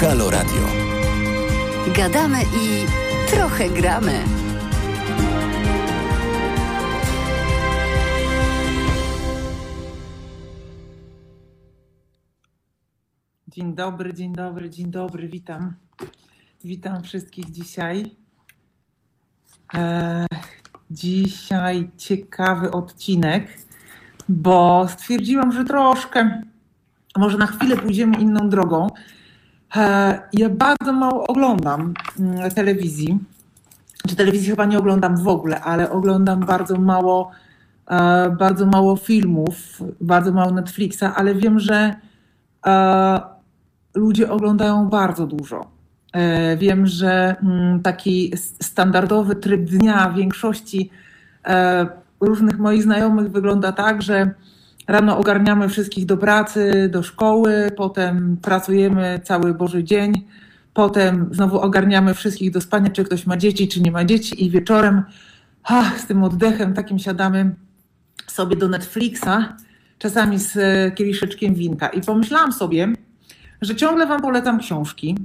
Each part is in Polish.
Halo Radio. Gadamy i trochę gramy. Dzień dobry, dzień dobry, dzień dobry, witam. Witam wszystkich dzisiaj. E, dzisiaj ciekawy odcinek, bo stwierdziłam, że troszkę, może na chwilę pójdziemy inną drogą. E, ja bardzo mało oglądam mm, telewizji. Czy telewizji chyba nie oglądam w ogóle, ale oglądam bardzo mało, e, bardzo mało filmów, bardzo mało Netflixa, ale wiem, że e, ludzie oglądają bardzo dużo. Wiem, że mm, taki standardowy tryb dnia większości różnych moich znajomych wygląda tak, że rano ogarniamy wszystkich do pracy, do szkoły, potem pracujemy cały Boży dzień, potem znowu ogarniamy wszystkich do spania, czy ktoś ma dzieci, czy nie ma dzieci i wieczorem ach, z tym oddechem takim siadamy sobie do Netflixa, czasami z kieliszeczkiem winka. I pomyślałam sobie, że ciągle Wam polecam książki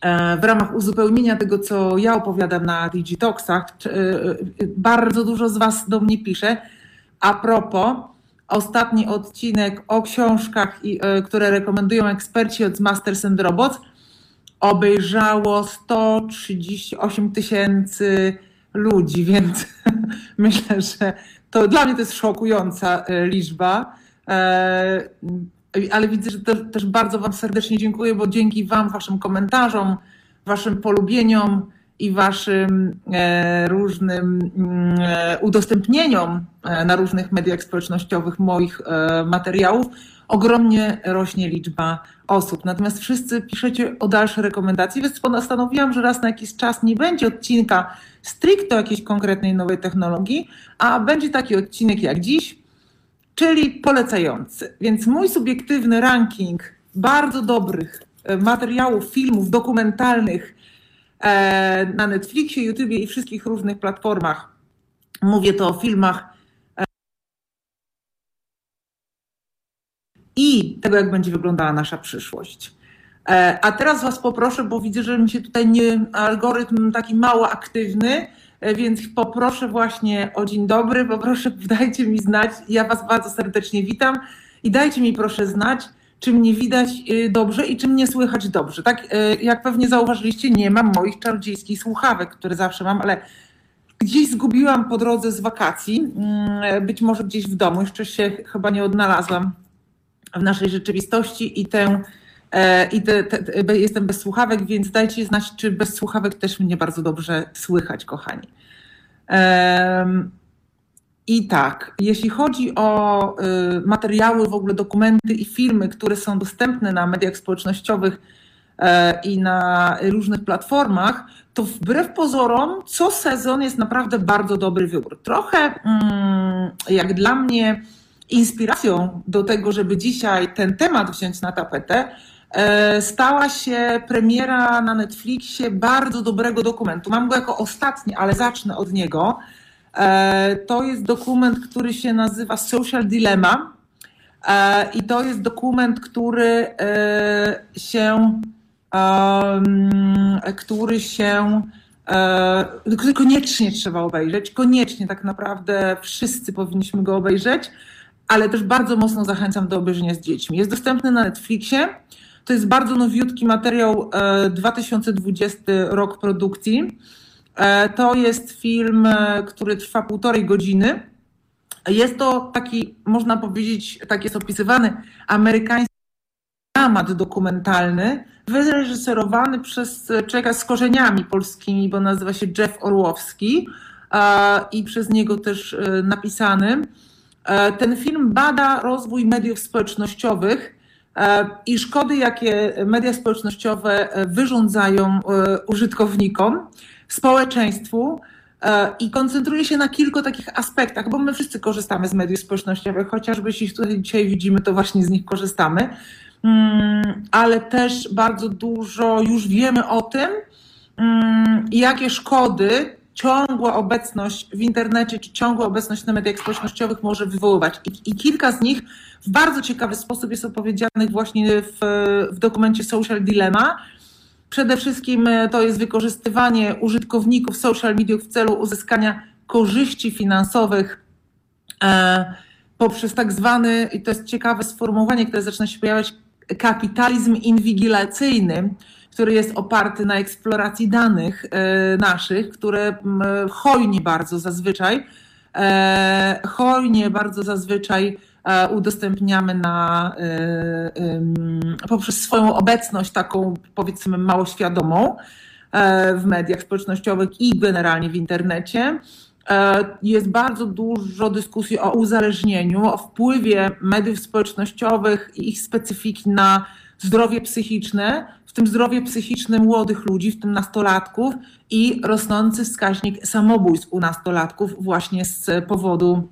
e, w ramach uzupełnienia tego, co ja opowiadam na Digitoxach. E, e, bardzo dużo z Was do mnie pisze. A propos, ostatni odcinek o książkach, które rekomendują eksperci od Masters and Robots, obejrzało 138 tysięcy ludzi, więc myślę, że to dla mnie to jest szokująca liczba. Ale widzę, że też bardzo Wam serdecznie dziękuję, bo dzięki Wam, Waszym komentarzom, Waszym polubieniom i Waszym e, różnym mm, e, udostępnieniom e, na różnych mediach społecznościowych moich materiałów, ogromnie rośnie liczba osób. Natomiast wszyscy piszecie o dalsze rekomendacje, więc postanowiłam, że raz na jakiś czas nie będzie odcinka stricte o jakiejś konkretnej nowej technologii, a będzie taki odcinek jak dziś, czyli polecający. Więc mój subiektywny ranking bardzo dobrych materiałów, filmów dokumentalnych na Netflixie, YouTube i wszystkich różnych platformach. Mówię to o filmach e, i tego, jak będzie wyglądała nasza przyszłość. A teraz Was poproszę, bo widzę, że mi się tutaj nie, algorytm taki mało aktywny, E, więc poproszę właśnie o dzień dobry, poproszę, dajcie mi znać. Ja Was bardzo serdecznie witam i dajcie mi proszę znać, czy mnie widać y, dobrze i czy mnie słychać dobrze. Tak, e, jak pewnie zauważyliście, nie mam moich czarodziejskich słuchawek, które zawsze mam, ale gdzieś zgubiłam po drodze z wakacji, mm, być może gdzieś w domu, jeszcze się chyba nie odnalazłam w naszej rzeczywistości i tę e, i te, te, jestem bez słuchawek, więc dajcie znać, czy bez słuchawek też mnie bardzo dobrze słychać, kochani. I tak, jeśli chodzi o y, materiały, w ogóle dokumenty i filmy, które są dostępne na mediach społecznościowych e, i na różnych platformach, to wbrew pozorom co sezon jest naprawdę bardzo dobry wybór. Trochę mm, jak dla mnie inspiracją do tego, żeby dzisiaj ten temat wziąć na tapetę, E, stała się premiera na Netflixie bardzo dobrego dokumentu. Mam go jako ostatni, ale zacznę od niego. E, to jest dokument, który się nazywa Social Dilemma. E, I to jest dokument, który się, który się, który koniecznie trzeba obejrzeć. Koniecznie tak naprawdę wszyscy powinniśmy go obejrzeć, ale też bardzo mocno zachęcam do obejrzenia z dziećmi. Jest dostępny na Netflixie. To jest bardzo nowiutki materiał, 2020 e, rok produkcji. E, to jest film, e, który trwa półtorej godziny. Jest to taki, można powiedzieć, tak jest opisywany, amerykański dramat dokumentalny, wyreżyserowany przez człowieka z korzeniami polskimi, bo nazywa się Jeff Orłowski i przez niego też napisany. Ten film bada rozwój mediów społecznościowych E, i szkody, jakie media społecznościowe e, wyrządzają e, użytkownikom, społeczeństwu i koncentruje się na kilku takich aspektach, bo my wszyscy korzystamy z mediów społecznościowych, chociażby jeśli tutaj dzisiaj widzimy, to właśnie z nich korzystamy, mm, ale też bardzo dużo już wiemy o tym, mm, jakie szkody ciągła obecność w internecie, czy ciągła obecność na mediach społecznościowych może wywoływać. I, i kilka z nich w bardzo ciekawy sposób jest opowiedzianych właśnie w, w dokumencie Social Dilemma. Przede wszystkim e, to jest wykorzystywanie użytkowników social media w celu uzyskania korzyści finansowych e, poprzez tak zwany, i to jest ciekawe sformułowanie, które zaczyna się pojawiać, kapitalizm inwigilacyjny, który jest oparty na eksploracji danych e, naszych, które hojnie bardzo zazwyczaj, hojnie bardzo zazwyczaj udostępniamy na, poprzez swoją obecność taką powiedzmy mało świadomą w mediach społecznościowych i generalnie w internecie. Jest bardzo dużo dyskusji o uzależnieniu, o wpływie mediów społecznościowych i ich specyfiki na zdrowie psychiczne, w tym zdrowie psychiczne młodych ludzi, w tym nastolatków i rosnący wskaźnik samobójstw u nastolatków właśnie z powodu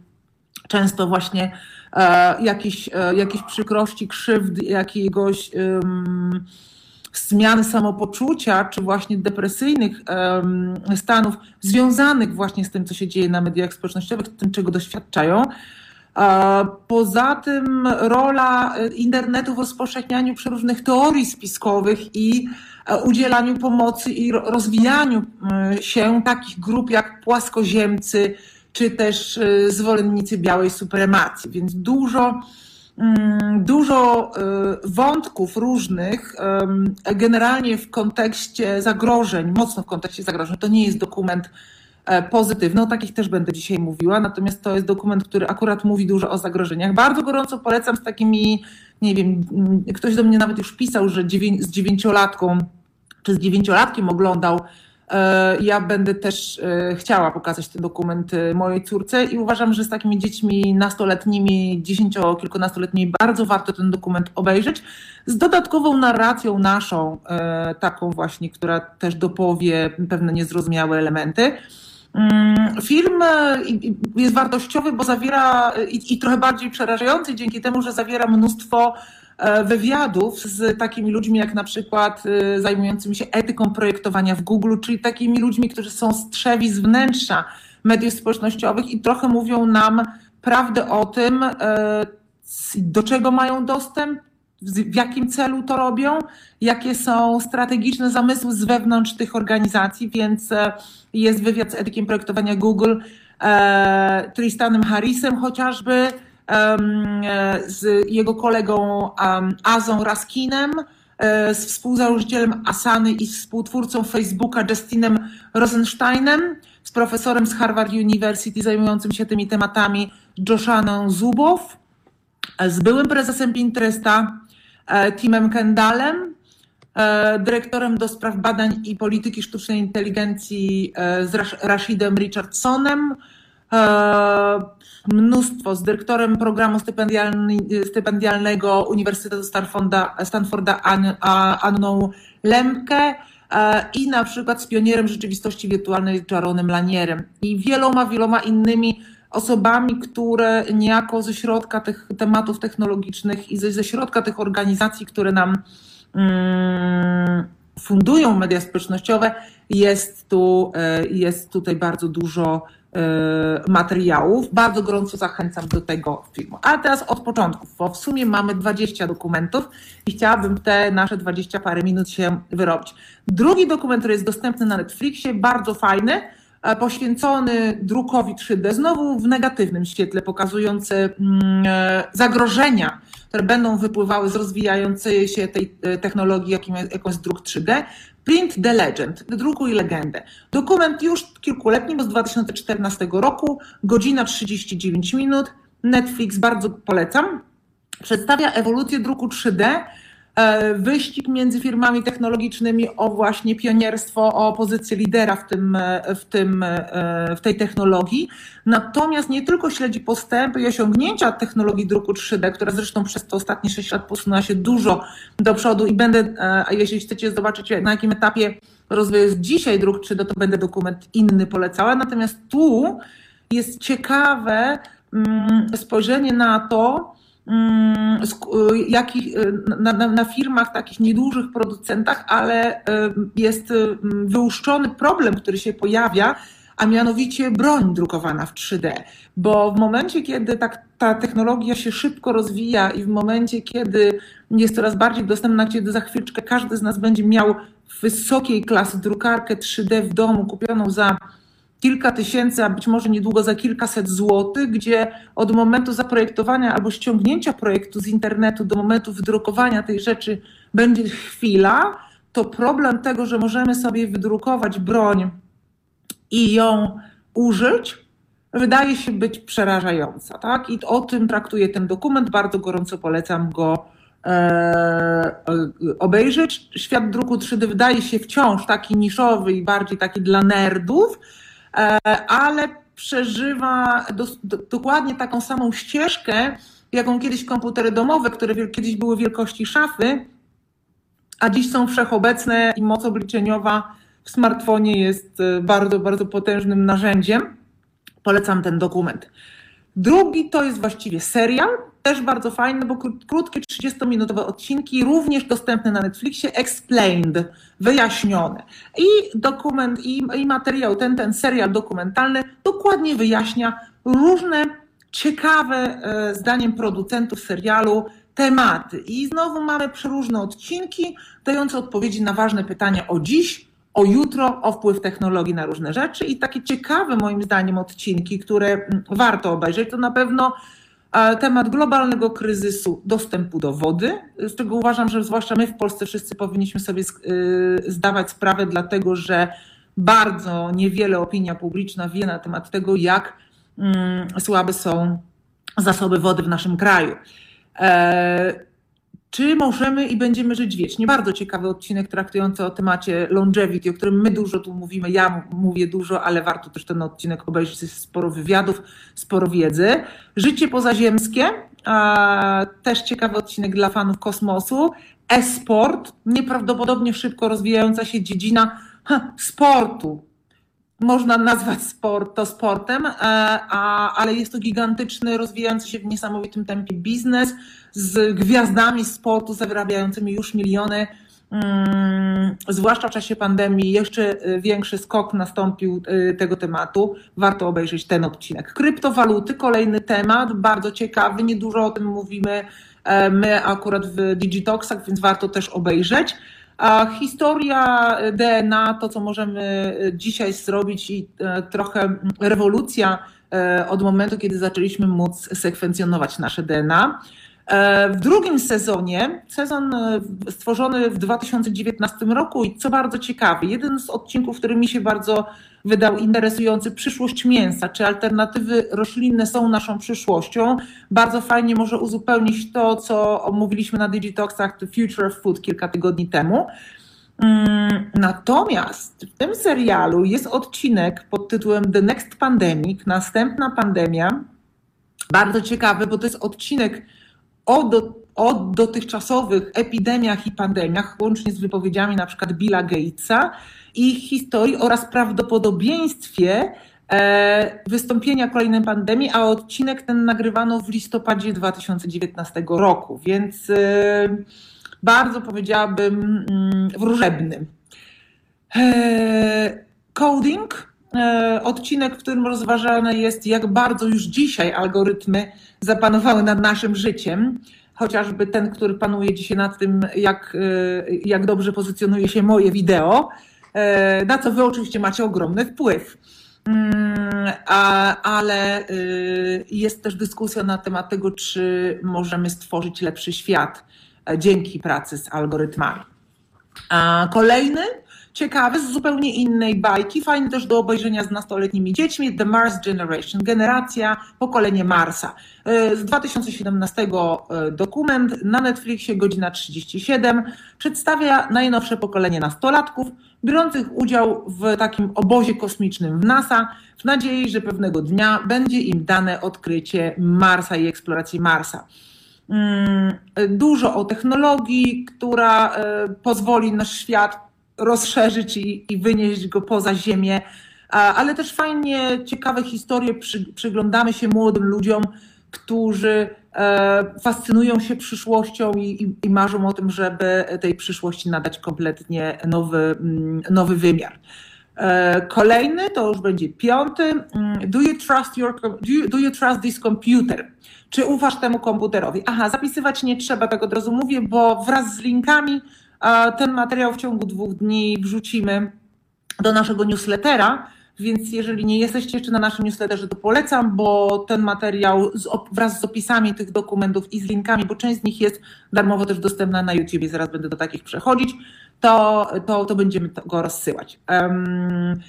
często właśnie e, jakiejś, e, przykrości, krzywd, jakiegoś zmiany samopoczucia, czy właśnie depresyjnych stanów związanych właśnie z tym, co się dzieje na mediach społecznościowych, tym, czego doświadczają. Poza tym rola internetu w rozpowszechnianiu przeróżnych teorii spiskowych i e, udzielaniu pomocy i rozwijaniu e, się takich grup jak płaskoziemcy, czy też e, zwolennicy białej supremacji. Więc dużo, mm, dużo wątków różnych, generalnie w kontekście zagrożeń, mocno w kontekście zagrożeń. To nie jest dokument E, pozytywne. O takich też będę dzisiaj mówiła, natomiast to jest dokument, który akurat mówi dużo o zagrożeniach. Bardzo gorąco polecam z takimi, nie wiem, mm, ktoś do mnie nawet już pisał, że z dziewięciolatką czy z dziewięciolatkiem oglądał. E, ja będę też e, chciała pokazać ten dokument mojej córce i uważam, że z takimi dziećmi nastoletnimi, dziesięcio-kilkunastoletnimi bardzo warto ten dokument obejrzeć z dodatkową narracją naszą, taką właśnie, która też dopowie pewne niezrozumiałe elementy. Mm, film e, jest wartościowy, bo zawiera i, i, trochę bardziej przerażający dzięki temu, że zawiera mnóstwo e, wywiadów z takimi ludźmi, jak na przykład e, zajmującymi się etyką projektowania w Google, czyli takimi ludźmi, którzy są strzewi z wnętrza mediów społecznościowych i trochę mówią nam prawdę o tym, do czego mają dostęp, w jakim celu to robią, jakie są strategiczne zamysły z wewnątrz tych organizacji, więc e, jest wywiad z etykiem projektowania Google, e, Tristanem Harrisem chociażby, e, z jego kolegą Azą Raskinem, e, z współzałożycielem Asany i współtwórcą Facebooka Justinem Rosensteinem, z profesorem z Harvard University zajmującym się tymi tematami Joshaną Zubow, z byłym prezesem Pinteresta, E, Timem Kendallem, e, dyrektorem do spraw badań i polityki sztucznej inteligencji e, z Rashidem Richardsonem, mnóstwo. Z dyrektorem programu stypendialnego Uniwersytetu Stanforda, Stanforda Anną Lemke i na przykład z pionierem rzeczywistości wirtualnej Jaronem Lanierem. I wieloma, wieloma innymi osobami, które niejako ze środka tych tematów technologicznych i ze, ze środka tych organizacji, które nam mm, fundują media społecznościowe, jest, tu, e, jest tutaj bardzo dużo e, materiałów. Bardzo gorąco zachęcam do tego filmu. A teraz od początku, bo w sumie mamy 20 dokumentów i chciałabym te nasze 20 parę minut się wyrobić. Drugi dokument, który jest dostępny na Netflixie, bardzo fajny, E, poświęcony drukowi 3D, znowu w negatywnym świetle, pokazujący mm, e, zagrożenia, które będą wypływały z rozwijającej się tej e, technologii, jaką jest druk 3D. Print the Legend, drukuj legendę. Dokument już kilkuletni, bo z 2014 roku, godzina 39 minut. Netflix bardzo polecam. Przedstawia ewolucję druku 3D E, wyścig między firmami technologicznymi o właśnie pionierstwo, o pozycję lidera w, tym, e, w, tym, e, w tej technologii. Natomiast nie tylko śledzi postępy i osiągnięcia technologii druku 3D, która zresztą przez te ostatnie 6 lat posunęła się dużo do przodu i będę, jeśli chcecie zobaczyć na jakim etapie rozwoju jest dzisiaj druk 3D, to będę dokument inny polecała. Natomiast tu jest ciekawe mm, spojrzenie na to, jakich, y, na, na, na, firmach, takich niedużych producentach, ale y, jest wyłuszczony problem, który się pojawia, a mianowicie broń drukowana w 3D. Bo w momencie, kiedy tak, ta technologia się szybko rozwija i w momencie, kiedy jest coraz bardziej dostępna, kiedy za chwileczkę każdy z nas będzie miał wysokiej klasy drukarkę 3D w domu kupioną za kilka tysięcy, a być może niedługo za kilkaset złotych, gdzie od momentu zaprojektowania albo ściągnięcia projektu z internetu do momentu wydrukowania tej rzeczy będzie chwila, to problem tego, że możemy sobie wydrukować broń i ją użyć, wydaje się być przerażająca. Tak? I o tym traktuje ten dokument. Bardzo gorąco polecam go e, obejrzeć. Świat druku 3D wydaje się wciąż taki niszowy i bardziej taki dla nerdów, ale przeżywa do, do, dokładnie taką samą ścieżkę, jaką kiedyś komputery domowe, które kiedyś były wielkości szafy, a dziś są wszechobecne i moc obliczeniowa w smartfonie jest e, bardzo, bardzo potężnym narzędziem. Polecam ten dokument. Drugi to jest właściwie serial, też bardzo fajny, bo krótkie 30-minutowe odcinki, również dostępne na Netflixie, explained, wyjaśnione. I dokument, i, i materiał, ten, ten serial dokumentalny dokładnie wyjaśnia różne ciekawe, e, zdaniem producentów serialu, tematy. I znowu mamy przeróżne odcinki, dające odpowiedzi na ważne pytania o dziś, o jutro, o wpływ technologii na różne rzeczy. I takie ciekawe, moim zdaniem, odcinki, które mm, warto obejrzeć, to na pewno e, temat globalnego kryzysu dostępu do wody, z czego uważam, że zwłaszcza my w Polsce wszyscy powinniśmy sobie y, zdawać sprawę, dlatego że bardzo niewiele opinia publiczna wie na temat tego, jak mm, słabe są zasoby wody w naszym kraju. Czy możemy i będziemy żyć wiecznie? Bardzo ciekawy odcinek traktujący o temacie longevity, o którym my dużo tu mówimy. Ja mówię dużo, ale warto też ten odcinek obejrzeć. Jest sporo wywiadów, sporo wiedzy. Życie pozaziemskie, też ciekawy odcinek dla fanów kosmosu. E-sport, nieprawdopodobnie szybko rozwijająca się dziedzina sportu można nazwać sport to sportem, e, a, ale jest to gigantyczny, rozwijający się w niesamowitym tempie biznes z gwiazdami sportu zarabiającymi już miliony. Hmm, zwłaszcza w czasie pandemii, jeszcze większy skok nastąpił e, tego tematu. Warto obejrzeć ten odcinek. Kryptowaluty, kolejny temat, bardzo ciekawy, niedużo o tym mówimy e, my akurat w Digitoxach, więc warto też obejrzeć. A historia DNA, to co możemy dzisiaj zrobić i e, trochę rewolucja e, od momentu, kiedy zaczęliśmy móc sekwencjonować nasze DNA. E, w drugim sezonie, sezon stworzony w 2019 roku i co bardzo ciekawy, jeden z odcinków, który mi się bardzo wydał interesujący, przyszłość mięsa, czy alternatywy roślinne są naszą przyszłością. Bardzo fajnie może uzupełnić to, co omówiliśmy na Digitoxach The Future of Food kilka tygodni temu. Mm, natomiast w tym serialu jest odcinek pod tytułem The Next Pandemic, następna pandemia. Bardzo ciekawy, bo to jest odcinek o, do, o dotychczasowych epidemiach i pandemiach, łącznie z wypowiedziami przykład Billa Gatesa i historii oraz prawdopodobieństwie e, wystąpienia kolejnej pandemii, a odcinek ten nagrywano w listopadzie 2019 roku, więc e, bardzo powiedziałabym mm, wróżebny. E, coding, odcinek, w którym rozważane jest, jak bardzo już dzisiaj algorytmy zapanowały nad naszym życiem chociażby ten, który panuje dzisiaj nad tym, jak, jak dobrze pozycjonuje się moje wideo. E, na co wy oczywiście macie ogromny wpływ. Mm, ale y, jest też dyskusja na temat tego, czy możemy stworzyć lepszy świat e, dzięki pracy z algorytmami. A kolejny ciekawy, z zupełnie innej bajki, fajny też do obejrzenia z nastoletnimi dziećmi, The Mars Generation, generacja, pokolenie Marsa. E, z 2017 e, dokument na Netflixie, godzina 37, przedstawia najnowsze pokolenie nastolatków, biorących udział w takim obozie kosmicznym w NASA, w nadziei, że pewnego dnia będzie im dane odkrycie Marsa i eksploracji Marsa. Mm, dużo o technologii, która e, pozwoli nasz świat rozszerzyć i, i wynieść go poza Ziemię, ale też fajnie, ciekawe historie, przy, przyglądamy się młodym ludziom, którzy e, fascynują się przyszłością i, i, i, marzą o tym, żeby tej przyszłości nadać kompletnie nowy, mm, nowy wymiar. Kolejny to już będzie piąty. Mm, do you trust your do you, do you trust this computer? Czy ufasz temu komputerowi? Aha, zapisywać nie trzeba, tak od razu mówię, bo wraz z linkami ten materiał w ciągu dwóch dni wrzucimy do naszego newslettera. Więc jeżeli nie jesteście jeszcze na naszym newsletterze, to polecam, bo ten materiał z, wraz z opisami tych dokumentów i z linkami, bo część z nich jest darmowo też dostępna na YouTube, zaraz będę do takich przechodzić, to, to, to będziemy go rozsyłać. Um,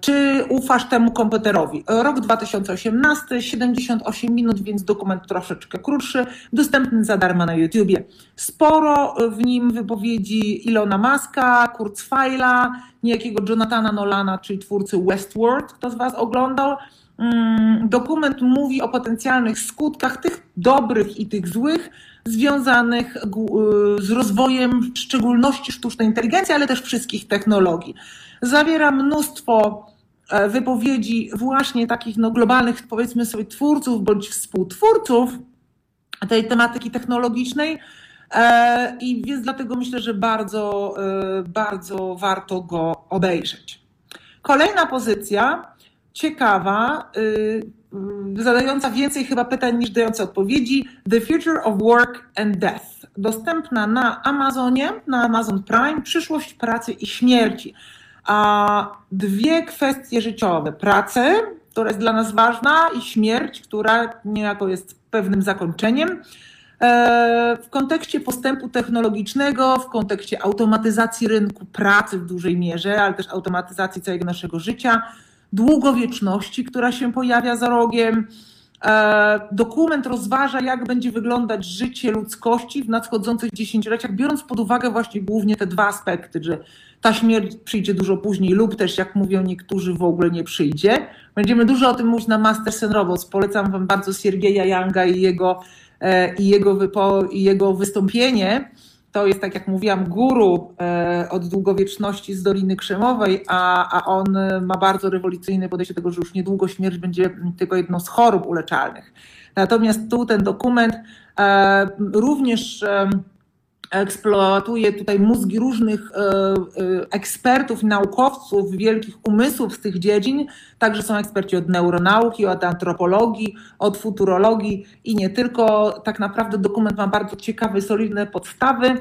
czy ufasz temu komputerowi? Rok 2018, 78 minut, więc dokument troszeczkę krótszy, dostępny za darmo na YouTubie. Sporo w nim wypowiedzi Ilona Maska, Kurzweila, niejakiego Jonathana Nolana, czyli twórcy Westworld, kto z Was oglądał. Mm, dokument mówi o potencjalnych skutkach tych dobrych i tych złych, związanych z rozwojem w szczególności sztucznej inteligencji, ale też wszystkich technologii. Zawiera mnóstwo e, wypowiedzi właśnie takich no, globalnych, powiedzmy sobie, twórców bądź współtwórców tej tematyki technologicznej. E, I więc dlatego myślę, że bardzo, e, bardzo warto go obejrzeć. Kolejna pozycja, ciekawa, zadająca więcej chyba pytań niż dająca odpowiedzi. The Future of Work and Death. Dostępna na Amazonie, na Amazon Prime, przyszłość pracy i śmierci a dwie kwestie życiowe. Pracę, która jest dla nas ważna, i śmierć, która niejako jest pewnym zakończeniem. E, w kontekście postępu technologicznego, w kontekście automatyzacji rynku pracy w dużej mierze, ale też automatyzacji całego naszego życia, długowieczności, która się pojawia za rogiem. E, dokument rozważa, jak będzie wyglądać życie ludzkości w nadchodzących dziesięcioleciach, biorąc pod uwagę właśnie głównie te dwa aspekty, że ta śmierć przyjdzie dużo później lub też, jak mówią niektórzy, w ogóle nie przyjdzie. Będziemy dużo o tym mówić na Masters and Robots. Polecam Wam bardzo Siergieja Younga i jego, e, i jego, wypo, i jego wystąpienie. To jest, tak jak mówiłam, guru e, od długowieczności z Doliny Krzemowej, a, a on ma bardzo rewolucyjne podejście do tego, że już niedługo śmierć będzie tylko jedną z chorób uleczalnych. Natomiast tu ten dokument e, również eksploatuje tutaj mózgi różnych e, e, ekspertów, naukowców, wielkich umysłów z tych dziedzin. Także są eksperci od neuronauki, od antropologii, od futurologii i nie tylko. Tak naprawdę dokument ma bardzo ciekawe, solidne podstawy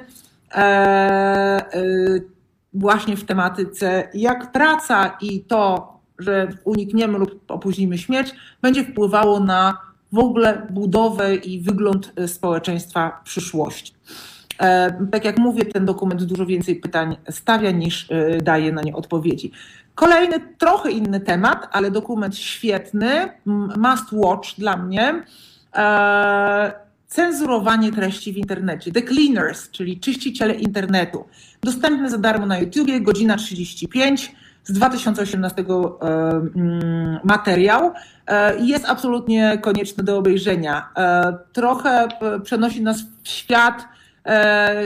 e, właśnie w tematyce, jak praca i to, że unikniemy lub opóźnimy śmierć, będzie wpływało na w ogóle budowę i wygląd społeczeństwa przyszłości. E, tak jak mówię, ten dokument dużo więcej pytań stawia niż e, daje na nie odpowiedzi. Kolejny, trochę inny temat, ale dokument świetny, must watch dla mnie. E, cenzurowanie treści w internecie. The Cleaners, czyli czyściciele internetu. Dostępny za darmo na YouTubie, godzina 35 z 2018 mm, materiał jest absolutnie konieczny do obejrzenia. Trochę przenosi nas w świat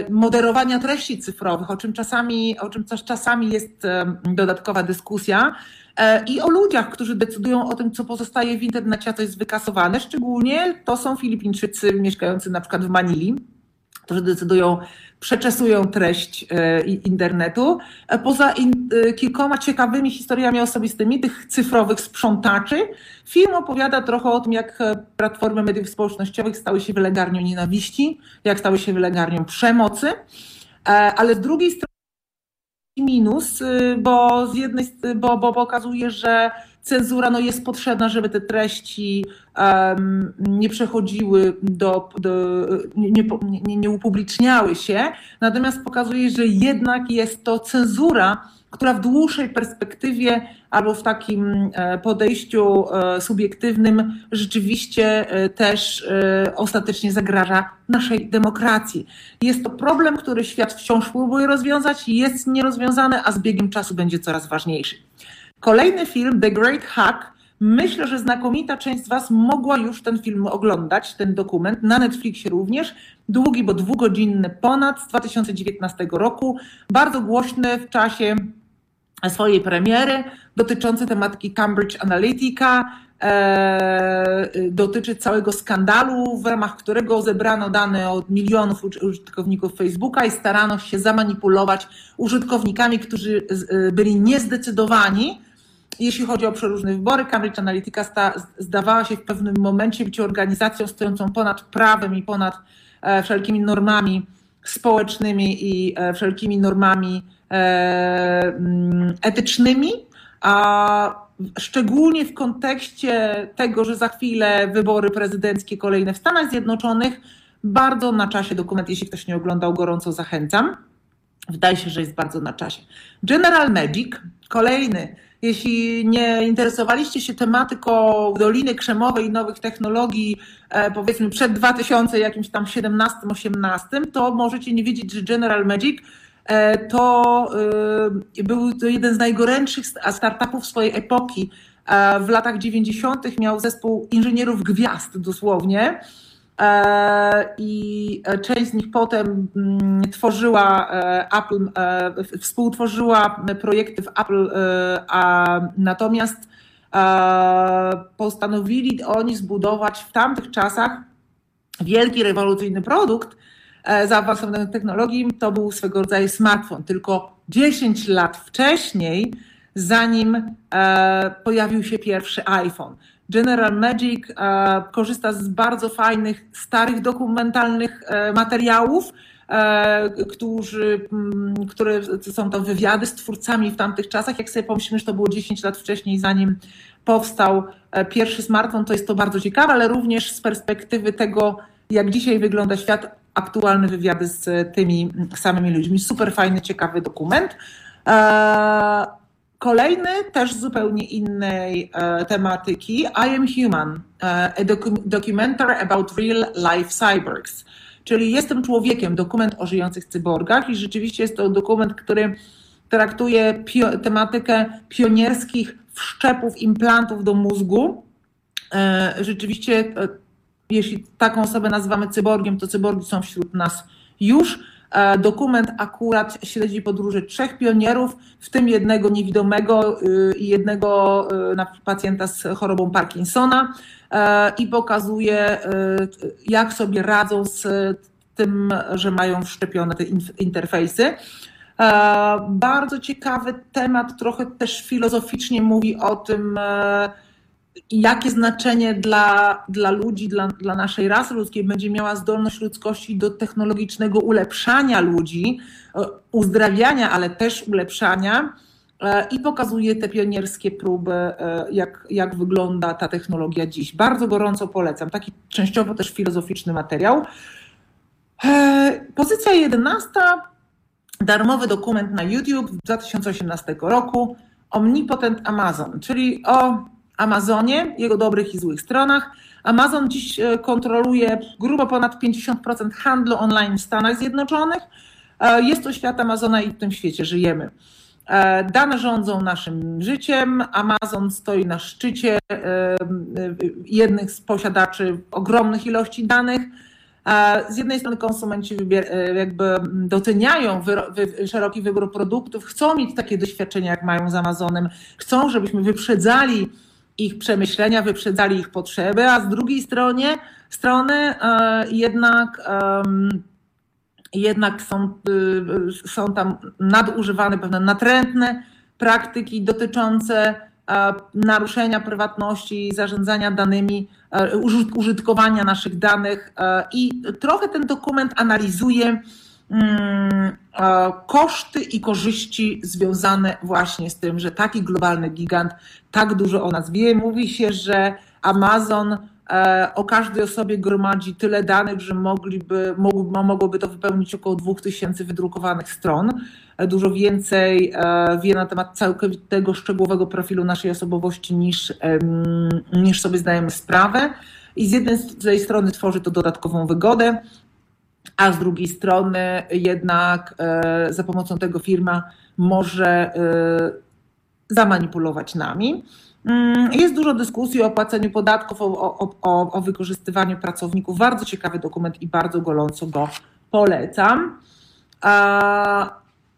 moderowania treści cyfrowych, o czym czasami, o czym czasami jest e, dodatkowa dyskusja, e, i o ludziach, którzy decydują o tym, co pozostaje w internecie, a co jest wykasowane. Szczególnie to są Filipińczycy mieszkający na przykład w Manili, którzy decydują, przeczesują treść e, internetu. E, poza e, kilkoma ciekawymi historiami osobistymi tych cyfrowych sprzątaczy, film opowiada trochę o tym, jak platformy mediów społecznościowych stały się wylegarnią nienawiści, jak stały się wylegarnią przemocy, ale z drugiej strony minus, bo z jednej bo, bo pokazuje, że cenzura no, jest potrzebna, żeby te treści um, nie przechodziły do, do nie, nie, nie upubliczniały się, natomiast pokazuje, że jednak jest to cenzura, która w dłuższej perspektywie albo w takim e, podejściu e, subiektywnym rzeczywiście e, też ostatecznie zagraża naszej demokracji. Jest to problem, który świat wciąż próbuje rozwiązać, jest nierozwiązany, a z biegiem czasu będzie coraz ważniejszy. Kolejny film, The Great Hack, myślę, że znakomita część z Was mogła już ten film oglądać, ten dokument, na Netflixie również. Długi, bo dwugodzinny ponad, z 2019 roku. Bardzo głośny w czasie swojej premiery, dotyczący tematyki Cambridge Analytica, e, dotyczy całego skandalu, w ramach którego zebrano dane od milionów użytkowników Facebooka i starano się zamanipulować użytkownikami, którzy byli niezdecydowani, jeśli chodzi o przeróżne wybory. Cambridge Analytica sta, zdawała się w pewnym momencie być organizacją stojącą ponad prawem i ponad e, wszelkimi normami społecznymi i e, wszelkimi normami e, mm, etycznymi, a szczególnie w kontekście tego, że za chwilę wybory prezydenckie kolejne w Stanach Zjednoczonych, bardzo na czasie dokument, jeśli ktoś nie oglądał, gorąco zachęcam. Wydaje się, że jest bardzo na czasie. General Magic, kolejny. Jeśli nie interesowaliście się tematyką Doliny Krzemowej i nowych technologii, e, powiedzmy przed 2000, jakimś tam 17-18, to możecie nie wiedzieć, że General Magic E, to e, był to jeden z najgorętszych startupów swojej epoki. W latach 90. miał zespół inżynierów gwiazd dosłownie. I część z nich potem mm, tworzyła Apple, współtworzyła projekty w Apple, a natomiast postanowili oni zbudować w tamtych czasach wielki rewolucyjny produkt, E, zaawansowanych technologii, to był swego rodzaju smartfon. Tylko 10 lat wcześniej, zanim e, pojawił się pierwszy iPhone. General Magic e, korzysta z bardzo fajnych, starych dokumentalnych materiałów, którzy, mm, które są to wywiady z twórcami w tamtych czasach. Jak sobie pomyślimy, że to było 10 lat wcześniej, zanim powstał pierwszy smartfon, to jest to bardzo ciekawe, ale również z perspektywy tego, jak dzisiaj wygląda świat, aktualne wywiady z tymi samymi ludźmi. Super fajny, ciekawy dokument. E, kolejny, też zupełnie innej e, tematyki, I Am Human, e, a documentary about real life cyborgs. Czyli Jestem człowiekiem, dokument o żyjących cyborgach i rzeczywiście jest to dokument, który traktuje pio tematykę pionierskich wszczepów, implantów do mózgu. Rzeczywiście jeśli taką osobę nazywamy cyborgiem, to cyborgi są wśród nas już. E, dokument akurat śledzi podróże trzech pionierów, w tym jednego niewidomego y, i jednego y, pacjenta z chorobą Parkinsona e, i pokazuje, y, jak sobie radzą z tym, że mają wszczepione te interfejsy. E, bardzo ciekawy temat, trochę też filozoficznie mówi o tym, jakie znaczenie dla, dla ludzi, dla, dla naszej rasy ludzkiej będzie miała zdolność ludzkości do technologicznego ulepszania ludzi, e, uzdrawiania, ale też ulepszania e, i pokazuje te pionierskie próby, e, jak, jak wygląda ta technologia dziś. Bardzo gorąco polecam. Taki częściowo też filozoficzny materiał. Pozycja 11. Darmowy dokument na YouTube z 2018 roku. Omnipotent Amazon, czyli o Amazonie, jego dobrych i złych stronach. Amazon dziś e, kontroluje grubo ponad 50% handlu online w Stanach Zjednoczonych. E, jest to świat Amazona i w tym świecie żyjemy. E, dane rządzą naszym życiem. Amazon stoi na szczycie jednych z posiadaczy ogromnych ilości danych. Z jednej strony konsumenci jakby doceniają szeroki wybór produktów, chcą mieć takie doświadczenia, jak mają z Amazonem, chcą, żebyśmy wyprzedzali ich przemyślenia, wyprzedzali ich potrzeby, a z drugiej stronie, strony e, jednak, jednak są, y, są tam nadużywane pewne natrętne praktyki dotyczące e, naruszenia prywatności, zarządzania danymi, e, użytkowania naszych danych i trochę ten dokument analizuje koszty i korzyści związane właśnie z tym, że taki globalny gigant tak dużo o nas wie. Mówi się, że Amazon e, o każdej osobie gromadzi tyle danych, że mogliby, mogłoby to wypełnić około 2000 wydrukowanych stron. E, dużo więcej e, wie na temat całkowitego, szczegółowego profilu naszej osobowości niż, niż sobie zdajemy sprawę. I z jednej strony tworzy to dodatkową wygodę, a z drugiej strony jednak e, za pomocą tego firma może e, zamanipulować nami. Mm, jest dużo dyskusji o płaceniu podatków, o, o, o, o wykorzystywaniu pracowników. Bardzo ciekawy dokument i bardzo gorąco go polecam.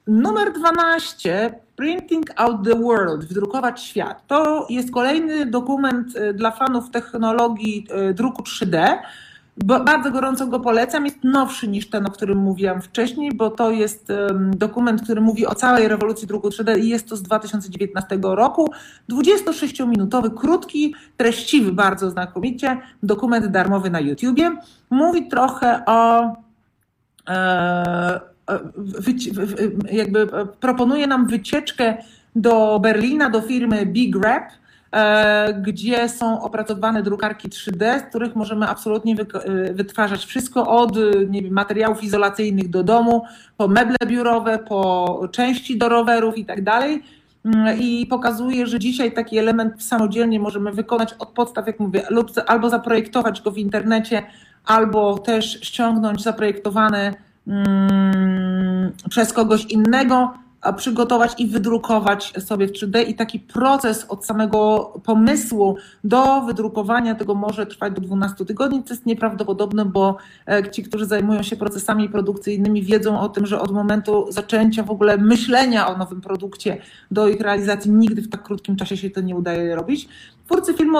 Numer 12 Printing Out the World, wydrukować świat. To jest kolejny dokument dla fanów technologii druku 3D. Bardzo gorąco go polecam. Jest nowszy niż ten, o którym mówiłam wcześniej, bo to jest dokument, który mówi o całej rewolucji druku 3D i jest to z 2019 roku. 26-minutowy, krótki, treściwy bardzo znakomicie, dokument darmowy na YouTubie. Mówi trochę o. E, jakby proponuje nam wycieczkę do Berlina, do firmy Big Rap E, gdzie są opracowane drukarki 3D, z których możemy absolutnie e, wytwarzać wszystko od nie wiem, materiałów izolacyjnych do domu, po meble biurowe, po części do rowerów i tak dalej. Mm, I pokazuje, że dzisiaj taki element samodzielnie możemy wykonać od podstaw, jak mówię, lub albo zaprojektować go w internecie, albo też ściągnąć zaprojektowane mm, przez kogoś innego, przygotować i wydrukować sobie w 3D i taki proces od samego pomysłu do wydrukowania tego może trwać do 12 tygodni, co jest nieprawdopodobne, bo e, ci, którzy zajmują się procesami produkcyjnymi wiedzą o tym, że od momentu zaczęcia w ogóle myślenia o nowym produkcie do ich realizacji nigdy w tak krótkim czasie się to nie udaje robić. Twórcy filmu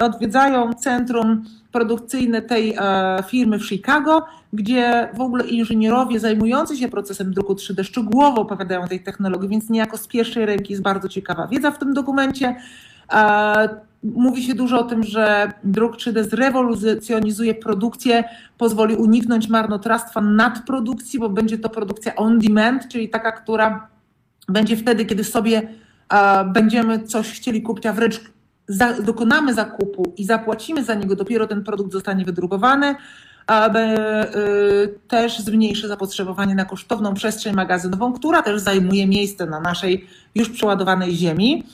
odwiedzają centrum produkcyjne tej e, firmy w Chicago, gdzie w ogóle inżynierowie zajmujący się procesem druku 3D szczegółowo opowiadają o tej technologii, więc niejako z pierwszej ręki jest bardzo ciekawa wiedza w tym dokumencie. E, mówi się dużo o tym, że druk 3D zrewolucjonizuje produkcję, pozwoli uniknąć marnotrawstwa nadprodukcji, bo będzie to produkcja on demand, czyli taka, która będzie wtedy, kiedy sobie e, będziemy coś chcieli kupić, a wręcz za, dokonamy zakupu i zapłacimy za niego, dopiero ten produkt zostanie wydrukowany, aby y, też zmniejszy zapotrzebowanie na kosztowną przestrzeń magazynową, która też zajmuje miejsce na naszej już przeładowanej ziemi.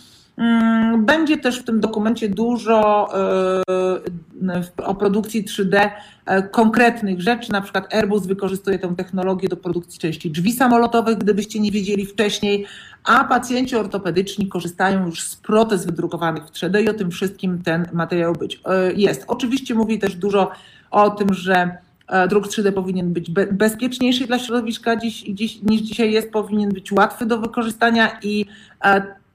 Mm, będzie też w tym dokumencie dużo y, o produkcji 3D e, konkretnych rzeczy. Na przykład Airbus wykorzystuje tę technologię do produkcji części drzwi samolotowych, gdybyście nie wiedzieli wcześniej, a pacjenci ortopedyczni korzystają już z protez wydrukowanych w 3D i o tym wszystkim ten materiał być e, jest. Oczywiście mówi też dużo o tym, że e, druk 3D powinien być bezpieczniejszy dla środowiska niż dzisiaj jest, powinien być łatwy do wykorzystania i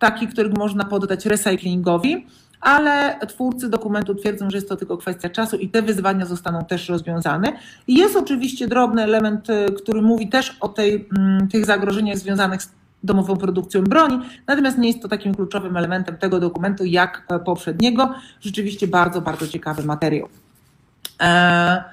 taki, który można poddać recyklingowi, ale twórcy dokumentu twierdzą, że jest to tylko kwestia czasu i te wyzwania zostaną też rozwiązane. Jest oczywiście drobny element, y, który mówi też o tej, mm, tych zagrożeniach związanych z domową produkcją broni, natomiast nie jest to takim kluczowym elementem tego dokumentu jak poprzedniego. Rzeczywiście bardzo, bardzo ciekawy materiał. E,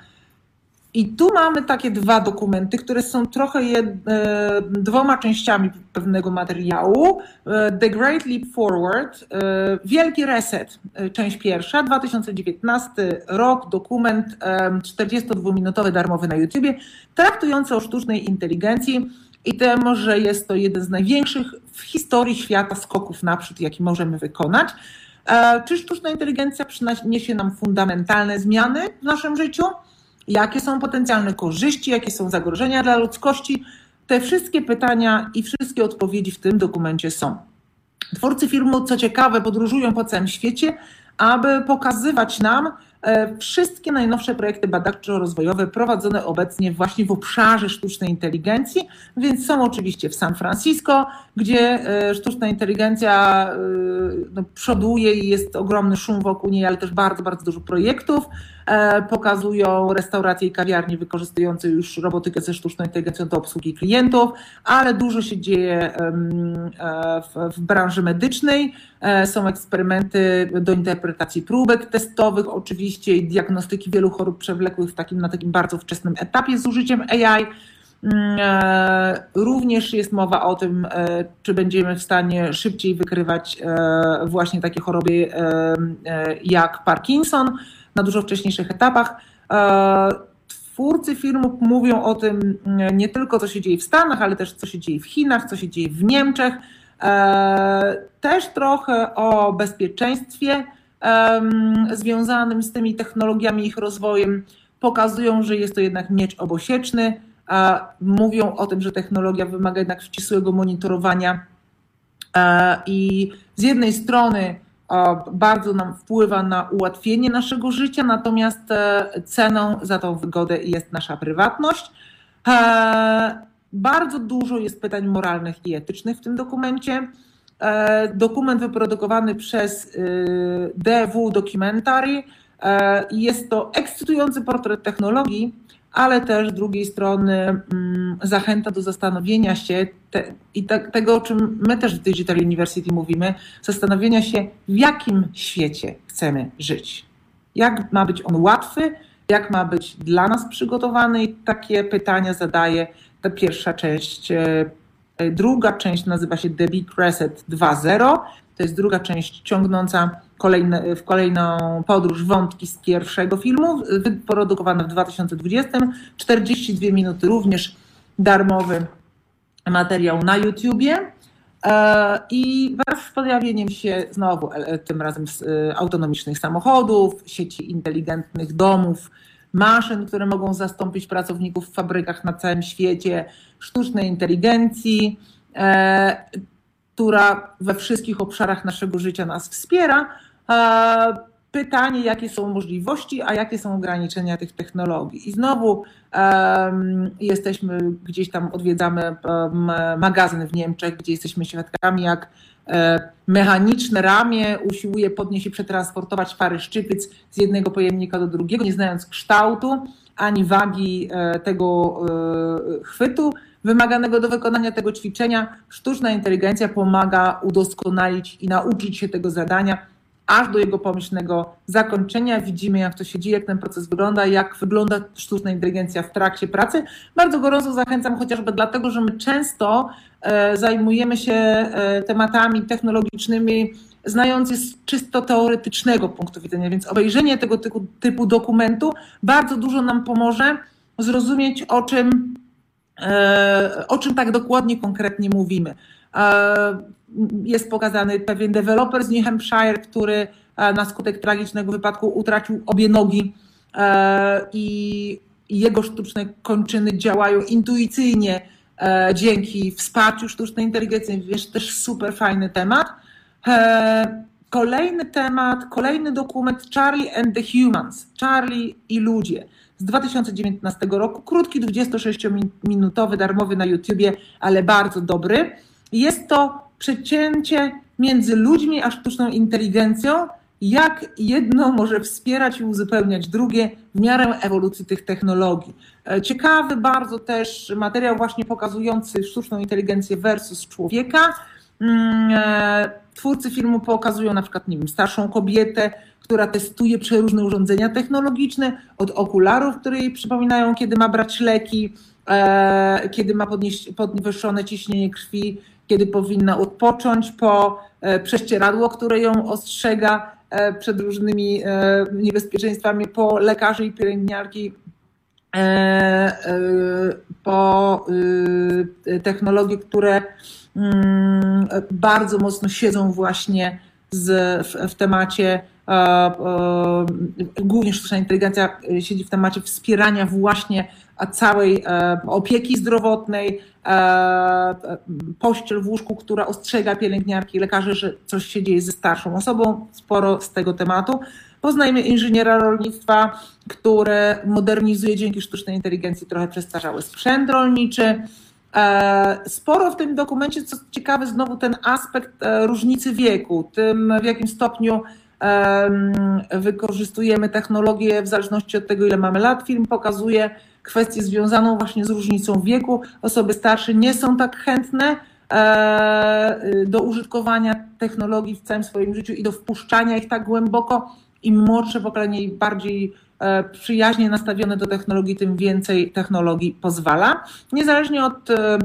i tu mamy takie dwa dokumenty, które są trochę jed, e, dwoma częściami pewnego materiału. E, The Great Leap Forward, e, Wielki Reset, część pierwsza, 2019 rok, dokument 42-minutowy darmowy na YouTubie, traktujący o sztucznej inteligencji i tym, że jest to jeden z największych w historii świata skoków naprzód, jaki możemy wykonać. Czy sztuczna inteligencja przyniesie nam fundamentalne zmiany w naszym życiu? Jakie są potencjalne korzyści, jakie są zagrożenia dla ludzkości. Te wszystkie pytania i wszystkie odpowiedzi w tym dokumencie są. Twórcy filmu, co ciekawe, podróżują po całym świecie, aby pokazywać nam e, wszystkie najnowsze projekty badawczo-rozwojowe prowadzone obecnie właśnie w obszarze sztucznej inteligencji, więc są oczywiście w San Francisco, gdzie e, sztuczna inteligencja e, no, przoduje i jest ogromny szum wokół niej, ale też bardzo, bardzo dużo projektów. E, pokazują restauracje i kawiarnie wykorzystujące już robotykę ze sztuczną inteligencją do obsługi klientów, ale dużo się dzieje e, w, branży medycznej. E, są eksperymenty do interpretacji próbek testowych, oczywiście i diagnostyki wielu chorób przewlekłych w takim, na takim bardzo wczesnym etapie z użyciem AI. Mm, również jest mowa o tym, czy będziemy w stanie szybciej wykrywać właśnie takie choroby jak Parkinson na dużo wcześniejszych etapach. E, twórcy filmów mówią o tym mm, nie tylko, co się dzieje w Stanach, ale też co się dzieje w Chinach, co się dzieje w Niemczech. E, też trochę o bezpieczeństwie związanym z tymi technologiami, ich rozwojem. Pokazują, że jest to jednak miecz obosieczny. Mówią o tym, że technologia wymaga jednak ścisłego monitorowania e, i z jednej strony bardzo nam wpływa na ułatwienie naszego życia, natomiast e, ceną za tą wygodę jest nasza prywatność. E, Bardzo dużo jest pytań moralnych i etycznych w tym dokumencie. Dokument wyprodukowany przez DW Documentary. Jest to ekscytujący portret technologii, ale też z drugiej strony mm, zachęta do zastanowienia się te, i te, tego, o czym my też w Digital University mówimy, zastanowienia się, w jakim świecie chcemy żyć. Jak ma być on łatwy, jak ma być dla nas przygotowany i takie pytania zadaje ta pierwsza część. E, druga część nazywa się The Big Reset 2.0. To jest druga część ciągnąca kolejne, w kolejną podróż wątki z pierwszego filmu, wyprodukowane w 2020. 42 minuty, również darmowy materiał na YouTubie. E, I wraz z pojawieniem się znowu, e, tym razem e, autonomicznych samochodów, sieci inteligentnych domów, maszyn, które mogą zastąpić pracowników w fabrykach na całym świecie, sztucznej inteligencji, która we wszystkich obszarach naszego życia nas wspiera, Pytanie, jakie są możliwości, a jakie są ograniczenia tych technologii. I znowu um, jesteśmy gdzieś tam, odwiedzamy um, magazyn w Niemczech, gdzie jesteśmy świadkami, jak e, mechaniczne ramię usiłuje podnieść i przetransportować pary szczypic z jednego pojemnika do drugiego, nie znając kształtu ani wagi e, tego e, chwytu wymaganego do wykonania tego ćwiczenia. Sztuczna inteligencja pomaga udoskonalić i nauczyć się tego zadania aż do jego pomyślnego zakończenia. Widzimy, jak to się dzieje, jak ten proces wygląda, jak wygląda sztuczna inteligencja w trakcie pracy. Bardzo gorąco zachęcam chociażby dlatego, że my często e, zajmujemy się e, tematami technologicznymi, znając je z czysto teoretycznego punktu widzenia, więc obejrzenie tego typu, typu dokumentu bardzo dużo nam pomoże zrozumieć, o czym, o czym tak dokładnie, konkretnie mówimy jest pokazany pewien deweloper z New Hampshire, który e, na skutek tragicznego wypadku utracił obie nogi e, i jego sztuczne kończyny działają intuicyjnie e, dzięki wsparciu sztucznej inteligencji. Wiesz, też super fajny temat. Kolejny temat, kolejny dokument Charlie and the Humans, Charlie i ludzie z 2019 roku. Krótki, 26-minutowy, darmowy na YouTubie, ale bardzo dobry. Jest to przecięcie między ludźmi a sztuczną inteligencją, jak jedno może wspierać i uzupełniać drugie w miarę ewolucji tych technologii. E, ciekawy bardzo też materiał właśnie pokazujący sztuczną inteligencję versus człowieka. Mm, e, twórcy filmu pokazują na przykład, nie wiem, starszą kobietę, która testuje przeróżne urządzenia technologiczne, od okularów, które jej przypominają, kiedy ma brać leki, e, kiedy ma podniesione ciśnienie krwi, kiedy powinna odpocząć po e, prześcieradło, które ją ostrzega e, przed różnymi niebezpieczeństwami, po lekarzy i pielęgniarki, po technologie, które mm, bardzo mocno siedzą właśnie z, w, w temacie głównie sztuczna inteligencja siedzi w temacie wspierania właśnie całej opieki zdrowotnej, E, pościel w łóżku, która ostrzega pielęgniarki, lekarzy, że coś się dzieje ze starszą osobą. Sporo z tego tematu. Poznajmy inżyniera rolnictwa, który modernizuje dzięki sztucznej inteligencji trochę przestarzały sprzęt rolniczy. E, sporo w tym dokumencie, co ciekawe, znowu ten aspekt e, różnicy wieku, tym w jakim stopniu wykorzystujemy technologię w zależności od tego, ile mamy lat. Film pokazuje, kwestię związaną właśnie z różnicą wieku. Osoby starsze nie są tak chętne e, do użytkowania technologii w całym swoim życiu i do wpuszczania ich tak głęboko. Im młodsze pokolenie bardziej e, przyjaźnie nastawione do technologii, tym więcej technologii pozwala. Niezależnie od, e,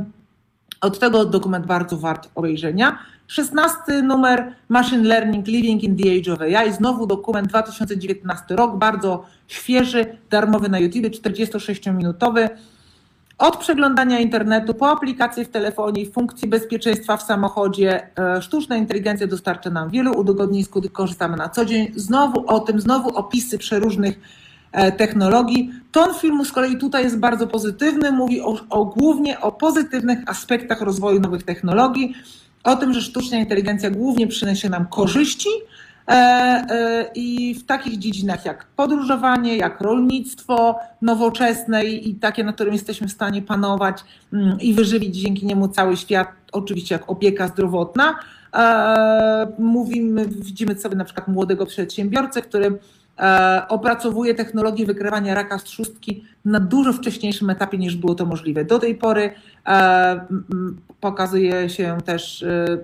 od tego dokument bardzo wart obejrzenia. 16 numer Machine Learning Living in the Age of AI, znowu dokument 2019 rok, bardzo świeży, darmowy na YouTube, 46-minutowy. Od przeglądania internetu po aplikacje w telefonie, funkcje bezpieczeństwa w samochodzie, e, sztuczna inteligencja dostarcza nam wielu udogodnień, z których korzystamy na co dzień. Znowu o tym, znowu opisy przeróżnych e, technologii. Ton filmu z kolei tutaj jest bardzo pozytywny, mówi o, o głównie o pozytywnych aspektach rozwoju nowych technologii o tym, że sztuczna inteligencja głównie przyniesie nam korzyści, I w takich dziedzinach jak podróżowanie, jak rolnictwo nowoczesne i takie, na którym jesteśmy w stanie panować mm, i wyżywić dzięki niemu cały świat, oczywiście jak opieka zdrowotna. Mówimy, widzimy sobie na przykład młodego przedsiębiorcę, który E, opracowuje technologię wykrywania raka trzustki na dużo wcześniejszym etapie niż było to możliwe. Do tej pory e, pokazuje się też e,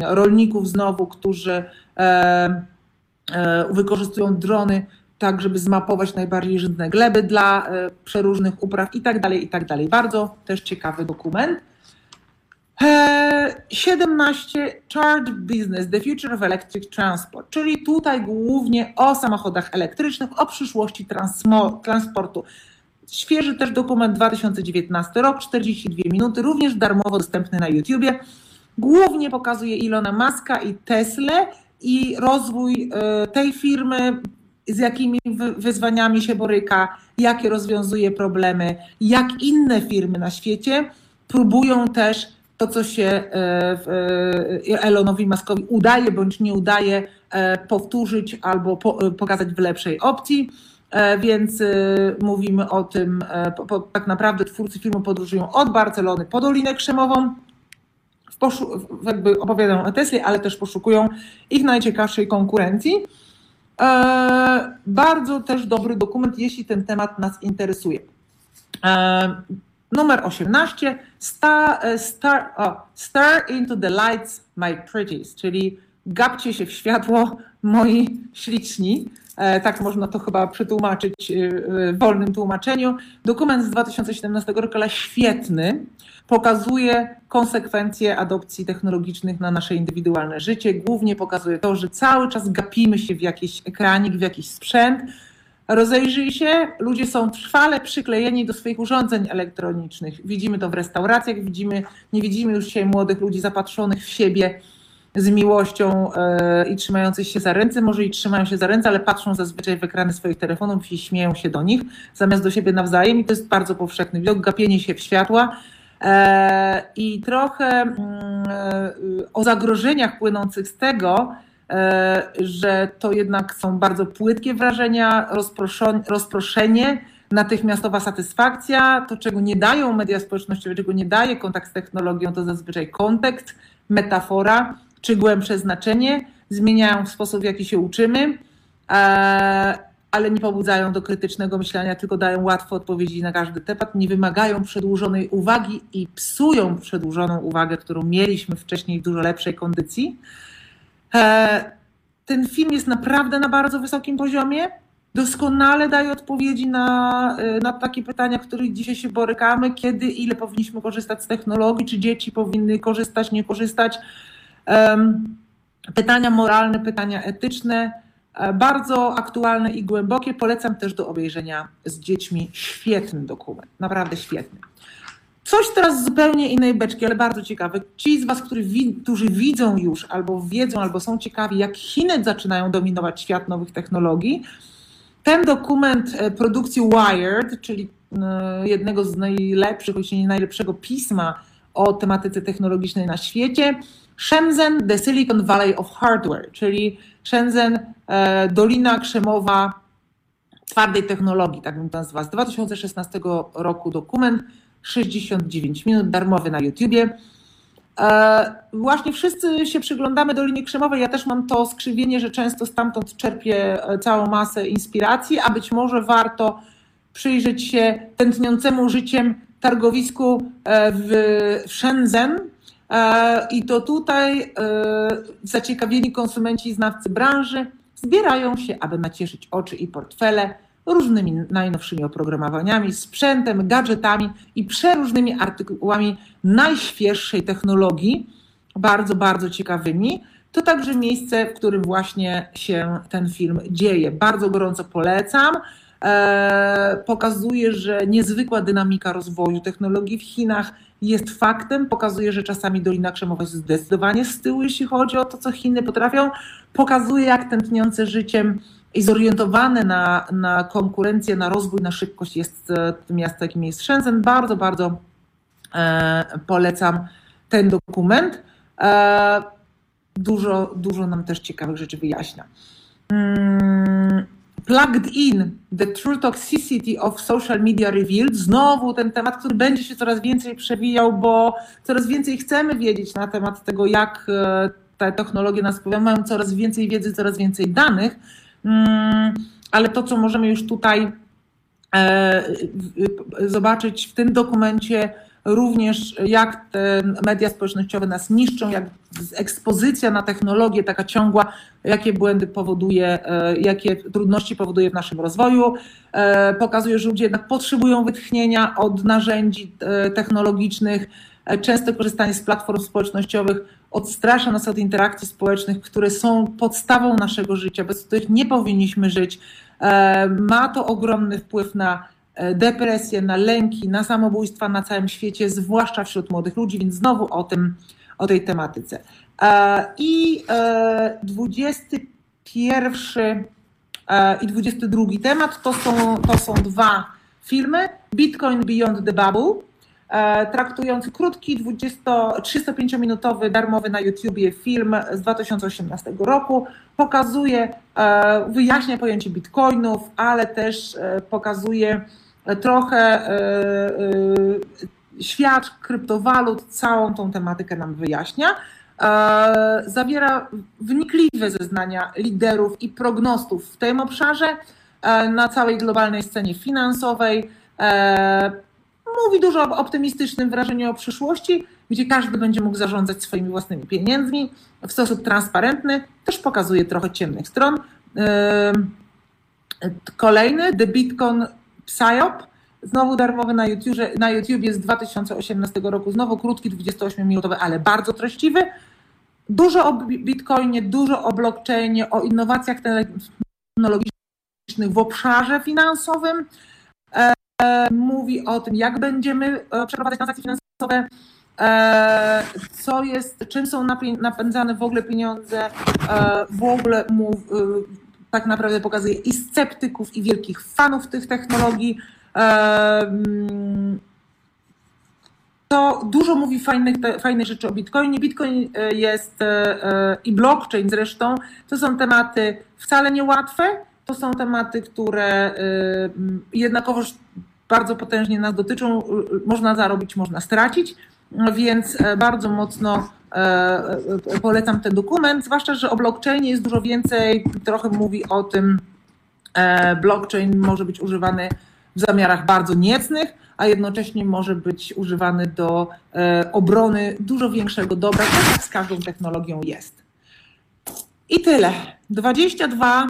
rolników znowu, którzy wykorzystują drony tak, żeby zmapować najbardziej żyzne gleby dla przeróżnych upraw i tak dalej, i tak dalej. Bardzo też ciekawy dokument. 17 Charge Business, The Future of Electric Transport, czyli tutaj głównie o samochodach elektrycznych, o przyszłości transportu. Świeży też dokument 2019 rok, 42 minuty, również darmowo dostępny na YouTubie. Głównie pokazuje Ilona Maska i Tesla i rozwój e, tej firmy, z jakimi wyzwaniami się boryka, jakie rozwiązuje problemy, jak inne firmy na świecie próbują też to, co się e, e, Elonowi Maskowi udaje bądź nie udaje e, powtórzyć albo pokazać w lepszej opcji. Więc mówimy o tym, tak naprawdę twórcy filmu podróżują od Barcelony po Dolinę Krzemową, jakby opowiadają o Tesli, ale też poszukują ich najciekawszej konkurencji. Bardzo też dobry dokument, jeśli ten temat nas interesuje. Numer 18. Star, e, star, oh, star into the lights, my pretties, czyli gapcie się w światło, moi śliczni. E, tak można to chyba przetłumaczyć e, w wolnym tłumaczeniu. Dokument z 2017 roku, ale świetny, pokazuje konsekwencje adopcji technologicznych na nasze indywidualne życie. Głównie pokazuje to, że cały czas gapimy się w jakiś ekranik, w jakiś sprzęt, Rozejrzyj się, ludzie są trwale przyklejeni do swoich urządzeń elektronicznych. Widzimy to w restauracjach, widzimy, nie widzimy już dzisiaj młodych ludzi zapatrzonych w siebie z miłością yy, i trzymających się za ręce, może i trzymają się za ręce, ale patrzą zazwyczaj w ekrany swoich telefonów i śmieją się do nich, zamiast do siebie nawzajem. I to jest bardzo powszechny widok, gapienie się w światła. E, i trochę mm, e, o zagrożeniach płynących z tego, E, że to jednak są bardzo płytkie wrażenia, rozproszenie, natychmiastowa satysfakcja. To, czego nie dają media społecznościowe, czego nie daje kontakt z technologią, to zazwyczaj kontekst, metafora czy głębsze znaczenie. Zmieniają sposób, w jaki się uczymy, e, ale nie pobudzają do krytycznego myślenia, tylko dają łatwe odpowiedzi na każdy temat, nie wymagają przedłużonej uwagi i psują przedłużoną uwagę, którą mieliśmy wcześniej w dużo lepszej kondycji. E, ten film jest naprawdę na bardzo wysokim poziomie. Doskonale daje odpowiedzi na, e, na takie pytania, których dzisiaj się borykamy, kiedy, ile powinniśmy korzystać z technologii, czy dzieci powinny korzystać, nie korzystać. Pytania moralne, pytania etyczne, e, bardzo aktualne i głębokie. Polecam też do obejrzenia z dziećmi. Świetny dokument, naprawdę świetny. Coś teraz zupełnie innej beczki, ale bardzo ciekawe. Ci z Was, którzy, widzą już, albo wiedzą, albo są ciekawi, jak Chiny zaczynają dominować świat nowych technologii, ten dokument e, produkcji Wired, czyli e, jednego z najlepszych, jeśli nie najlepszego pisma o tematyce technologicznej na świecie, Shenzhen, The Silicon Valley of Hardware, czyli Shenzhen, e, Dolina Krzemowa twardej technologii, tak bym to nazwała, z 2016 roku dokument, 69 minut, darmowy na YouTubie. E, właśnie wszyscy się przyglądamy Dolinie Krzemowej. Ja też mam to skrzywienie, że często stamtąd czerpię e, całą masę inspiracji, a być może warto przyjrzeć się tętniącemu życiem targowisku e, w Shenzhen. I to tutaj zaciekawieni konsumenci i znawcy branży zbierają się, aby nacieszyć oczy i portfele różnymi najnowszymi oprogramowaniami, sprzętem, gadżetami i przeróżnymi artykułami najświeższej technologii, bardzo, bardzo ciekawymi. To także miejsce, w którym właśnie się ten film dzieje. Bardzo gorąco polecam. Eee, pokazuje, że niezwykła dynamika rozwoju technologii w Chinach jest faktem. Pokazuje, że czasami Dolina Krzemowa jest zdecydowanie z tyłu, jeśli chodzi o to, co Chiny potrafią. Pokazuje, jak tętniące życiem i zorientowane na, na konkurencję, na rozwój, na szybkość jest e, miasto, jakim jest Shenzhen. Bardzo, bardzo e, polecam ten dokument. E, dużo, dużo nam też ciekawych rzeczy wyjaśnia. Mm, plugged in, the true toxicity of social media revealed. Znowu ten temat, który będzie się coraz więcej przewijał, bo coraz więcej chcemy wiedzieć na temat tego, jak te technologie nas wpływają. Mają coraz więcej wiedzy, coraz więcej danych, ale to, co możemy już tutaj e, zobaczyć w tym dokumencie, również jak te media społecznościowe nas niszczą, jak ekspozycja na technologię taka ciągła, jakie błędy powoduje, e, jakie trudności powoduje w naszym rozwoju. E, pokazuje, że ludzie jednak potrzebują wytchnienia od narzędzi e, technologicznych. Często korzystanie z platform społecznościowych odstrasza nas od interakcji społecznych, które są podstawą naszego życia, bez których nie powinniśmy żyć. Ma to ogromny wpływ na E, depresję, na lęki, na samobójstwa na całym świecie, zwłaszcza wśród młodych ludzi, więc znowu o tym, o tej tematyce. E, I 21 e, i 22 temat to są, to są dwa filmy. Bitcoin Beyond the Bubble, traktujący krótki, 305-minutowy, darmowy na YouTubie film z 2018 roku. Pokazuje, wyjaśnia pojęcie bitcoinów, ale też pokazuje trochę e, e, świat kryptowalut, całą tą tematykę nam wyjaśnia. E, zawiera wnikliwe zeznania liderów i prognostów w tym obszarze na całej globalnej scenie finansowej. Mówi dużo o optymistycznym wrażeniu o przyszłości, gdzie każdy będzie mógł zarządzać swoimi własnymi pieniędzmi w sposób transparentny. Też pokazuje trochę ciemnych stron. Kolejny, The Bitcoin Psyop, znowu darmowy na YouTube, na YouTube z 2018 roku, znowu krótki, 28-minutowy, ale bardzo treściwy. Dużo o Bitcoinie, dużo o blockchainie, o innowacjach technologicznych w obszarze finansowym. E, mówi o tym, jak będziemy e, przeprowadzać transakcje finansowe, e, co jest, czym są napędzane w ogóle pieniądze, w ogóle mów, tak naprawdę pokazuje i sceptyków, i wielkich fanów tych technologii. To dużo mówi fajnych, fajnych rzeczy o Bitcoinie. Bitcoin jest i blockchain zresztą, to są tematy wcale niełatwe, to są tematy, które jednakowoż bardzo potężnie nas dotyczą. Można zarobić, można stracić, więc bardzo mocno E, e, polecam ten dokument, zwłaszcza, że o blockchainie jest dużo więcej, trochę mówi o tym, e, blockchain może być używany w zamiarach bardzo niecnych, a jednocześnie może być używany do obrony dużo większego dobra, tak jak z każdą technologią jest. I tyle. 22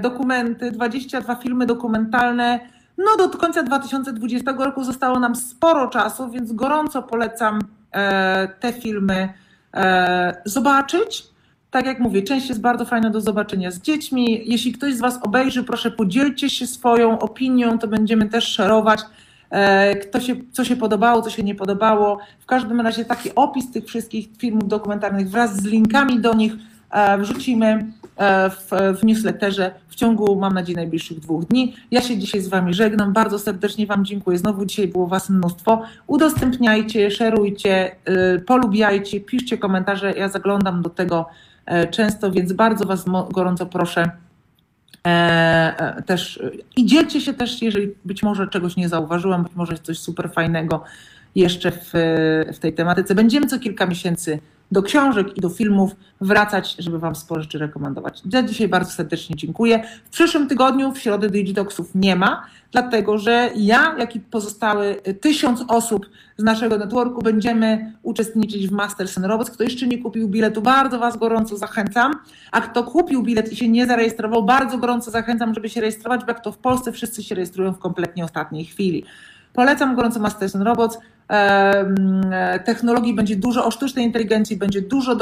dokumenty, 22 filmy dokumentalne. No do końca 2020 roku zostało nam sporo czasu, więc gorąco polecam E, te filmy e, zobaczyć. Tak jak mówię, część jest bardzo fajna do zobaczenia z dziećmi. Jeśli ktoś z Was obejrzy, proszę podzielcie się swoją opinią, to będziemy też szerować. E, kto się, co się podobało, co się nie podobało. W każdym razie taki opis tych wszystkich filmów dokumentalnych wraz z linkami do nich wrzucimy E, w, w newsletterze w ciągu, mam nadzieję, najbliższych dwóch dni. Ja się dzisiaj z Wami żegnam. Bardzo serdecznie Wam dziękuję. Znowu dzisiaj było Was mnóstwo. Udostępniajcie, szerujcie, y, polubiajcie, piszcie komentarze. Ja zaglądam do tego e, często, więc bardzo Was gorąco proszę e, też i dzielcie się też, jeżeli być może czegoś nie zauważyłam, być może jest coś super fajnego jeszcze w, w tej tematyce. Będziemy co kilka miesięcy do książek i do filmów wracać, żeby Wam sporo rzeczy rekomendować. Ja dzisiaj bardzo serdecznie dziękuję. W przyszłym tygodniu w środę Digitoxów nie ma, dlatego że ja, jak i pozostałe tysiąc osób z naszego networku będziemy uczestniczyć w Masters and Robots. Kto jeszcze nie kupił biletu, bardzo Was gorąco zachęcam. A kto kupił bilet i się nie zarejestrował, bardzo gorąco zachęcam, żeby się rejestrować, bo jak to w Polsce wszyscy się rejestrują w kompletnie ostatniej chwili. Polecam gorąco Masters and Robots. Technologii będzie dużo, o sztucznej inteligencji będzie dużo,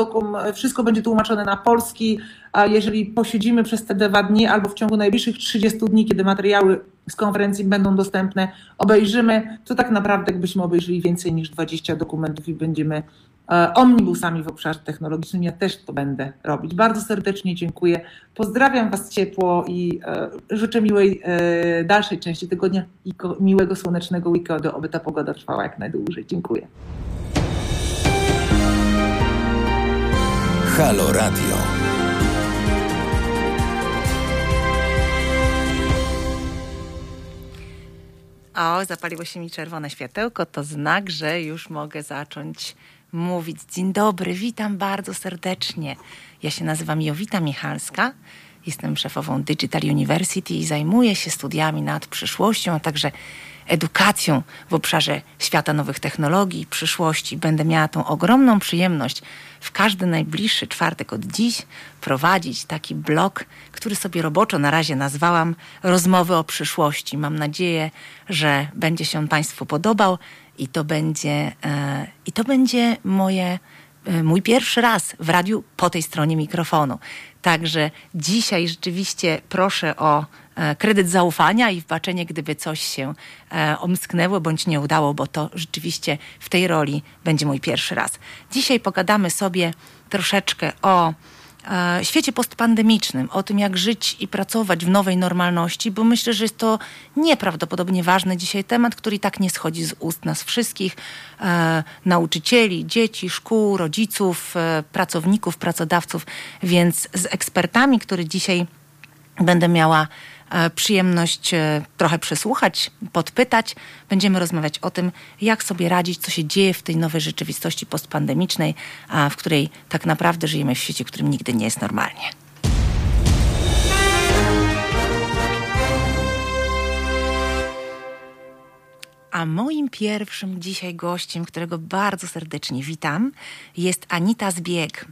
wszystko będzie tłumaczone na polski, a jeżeli posiedzimy przez te dwa dni albo w ciągu najbliższych 30 dni, kiedy materiały z konferencji będą dostępne, obejrzymy, to tak naprawdę jakbyśmy obejrzeli więcej niż 20 dokumentów i będziemy E, omnibusami w obszarze technologicznym. Ja też to będę robić. Bardzo serdecznie dziękuję. Pozdrawiam Was ciepło i e, życzę miłej e, dalszej części tygodnia i miłego słonecznego weekendu, aby ta pogoda trwała jak najdłużej. Dziękuję. Halo Radio. O, zapaliło się mi czerwone światełko, to znak, że już mogę zacząć mówić. Dzień dobry, witam bardzo serdecznie. Ja się nazywam Jowita Michalska, jestem szefową Digital University i zajmuję się studiami nad przyszłością, a także edukacją w obszarze świata nowych technologii przyszłości. Będę miała tą ogromną przyjemność w każdy najbliższy czwartek od dziś prowadzić taki blog, który sobie roboczo na razie nazwałam Rozmowy o przyszłości. Mam nadzieję, że będzie się on Państwu podobał i to będzie, e, i to będzie moje, e, mój pierwszy raz w radiu po tej stronie mikrofonu. Także dzisiaj rzeczywiście proszę o e, kredyt zaufania i wbaczenie, gdyby coś się omsknęło bądź nie udało, bo to rzeczywiście w tej roli będzie mój pierwszy raz. Dzisiaj pogadamy sobie troszeczkę o świecie postpandemicznym, o tym, jak żyć i pracować w nowej normalności, bo myślę, że jest to nieprawdopodobnie ważny dzisiaj temat, który i tak nie schodzi z ust nas wszystkich, e, nauczycieli, dzieci, szkół, rodziców, e, pracowników, pracodawców, więc z ekspertami, który dzisiaj będę miała e, przyjemność e, trochę przesłuchać, podpytać. Będziemy rozmawiać o tym, jak sobie radzić, co się dzieje w tej nowej rzeczywistości postpandemicznej, w której tak naprawdę żyjemy w świecie, w którym nigdy nie jest normalnie. A moim pierwszym dzisiaj gościem, którego bardzo serdecznie witam, jest Anita Zbieg.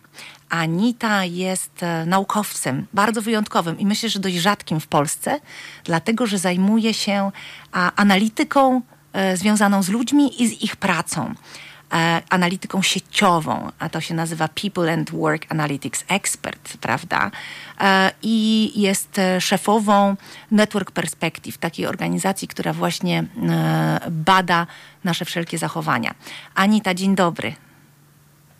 Anita jest e, naukowcem bardzo wyjątkowym i myślę, że dość rzadkim w Polsce, dlatego że zajmuje się analityką e, związaną z ludźmi i z ich pracą. E, analityką sieciową, a to się nazywa People and Work Analytics Expert, prawda? E, I jest e, szefową Network Perspective, takiej organizacji, która właśnie bada nasze wszelkie zachowania. Anita, dzień dobry.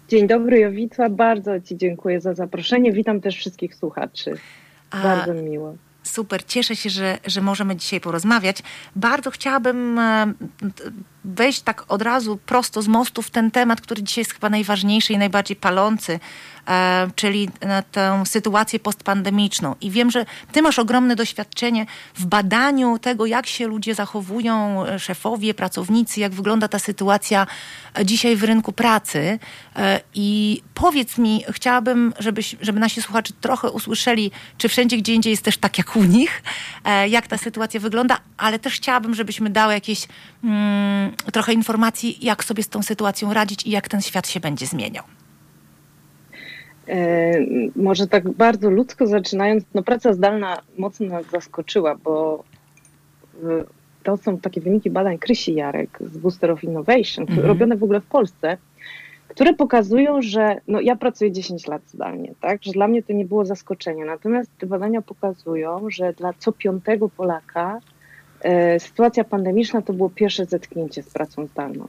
Dzień dobry, Jowita. Bardzo Ci dziękuję za zaproszenie. Witam też wszystkich słuchaczy. A- Bardzo mi miło. Super, cieszę się, że, że możemy dzisiaj porozmawiać. Bardzo chciałabym e, wejść tak od razu prosto z mostu w ten temat, który dzisiaj jest chyba najważniejszy i najbardziej palący, czyli na tę sytuację postpandemiczną. I wiem, że ty masz ogromne doświadczenie w badaniu tego, jak się ludzie zachowują, e, szefowie, pracownicy, jak wygląda ta sytuacja e, dzisiaj w rynku pracy. E, I powiedz mi, chciałabym, żebyś, żeby nasi słuchacze trochę usłyszeli, czy wszędzie gdzie indziej jest też tak jak u nich, e, jak ta sytuacja wygląda, ale też chciałabym, żebyśmy dały jakieś mm, trochę informacji, jak sobie z tą sytuacją radzić i jak ten świat się będzie zmieniał. E, może tak bardzo ludzko zaczynając, no praca zdalna mocno nas zaskoczyła, bo e, to są takie wyniki badań Krysi Jarek z Booster of Innovation, Mhm. robione w ogóle w Polsce, które pokazują, że no ja pracuję 10 lat zdalnie, tak, że dla mnie to nie było zaskoczenie. Natomiast te badania pokazują, że dla co piątego Polaka e, sytuacja pandemiczna to było pierwsze zetknięcie z pracą zdalną.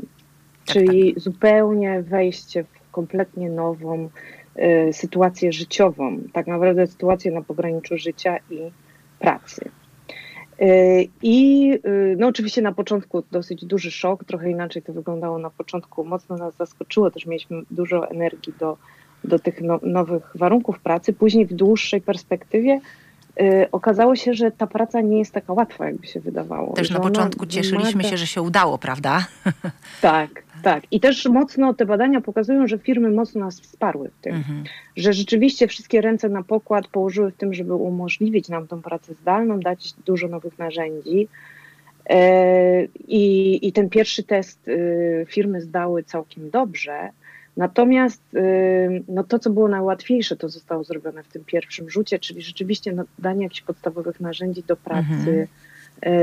Czyli zupełnie wejście w kompletnie nową sytuację życiową, tak naprawdę sytuację na pograniczu życia i pracy. E, I e, no oczywiście na początku dosyć duży szok, trochę inaczej to wyglądało na początku, mocno nas zaskoczyło, też mieliśmy dużo energii do, do tych no, nowych warunków pracy. Później w dłuższej perspektywie okazało się, że ta praca nie jest taka łatwa, jakby się wydawało. Też na początku cieszyliśmy się, że się udało, prawda? tak, tak. I też mocno te badania pokazują, że firmy mocno nas wsparły w tym, Mhm. że rzeczywiście wszystkie ręce na pokład położyły w tym, żeby umożliwić nam tą pracę zdalną, dać dużo nowych narzędzi. E, I, I ten pierwszy test y, firmy zdały całkiem dobrze. Natomiast y, no to, co było najłatwiejsze, to zostało zrobione w tym pierwszym rzucie, czyli rzeczywiście no, danie jakichś podstawowych narzędzi do pracy Mhm.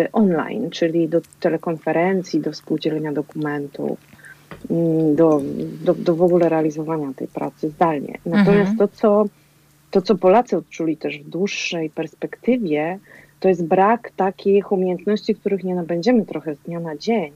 y, online, czyli do telekonferencji, do współdzielenia dokumentów, do, do, do w ogóle realizowania tej pracy zdalnie. Natomiast Mhm. to, co, to, co Polacy odczuli też w dłuższej perspektywie, to jest brak takich umiejętności, których nie nabędziemy trochę z dnia na dzień,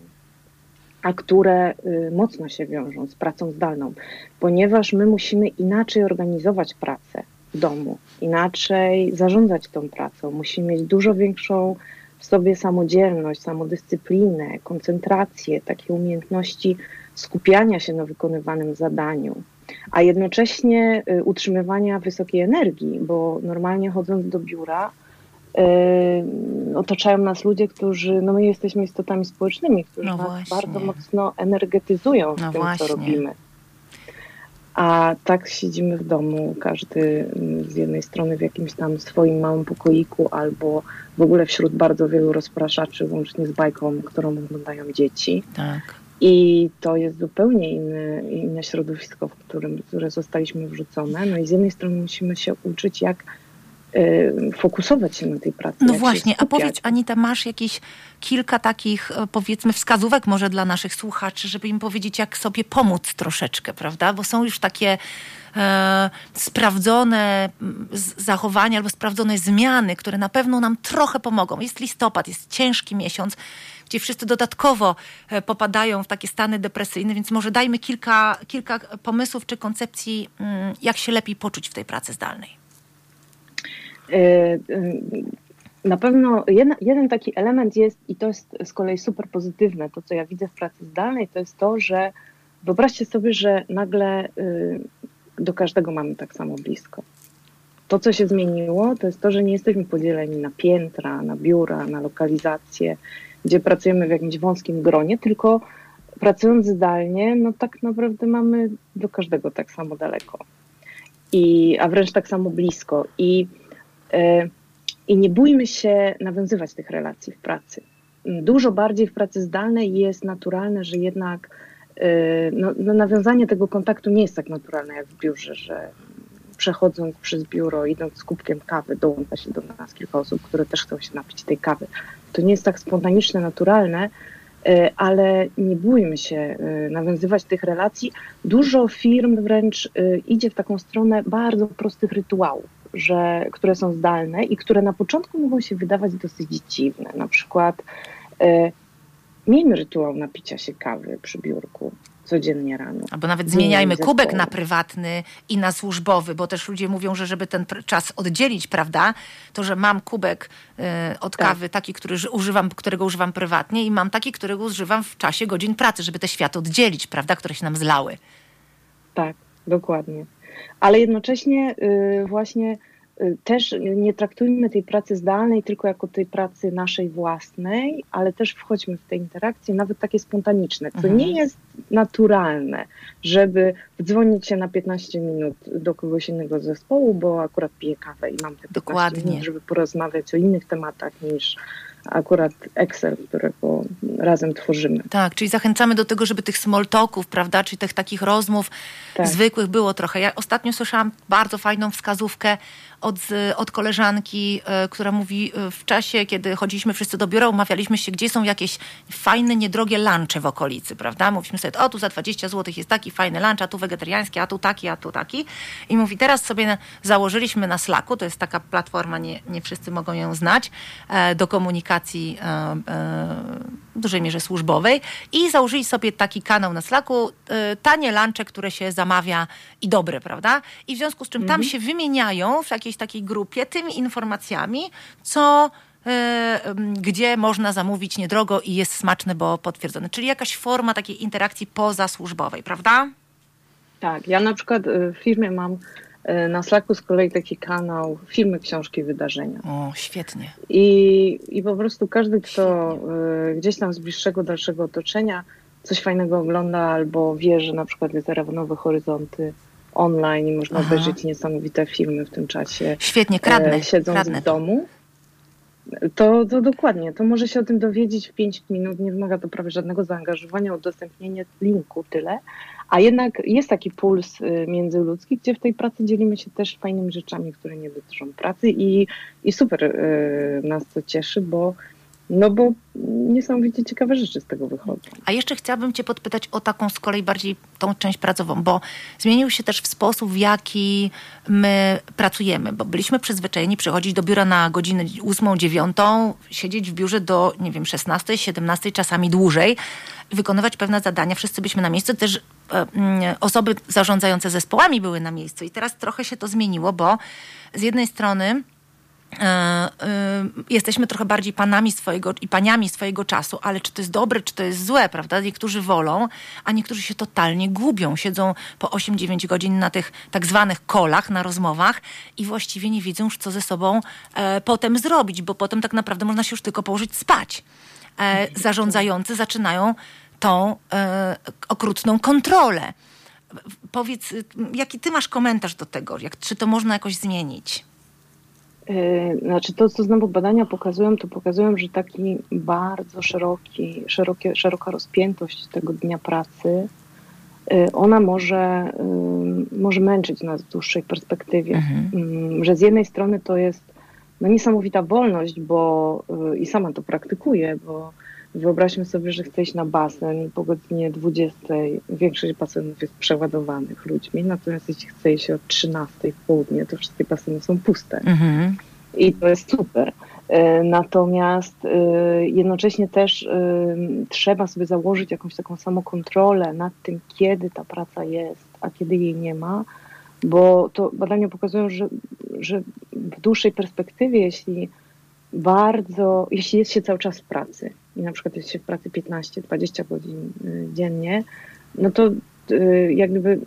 a które y, mocno się wiążą z pracą zdalną, ponieważ my musimy inaczej organizować pracę w domu, inaczej zarządzać tą pracą. Musimy mieć dużo większą w sobie samodzielność, samodyscyplinę, koncentrację, takie umiejętności skupiania się na wykonywanym zadaniu, a jednocześnie y, utrzymywania wysokiej energii, bo normalnie chodząc do biura, y, otaczają nas ludzie, którzy, no my jesteśmy istotami społecznymi, którzy No nas właśnie. bardzo mocno energetyzują w No tym, właśnie. co robimy. A tak siedzimy w domu, każdy mm, z jednej strony w jakimś tam swoim małym pokoiku, albo w ogóle wśród bardzo wielu rozpraszaczy, łącznie z bajką, którą oglądają dzieci. Tak. I to jest zupełnie inne, inne środowisko, w którym, które zostaliśmy wrzucone. No i z jednej strony musimy się uczyć, jak fokusować się na tej pracy. No właśnie, a powiedz Anita, masz jakieś kilka takich e, powiedzmy wskazówek może dla naszych słuchaczy, żeby im powiedzieć, jak sobie pomóc troszeczkę, prawda? Bo są już takie e, sprawdzone zachowania albo sprawdzone zmiany, które na pewno nam trochę pomogą. Jest listopad, jest ciężki miesiąc, gdzie wszyscy dodatkowo e, popadają w takie stany depresyjne, więc może dajmy kilka, kilka pomysłów czy koncepcji, mm, jak się lepiej poczuć w tej pracy zdalnej. Y, y, Na pewno jeden, taki element jest, i to jest z kolei super pozytywne, to co ja widzę w pracy zdalnej, to jest to, że wyobraźcie sobie, że nagle y, do każdego mamy tak samo blisko. To, co się zmieniło, to jest to, że nie jesteśmy podzieleni na piętra, na biura, na lokalizacje, gdzie pracujemy w jakimś wąskim gronie, tylko pracując zdalnie, no tak naprawdę mamy do każdego tak samo daleko. I, a wręcz tak samo blisko. I I nie bójmy się nawiązywać tych relacji w pracy. Dużo bardziej w pracy zdalnej jest naturalne, że jednak e, no, no nawiązanie tego kontaktu nie jest tak naturalne jak w biurze, że przechodząc przez biuro, idąc z kubkiem kawy, dołącza się do nas kilka osób, które też chcą się napić tej kawy. To nie jest tak spontaniczne, naturalne, e, ale nie bójmy się e, nawiązywać tych relacji. Dużo firm wręcz e, idzie w taką stronę bardzo prostych rytuałów że, które są zdalne i które na początku mogą się wydawać dosyć dziwne. Na przykład e, miejmy rytuał napicia się kawy przy biurku codziennie rano. Albo nawet Zmieniaj zmieniajmy kubek na prywatny i na służbowy, bo też ludzie mówią, że żeby ten czas oddzielić, prawda, to że mam kubek y, od Tak. kawy, taki, który ży- używam, którego używam prywatnie i mam taki, którego używam w czasie godzin pracy, żeby te światy oddzielić, prawda, które się nam zlały. Tak, dokładnie. Ale jednocześnie y, właśnie y, też nie traktujmy tej pracy zdalnej tylko jako tej pracy naszej własnej, ale też wchodźmy w te interakcje, nawet takie spontaniczne, co Mhm. nie jest naturalne, żeby dzwonić się na 15 minut do kogoś innego z zespołu, bo akurat piję kawę i mam te 15 Dokładnie. minut, żeby porozmawiać o innych tematach niż akurat Excel, którego razem tworzymy. Tak, czyli zachęcamy do tego, żeby tych small talków, prawda, czyli tych takich rozmów Tak. zwykłych było trochę. Ja ostatnio słyszałam bardzo fajną wskazówkę od, od koleżanki, e, która mówi, e, w czasie, kiedy chodziliśmy wszyscy do biura, umawialiśmy się, gdzie są jakieś fajne, niedrogie lunche w okolicy, prawda? Mówiliśmy sobie, o tu za 20 zł jest taki fajny lunch, a tu wegetariański, a tu taki, a tu taki. I mówi, teraz sobie założyliśmy na Slacku, to jest taka platforma, nie, nie wszyscy mogą ją znać, e, do komunikacji w dużej mierze służbowej i założyli sobie taki kanał na Slacku, tanie lunche, które się zamawia i dobre, prawda? I w związku z czym tam się wymieniają w jakiejś takiej grupie tymi informacjami, co e, gdzie można zamówić niedrogo i jest smaczne, bo potwierdzone. Czyli jakaś forma takiej interakcji pozasłużbowej, prawda? Tak, ja na przykład y, w firmie mam y, na Slacku z kolei taki kanał filmy, książki, wydarzenia. O, świetnie. I, i po prostu każdy, kto y, gdzieś tam z bliższego, dalszego otoczenia coś fajnego ogląda albo wie, że na przykład jest Nowe Horyzonty online i można Aha. obejrzeć niesamowite filmy w tym czasie, Świetnie, kradnę. e, siedząc kradnę w domu. To, to dokładnie, to może się o tym dowiedzieć w 5 minut, nie wymaga to prawie żadnego zaangażowania, udostępnienie linku, tyle. A jednak jest taki puls y, międzyludzki, gdzie w tej pracy dzielimy się też fajnymi rzeczami, które nie dotyczą pracy i, i super y, nas to cieszy, bo, no bo niesamowicie ciekawe rzeczy z tego wychodzą. A jeszcze chciałabym Cię podpytać o taką z kolei bardziej tą część pracową, bo zmienił się też w sposób, w jaki my pracujemy, bo byliśmy przyzwyczajeni przychodzić do biura na godzinę 8, 9, siedzieć w biurze do, nie wiem, 16, 17, czasami dłużej, wykonywać pewne zadania. Wszyscy byliśmy na miejscu, też e, mm, osoby zarządzające zespołami były na miejscu i teraz trochę się to zmieniło, bo z jednej strony jesteśmy trochę bardziej panami swojego i paniami swojego czasu, ale czy to jest dobre, czy to jest złe, prawda? Niektórzy wolą, a niektórzy się totalnie gubią. Siedzą po 8-9 godzin na tych tak zwanych kolach, na rozmowach i właściwie nie wiedzą już, co ze sobą e, potem zrobić, bo potem tak naprawdę można się już tylko położyć spać. E, zarządzający zaczynają tą e, okrutną kontrolę. Powiedz, jaki ty masz komentarz do tego? Jak, czy to można jakoś zmienić? E, znaczy to, co znowu badania pokazują, to pokazują, że taki bardzo szeroki, szerokie, szeroka rozpiętość tego dnia pracy, e, ona może, e, może męczyć nas w dłuższej perspektywie. Mhm. Mm, że z jednej strony to jest no, niesamowita wolność, bo i sama to praktykuję, bo wyobraźmy sobie, że chcę iść na basen i po godzinie 20 większość basenów jest przeładowanych ludźmi, natomiast jeśli chcę iść o 13 w południe, to wszystkie baseny są puste. Mhm. I to jest super. E, natomiast e, jednocześnie też e, trzeba sobie założyć jakąś taką samokontrolę nad tym, kiedy ta praca jest, a kiedy jej nie ma, bo to badania pokazują, że, że w dłuższej perspektywie, jeśli bardzo, jeśli jest się cały czas w pracy i na przykład jest się w pracy 15-20 godzin y, dziennie, no to y, jak gdyby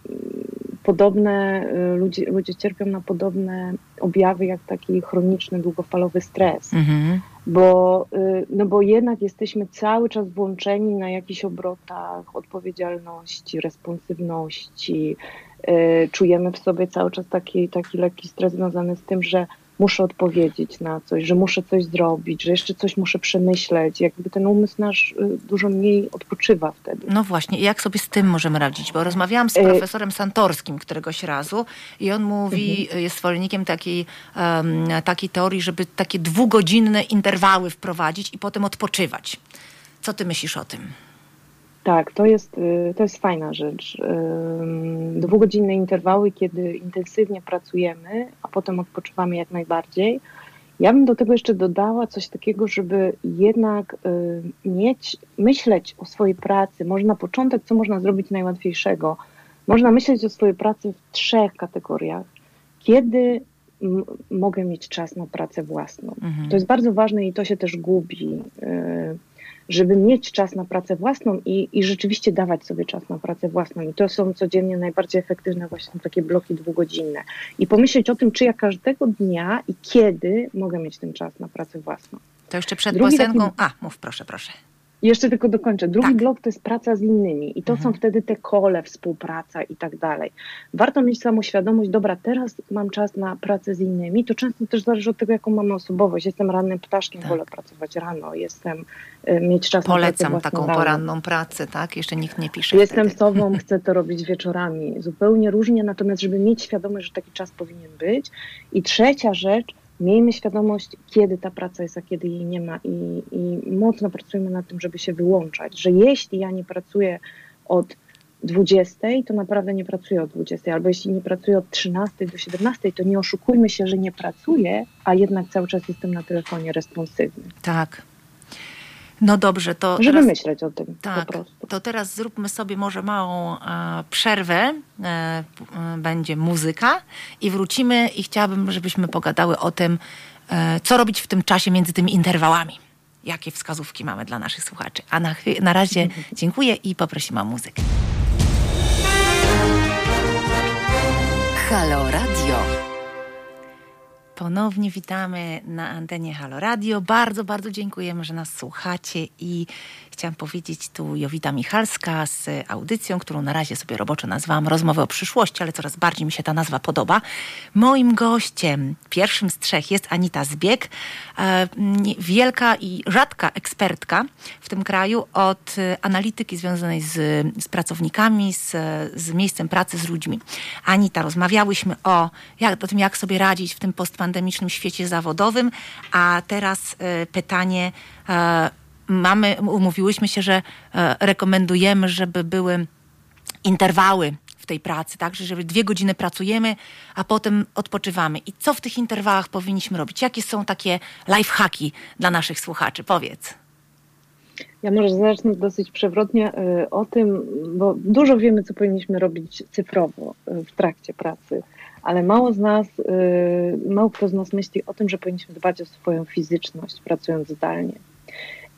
podobne, y, ludzie, ludzie cierpią na podobne objawy jak taki chroniczny, długofalowy stres. Mhm. Bo, no bo jednak jesteśmy cały czas włączeni na jakichś obrotach odpowiedzialności, responsywności. Czujemy w sobie cały czas taki, taki lekki stres związany z tym, że muszę odpowiedzieć na coś, że muszę coś zrobić, że jeszcze coś muszę przemyśleć. Jakby ten umysł nasz y, dużo mniej odpoczywa wtedy. No właśnie, i jak sobie z tym możemy radzić? Bo rozmawiałam z e, profesorem Santorskim któregoś razu i on mówi, mhm. jest zwolennikiem takiej, um, takiej teorii, żeby takie dwugodzinne interwały wprowadzić i potem odpoczywać. Co ty myślisz o tym? Tak, to jest, y, to jest fajna rzecz. Dwugodzinne interwały, kiedy intensywnie pracujemy, a potem odpoczywamy jak najbardziej. Ja bym do tego jeszcze dodała coś takiego, żeby jednak y, mieć, myśleć o swojej pracy. Może na początek, co można zrobić najłatwiejszego? Można myśleć o swojej pracy w trzech kategoriach. Kiedy mogę mieć czas na pracę własną? Mhm. To jest bardzo ważne i to się też gubi y, żeby mieć czas na pracę własną i, i rzeczywiście dawać sobie czas na pracę własną. I to są codziennie najbardziej efektywne właśnie takie bloki dwugodzinne. I pomyśleć o tym, czy ja każdego dnia i kiedy mogę mieć ten czas na pracę własną. To jeszcze przed Drugi piosenką... Taki... A, mów proszę, proszę. Jeszcze tylko dokończę. Drugi tak. blok to jest praca z innymi i to mhm. są wtedy te kole, współpraca i tak dalej. Warto mieć samoświadomość, dobra, teraz mam czas na pracę z innymi. To często też zależy od tego, jaką mamy osobowość. Jestem rannym ptaszkiem, tak. wolę pracować rano. Jestem, y, mieć czas Polecam na pracę taką rano. poranną pracę, tak? Jeszcze nikt nie pisze Jestem wtedy. sobą, chcę to robić wieczorami. Zupełnie różnie, natomiast żeby mieć świadomość, że taki czas powinien być. I trzecia rzecz, miejmy świadomość, kiedy ta praca jest, a kiedy jej nie ma i, i mocno pracujemy nad tym, żeby się wyłączać, że jeśli ja nie pracuję od 20, to naprawdę nie pracuję od 20, albo jeśli nie pracuję od 13 do 17, to nie oszukujmy się, że nie pracuję, a jednak cały czas jestem na telefonie responsywny. Tak, no dobrze, to. Żeby teraz, myśleć o tym. Tak, to teraz zróbmy sobie może małą e, przerwę. E, e, będzie muzyka i wrócimy i chciałabym, żebyśmy pogadały o tym, e, co robić w tym czasie między tymi interwałami. Jakie wskazówki mamy dla naszych słuchaczy. A na, na razie dziękuję i poprosimy o muzykę. Halo Radio. Ponownie witamy na antenie Halo Radio. Bardzo, bardzo dziękujemy, że nas słuchacie i chciałam powiedzieć tu Jowita Michalska z audycją, którą na razie sobie roboczo nazwałam Rozmowy o przyszłości, ale coraz bardziej mi się ta nazwa podoba. Moim gościem, pierwszym z trzech jest Anita Zbieg, e, wielka i rzadka ekspertka w tym kraju od analityki związanej z, z pracownikami, z, z miejscem pracy, z ludźmi. Anita, rozmawiałyśmy o, jak, o tym, jak sobie radzić w tym postpandemicznym świecie zawodowym, a teraz e, pytanie e, mamy, umówiłyśmy się, że e, rekomendujemy, żeby były interwały w tej pracy, tak, żeby dwie godziny pracujemy, a potem odpoczywamy. I co w tych interwałach powinniśmy robić? Jakie są takie life hacki dla naszych słuchaczy? Powiedz. Ja może zacznę dosyć przewrotnie y, o tym, bo dużo wiemy, co powinniśmy robić cyfrowo y, w trakcie pracy, ale mało z nas, mało kto z nas myśli o tym, że powinniśmy dbać o swoją fizyczność, pracując zdalnie.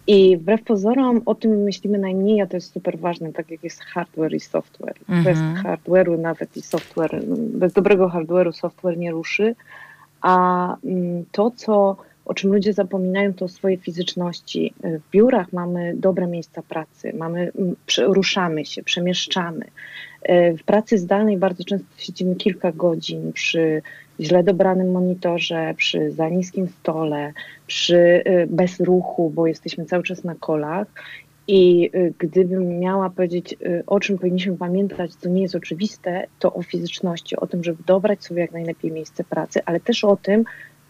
I wbrew pozorom o tym myślimy najmniej, a to jest super ważne, tak jak jest hardware i software. Mhm. Bez hardware'u nawet i software, bez dobrego hardware'u software nie ruszy, a mm, to, co o czym ludzie zapominają, to o swojej fizyczności. W biurach mamy dobre miejsca pracy, mamy, ruszamy się, przemieszczamy. E, w pracy zdalnej bardzo często siedzimy kilka godzin przy źle dobranym monitorze, przy za niskim stole, przy e, bez ruchu, bo jesteśmy cały czas na kolach. I e, gdybym miała powiedzieć, o czym powinniśmy pamiętać, co nie jest oczywiste, to o fizyczności, o tym, żeby dobrać sobie jak najlepiej miejsce pracy, ale też o tym,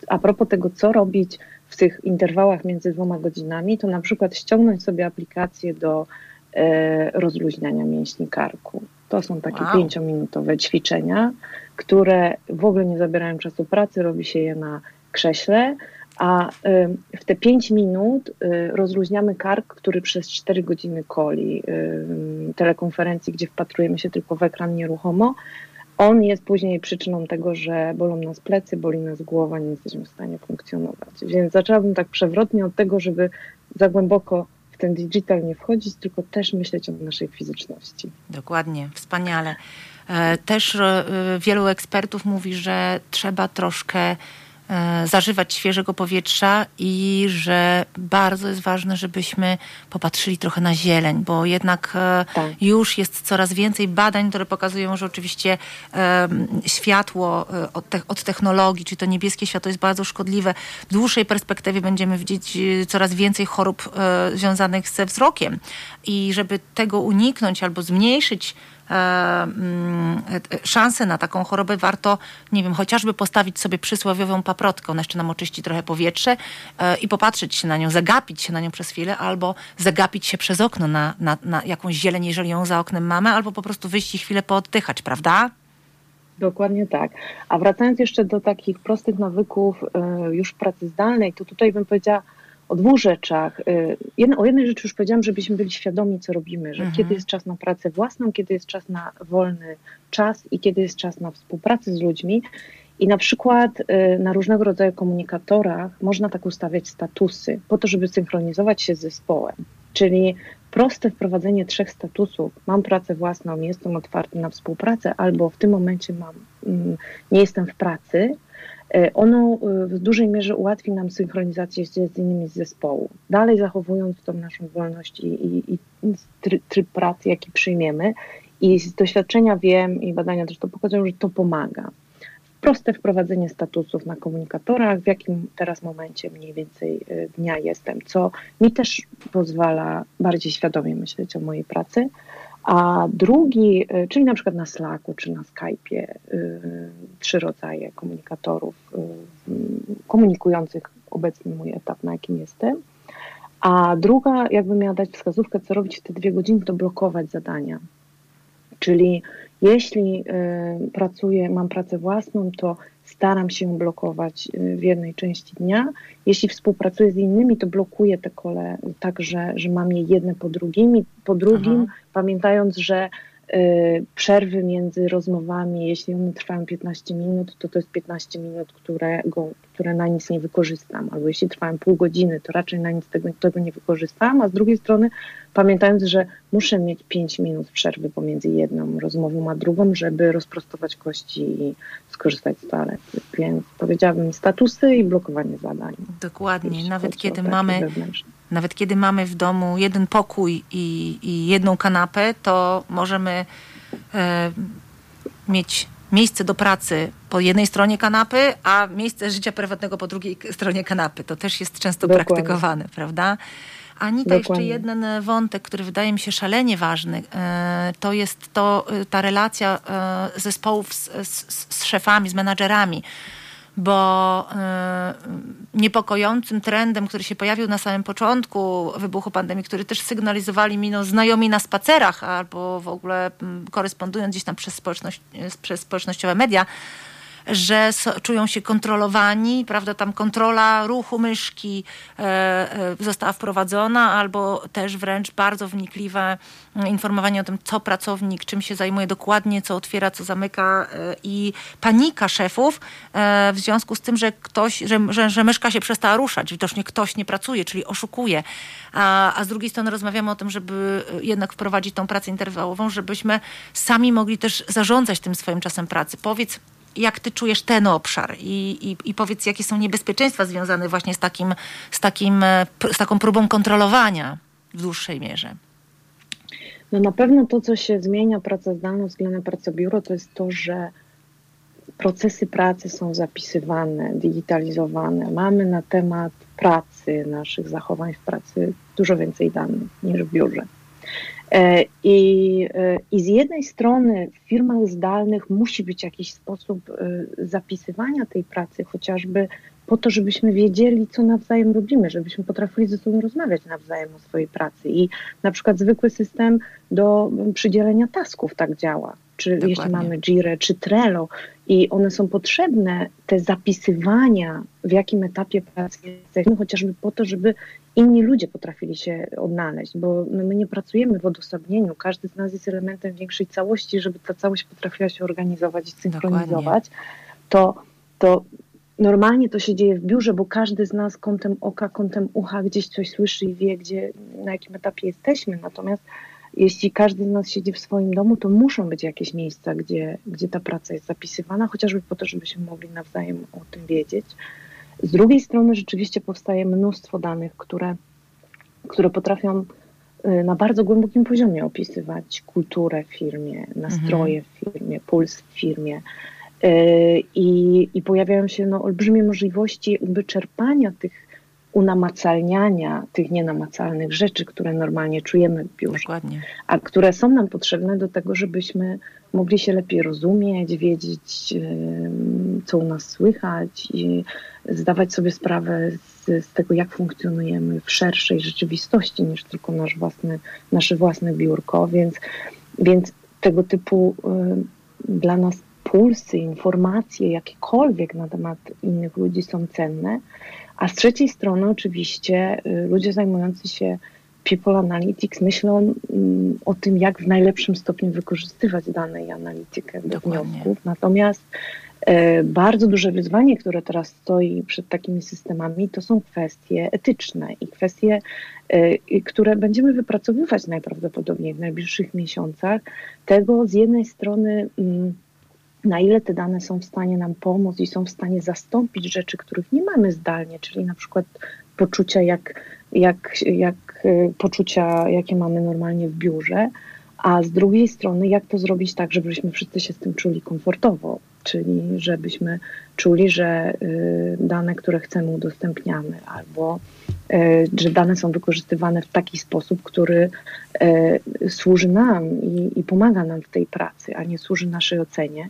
a propos tego, co robić w tych interwałach między dwoma godzinami, to na przykład ściągnąć sobie aplikację do e, rozluźniania mięśni karku. To są takie wow. pięciominutowe ćwiczenia, które w ogóle nie zabierają czasu pracy, robi się je na krześle, a w te pięć minut e, rozluźniamy kark, który przez cztery godziny koli telekonferencji, gdzie wpatrujemy się tylko w ekran nieruchomo, on jest później przyczyną tego, że bolą nas plecy, boli nas głowa, nie jesteśmy w stanie funkcjonować. Więc zaczęłabym tak przewrotnie od tego, żeby za głęboko w ten digital nie wchodzić, tylko też myśleć o naszej fizyczności. Dokładnie, wspaniale. E, też e, wielu ekspertów mówi, że trzeba troszkę zażywać świeżego powietrza i że bardzo jest ważne, żebyśmy popatrzyli trochę na zieleń, bo jednak e, tak. już jest coraz więcej badań, które pokazują, że oczywiście światło e, od, te, od technologii, czy to niebieskie światło jest bardzo szkodliwe. W dłuższej perspektywie będziemy widzieć coraz więcej chorób związanych ze wzrokiem i żeby tego uniknąć albo zmniejszyć E, e, szansę na taką chorobę, warto, nie wiem, chociażby postawić sobie przysłowiową paprotkę, ona jeszcze nam oczyści trochę powietrze e, i popatrzeć się na nią, zagapić się na nią przez chwilę, albo zagapić się przez okno na, na, na jakąś zieleń, jeżeli ją za oknem mamy, albo po prostu wyjść i chwilę pooddychać, prawda? Dokładnie tak. A wracając jeszcze do takich prostych nawyków już pracy zdalnej, to tutaj bym powiedziała, o dwóch rzeczach. Y, o jednej rzeczy już powiedziałam, żebyśmy byli świadomi, co robimy, że mhm. kiedy jest czas na pracę własną, kiedy jest czas na wolny czas i kiedy jest czas na współpracę z ludźmi. I na przykład y, na różnego rodzaju komunikatorach można tak ustawiać statusy, po to, żeby synchronizować się z zespołem. Czyli proste wprowadzenie trzech statusów. Mam pracę własną, jestem otwarty na współpracę, albo w tym momencie mam, mm, nie jestem w pracy, ono e, w dużej mierze ułatwi nam synchronizację z innymi z zespołu, dalej zachowując tą naszą wolność i, i, i tryb pracy, jaki przyjmiemy. I z doświadczenia wiem i badania też to pokazują, że to pomaga. Proste wprowadzenie statusów na komunikatorach, w jakim teraz momencie mniej więcej e, dnia jestem, co mi też pozwala bardziej świadomie myśleć o mojej pracy. A drugi, y, czyli na przykład na Slacku czy na Skype'ie, y, trzy rodzaje komunikatorów y, komunikujących obecny mój etap, na jakim jestem. A druga, jakby miała dać wskazówkę, co robić w te dwie godziny, to blokować zadania. Czyli jeśli pracuję, mam pracę własną, to staram się blokować y, w jednej części dnia. Jeśli współpracuję z innymi, to blokuję te kole tak, że, że mam je jedne po drugim, po drugim Aha. pamiętając, że przerwy między rozmowami, jeśli one trwają 15 minut, to to jest 15 minut, które, go, które na nic nie wykorzystam. Albo jeśli trwają pół godziny, to raczej na nic tego, tego nie wykorzystam. A z drugiej strony pamiętając, że muszę mieć 5 minut przerwy pomiędzy jedną rozmową a drugą, żeby rozprostować kości i skorzystać z toalety. Więc powiedziałabym statusy i blokowanie zadań. Dokładnie. Nawet kiedy mamy nawet kiedy mamy w domu jeden pokój i, i jedną kanapę, to możemy e, mieć miejsce do pracy po jednej stronie kanapy, a miejsce życia prywatnego po drugiej stronie kanapy. To też jest często Dokładnie. praktykowane, prawda? Anita, Dokładnie. jeszcze jeden e, wątek, który wydaje mi się szalenie ważny, e, to jest to e, ta relacja zespołów z, z, z szefami, z menadżerami bo niepokojącym trendem, który się pojawił na samym początku wybuchu pandemii, który też sygnalizowali mi no, znajomi na spacerach albo w ogóle korespondując gdzieś tam przez, społeczność, przez społecznościowe media, że czują się kontrolowani, prawda, tam kontrola ruchu myszki e, e, została wprowadzona, albo też wręcz bardzo wnikliwe informowanie o tym, co pracownik, czym się zajmuje dokładnie, co otwiera, co zamyka e, i panika szefów w związku z tym, że ktoś, że, że, że myszka się przestała ruszać, widocznie ktoś nie pracuje, czyli oszukuje. A, a z drugiej strony rozmawiamy o tym, żeby jednak wprowadzić tą pracę interwałową, żebyśmy sami mogli też zarządzać tym swoim czasem pracy. Powiedz, jak ty czujesz ten obszar i, i, i, powiedz, jakie są niebezpieczeństwa związane właśnie z, takim, z, takim, e, z taką próbą kontrolowania w dłuższej mierze. No na pewno to, co się zmienia praca zdalna względem pracy biuro, to jest to, że procesy pracy są zapisywane, digitalizowane. Mamy na temat pracy, naszych zachowań w pracy dużo więcej danych niż w biurze. E, I, e, I z jednej strony w firmach zdalnych musi być jakiś sposób e, zapisywania tej pracy, chociażby po to, żebyśmy wiedzieli, co nawzajem robimy, żebyśmy potrafili ze sobą rozmawiać nawzajem o swojej pracy. I na przykład zwykły system do przydzielenia tasków tak działa. Czy Dokładnie. jeśli mamy Jira, czy Trello, i one są potrzebne, te zapisywania, w jakim etapie pracy jesteśmy, chociażby po to, żeby inni ludzie potrafili się odnaleźć, bo my nie pracujemy w odosobnieniu. Każdy z nas jest elementem większej całości, żeby ta całość potrafiła się organizować i synchronizować. To, to normalnie to się dzieje w biurze, bo każdy z nas kątem oka, kątem ucha gdzieś coś słyszy i wie, gdzie, na jakim etapie jesteśmy. Natomiast jeśli każdy z nas siedzi w swoim domu, to muszą być jakieś miejsca, gdzie, gdzie ta praca jest zapisywana, chociażby po to, żebyśmy mogli nawzajem o tym wiedzieć. Z drugiej strony rzeczywiście powstaje mnóstwo danych, które, które potrafią y, na bardzo głębokim poziomie opisywać kulturę w firmie, nastroje mhm. w firmie, puls w firmie. Y, I, i pojawiają się no, olbrzymie możliwości wyczerpania tych unamacalniania tych nienamacalnych rzeczy, które normalnie czujemy w biurze, Dokładnie. a które są nam potrzebne do tego, żebyśmy mogli się lepiej rozumieć, wiedzieć, co u nas słychać i zdawać sobie sprawę z, z tego, jak funkcjonujemy w szerszej rzeczywistości niż tylko nasz własny, nasze własne biurko, więc, więc tego typu dla nas pulsy, informacje, jakiekolwiek na temat innych ludzi są cenne, a z trzeciej strony oczywiście y, ludzie zajmujący się People Analytics myślą mm, o tym, jak w najlepszym stopniu wykorzystywać dane i analitykę do Dokładnie. wniosków. Natomiast e, bardzo duże wyzwanie, które teraz stoi przed takimi systemami, to są kwestie etyczne i kwestie, e, które będziemy wypracowywać najprawdopodobniej w najbliższych miesiącach. Tego z jednej strony mm, na ile te dane są w stanie nam pomóc i są w stanie zastąpić rzeczy, których nie mamy zdalnie, czyli na przykład poczucia jak, jak, jak e, poczucia, jakie mamy normalnie w biurze, a z drugiej strony jak to zrobić tak, żebyśmy wszyscy się z tym czuli komfortowo, czyli żebyśmy czuli, że y, dane, które chcemy udostępniamy, albo y, że dane są wykorzystywane w taki sposób, który y, służy nam i, i pomaga nam w tej pracy, a nie służy naszej ocenie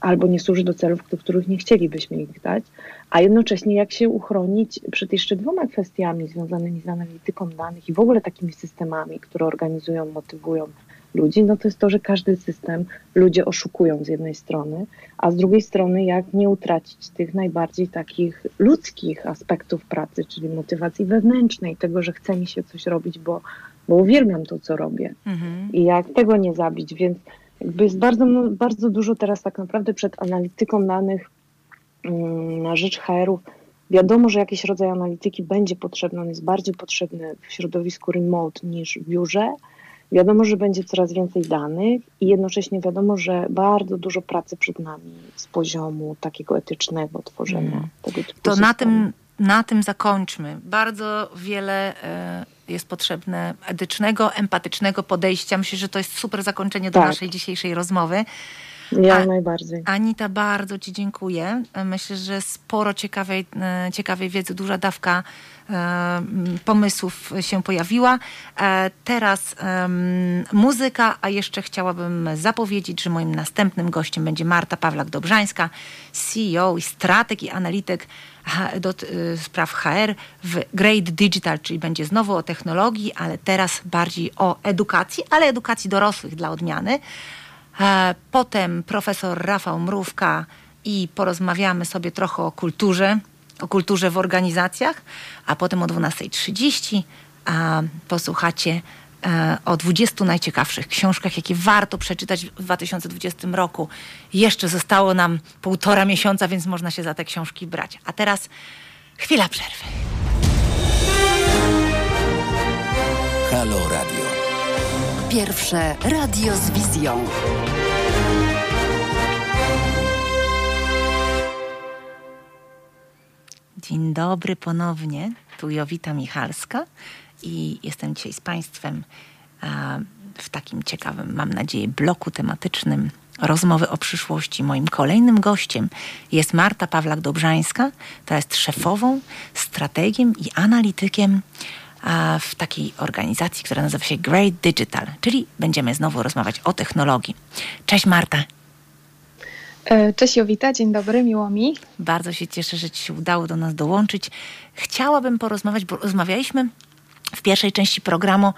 albo nie służy do celów, do których nie chcielibyśmy ich dać, a jednocześnie jak się uchronić przed jeszcze dwoma kwestiami związanymi z analityką danych i w ogóle takimi systemami, które organizują, motywują ludzi, no to jest to, że każdy system ludzie oszukują z jednej strony, a z drugiej strony jak nie utracić tych najbardziej takich ludzkich aspektów pracy, czyli motywacji wewnętrznej, tego, że chce mi się coś robić, bo, bo uwielbiam to, co robię. Mhm. I jak tego nie zabić, więc jakby jest bardzo, bardzo dużo teraz tak naprawdę przed analityką danych mm, na rzecz HR-ów. Wiadomo, że jakiś rodzaj analityki będzie potrzebny, on jest bardziej potrzebny w środowisku remote niż w biurze. Wiadomo, że będzie coraz więcej danych i jednocześnie wiadomo, że bardzo dużo pracy przed nami z poziomu takiego etycznego tworzenia mm. tego typu To na tym, na tym zakończmy. Bardzo wiele e, jest potrzebne etycznego, empatycznego podejścia. Myślę, że to jest super zakończenie do tak. naszej dzisiejszej rozmowy. Ja A, najbardziej. Anita, bardzo Ci dziękuję. Myślę, że sporo ciekawej, e, ciekawej wiedzy, duża dawka e, pomysłów się pojawiła. E, teraz muzyka, a jeszcze chciałabym zapowiedzieć, że moim następnym gościem będzie Marta Pawlak-Dobrzańska, CEO i strateg i analityk do spraw HR w Great Digital, czyli będzie znowu o technologii, ale teraz bardziej o edukacji, ale edukacji dorosłych dla odmiany. Potem profesor Rafał Mrówka i porozmawiamy sobie trochę o kulturze, o kulturze w organizacjach, a potem o 12.30 posłuchacie e, o 20 najciekawszych książkach, jakie warto przeczytać w 2020 roku. Jeszcze zostało nam półtora miesiąca, więc można się za te książki brać. A teraz chwila przerwy. Halo Radio. Pierwsze radio z wizją. Dzień dobry ponownie. Tu Jowita Michalska i jestem dzisiaj z Państwem w takim ciekawym, mam nadzieję, bloku tematycznym rozmowy o przyszłości. Moim kolejnym gościem jest Marta Pawlak-Dobrzańska, która jest szefową, strategiem i analitykiem w takiej organizacji, która nazywa się Great Digital, czyli będziemy znowu rozmawiać o technologii. Cześć Marta. E, cześć Jowita, dzień dobry, miło mi. Bardzo się cieszę, że Ci się udało do nas dołączyć. Chciałabym porozmawiać, bo rozmawialiśmy w pierwszej części programu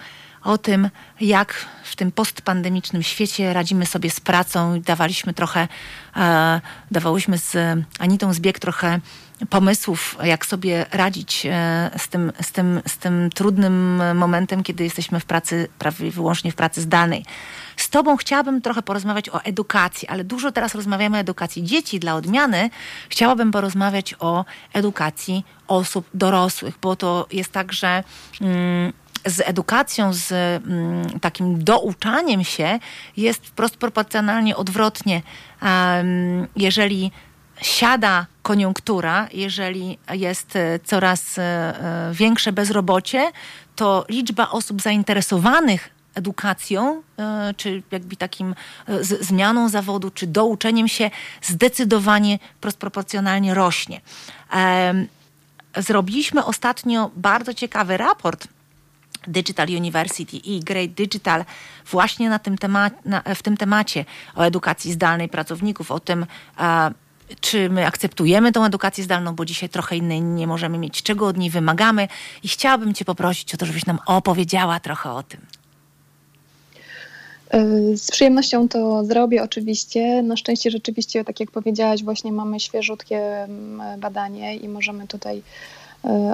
o tym, jak w tym postpandemicznym świecie radzimy sobie z pracą. Dawaliśmy trochę, e, dawałyśmy z Anitą Zbieg trochę pomysłów, jak sobie radzić e, z tym, z, tym, z tym trudnym momentem, kiedy jesteśmy w pracy, prawie wyłącznie w pracy zdalnej. Z Tobą chciałabym trochę porozmawiać o edukacji, ale dużo teraz rozmawiamy o edukacji dzieci. Dla odmiany chciałabym porozmawiać o edukacji osób dorosłych, bo to jest tak, że. Mm, z edukacją, z mm, takim douczaniem się jest wprost proporcjonalnie odwrotnie. Jeżeli siada koniunktura, jeżeli jest e, coraz e, e, większe bezrobocie, to liczba osób zainteresowanych edukacją, czy jakby takim zmianą zawodu, czy douczeniem się zdecydowanie proporcjonalnie rośnie. Zrobiliśmy ostatnio bardzo ciekawy raport Digital University i Great Digital właśnie na tym temat, na, w tym temacie o edukacji zdalnej pracowników, o tym, czy my akceptujemy tą edukację zdalną, bo dzisiaj trochę innej nie możemy mieć, czego od niej wymagamy. I chciałabym Cię poprosić o to, żebyś nam opowiedziała trochę o tym. Y, z przyjemnością to zrobię oczywiście. Na szczęście rzeczywiście, tak jak powiedziałaś, właśnie mamy świeżutkie mm, badanie i możemy tutaj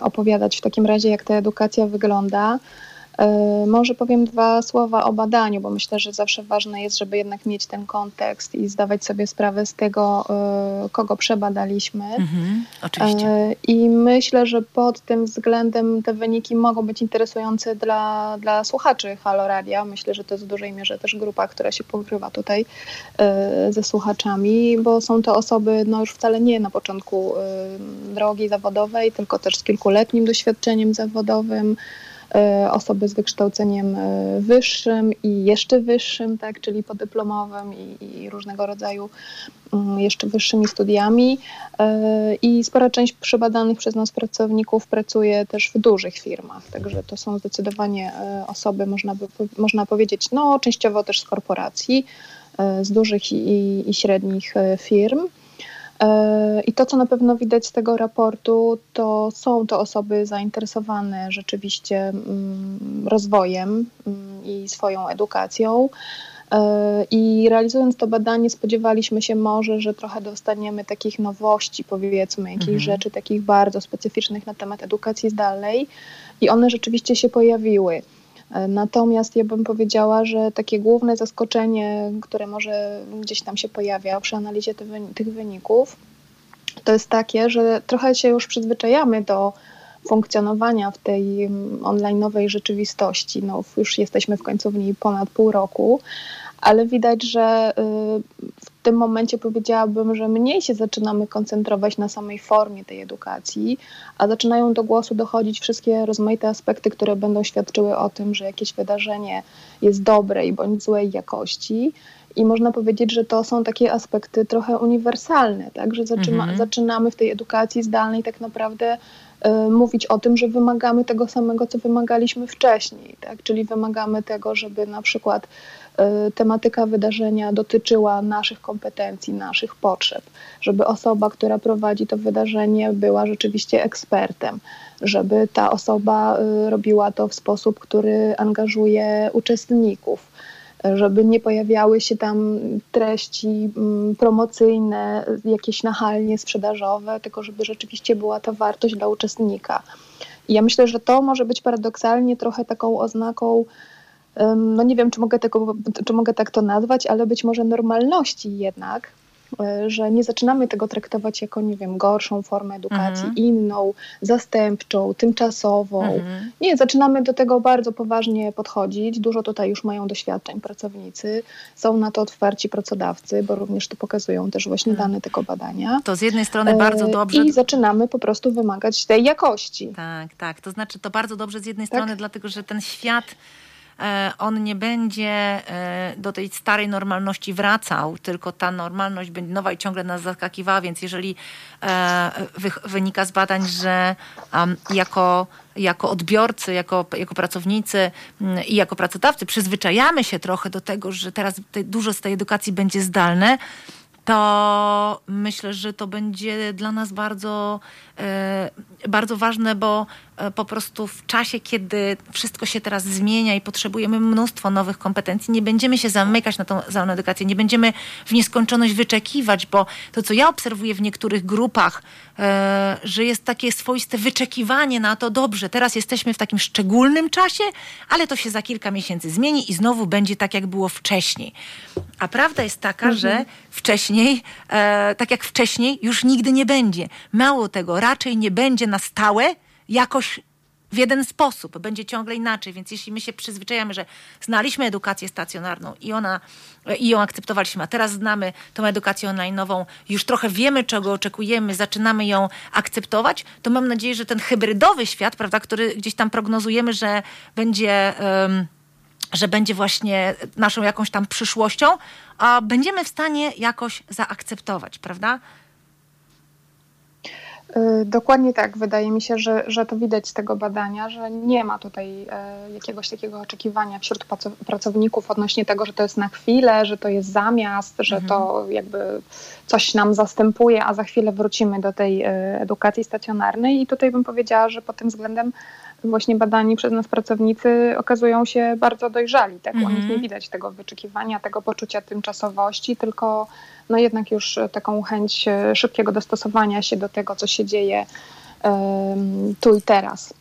opowiadać w takim razie, jak ta edukacja wygląda. E, może powiem dwa słowa o badaniu, bo myślę, że zawsze ważne jest, żeby jednak mieć ten kontekst i zdawać sobie sprawę z tego, e, kogo przebadaliśmy. Mhm, oczywiście. E, I myślę, że pod tym względem te wyniki mogą być interesujące dla, dla słuchaczy Halo Radia. Myślę, że to jest w dużej mierze też grupa, która się pokrywa tutaj ze słuchaczami, bo są to osoby no już wcale nie na początku drogi zawodowej, tylko też z kilkuletnim doświadczeniem zawodowym, osoby z wykształceniem e, wyższym i jeszcze wyższym, tak, czyli podyplomowym i, i różnego rodzaju mm, jeszcze wyższymi studiami. E, I spora część przebadanych przez nas pracowników pracuje też w dużych firmach, także to są zdecydowanie osoby, można, by, można powiedzieć, no częściowo też z korporacji, z dużych i, i średnich firm. E, I to, co na pewno widać z tego raportu, to są to osoby zainteresowane rzeczywiście mm, rozwojem mm, i swoją edukacją. E, I realizując to badanie, spodziewaliśmy się może, że trochę dostaniemy takich nowości, powiedzmy, jakichś mhm. rzeczy takich bardzo specyficznych na temat edukacji zdalnej, i one rzeczywiście się pojawiły. Natomiast ja bym powiedziała, że takie główne zaskoczenie, które może gdzieś tam się pojawia przy analizie tych wyników, to jest takie, że trochę się już przyzwyczajamy do funkcjonowania w tej mm, online'owej rzeczywistości. No, już jesteśmy w końcu w niej ponad pół roku, ale widać, że y, tym momencie powiedziałabym, że mniej się zaczynamy koncentrować na samej formie tej edukacji, a zaczynają do głosu dochodzić wszystkie rozmaite aspekty, które będą świadczyły o tym, że jakieś wydarzenie jest dobrej bądź złej jakości. I można powiedzieć, że to są takie aspekty trochę uniwersalne, tak? że zaczyna, mhm. zaczynamy w tej edukacji zdalnej tak naprawdę mówić o tym, że wymagamy tego samego, co wymagaliśmy wcześniej, tak? czyli wymagamy tego, żeby na przykład Y, tematyka wydarzenia dotyczyła naszych kompetencji, naszych potrzeb, żeby osoba, która prowadzi to wydarzenie, była rzeczywiście ekspertem, żeby ta osoba y, robiła to w sposób, który angażuje uczestników. Żeby nie pojawiały się tam treści mm, promocyjne, jakieś nachalnie sprzedażowe, tylko żeby rzeczywiście była to wartość dla uczestnika. I ja myślę, że to może być paradoksalnie trochę taką oznaką, no nie wiem, czy mogę, tego, czy mogę tak to nazwać, ale być może normalności jednak, że nie zaczynamy tego traktować jako, nie wiem, gorszą formę edukacji, mhm. inną, zastępczą, tymczasową. Mhm. Nie, zaczynamy do tego bardzo poważnie podchodzić. Dużo tutaj już mają doświadczeń pracownicy, są na to otwarci pracodawcy, bo również to pokazują też właśnie mhm. dane tego badania. To z jednej strony bardzo e, dobrze. I zaczynamy po prostu wymagać tej jakości. Tak, tak. To znaczy to bardzo dobrze z jednej tak? strony, dlatego że ten świat E, on nie będzie e, do tej starej normalności wracał, tylko ta normalność będzie nowa i ciągle nas zaskakiwała, więc jeżeli e, wynika z badań, że jako jako odbiorcy, jako, jako pracownicy i jako pracodawcy przyzwyczajamy się trochę do tego, że teraz dużo z tej edukacji będzie zdalne, to myślę, że to będzie dla nas bardzo, e, bardzo ważne, bo e, po prostu w czasie, kiedy wszystko się teraz zmienia i potrzebujemy mnóstwo nowych kompetencji, nie będziemy się zamykać na tą zdalną edukację, nie będziemy w nieskończoność wyczekiwać, bo to, co ja obserwuję w niektórych grupach, e, że jest takie swoiste wyczekiwanie na to, dobrze, teraz jesteśmy w takim szczególnym czasie, ale to się za kilka miesięcy zmieni i znowu będzie tak, jak było wcześniej. A prawda jest taka, mhm. że wcześniej, e, tak jak wcześniej, już nigdy nie będzie. Mało tego, raczej nie będzie na stałe jakoś w jeden sposób, będzie ciągle inaczej. Więc jeśli my się przyzwyczajamy, że znaliśmy edukację stacjonarną i ona i ją akceptowaliśmy, a teraz znamy tą edukację online'ową, już trochę wiemy, czego oczekujemy, zaczynamy ją akceptować, to mam nadzieję, że ten hybrydowy świat, prawda, który gdzieś tam prognozujemy, że będzie. Że będzie właśnie naszą jakąś tam przyszłością, a będziemy w stanie jakoś zaakceptować, prawda? Y, dokładnie tak. Wydaje mi się, że, że to widać z tego badania, że nie ma tutaj e, jakiegoś takiego oczekiwania wśród pracowników odnośnie tego, że to jest na chwilę, że to jest zamiast, że mhm. to jakby coś nam zastępuje, a za chwilę wrócimy do tej e, edukacji stacjonarnej. I tutaj bym powiedziała, że pod tym względem właśnie badani przez nas pracownicy okazują się bardzo dojrzali. Tak? Mm. U nich nie mhm. widać tego wyczekiwania, tego poczucia tymczasowości, tylko no jednak już taką chęć e, szybkiego dostosowania się do tego, co się dzieje tu i teraz.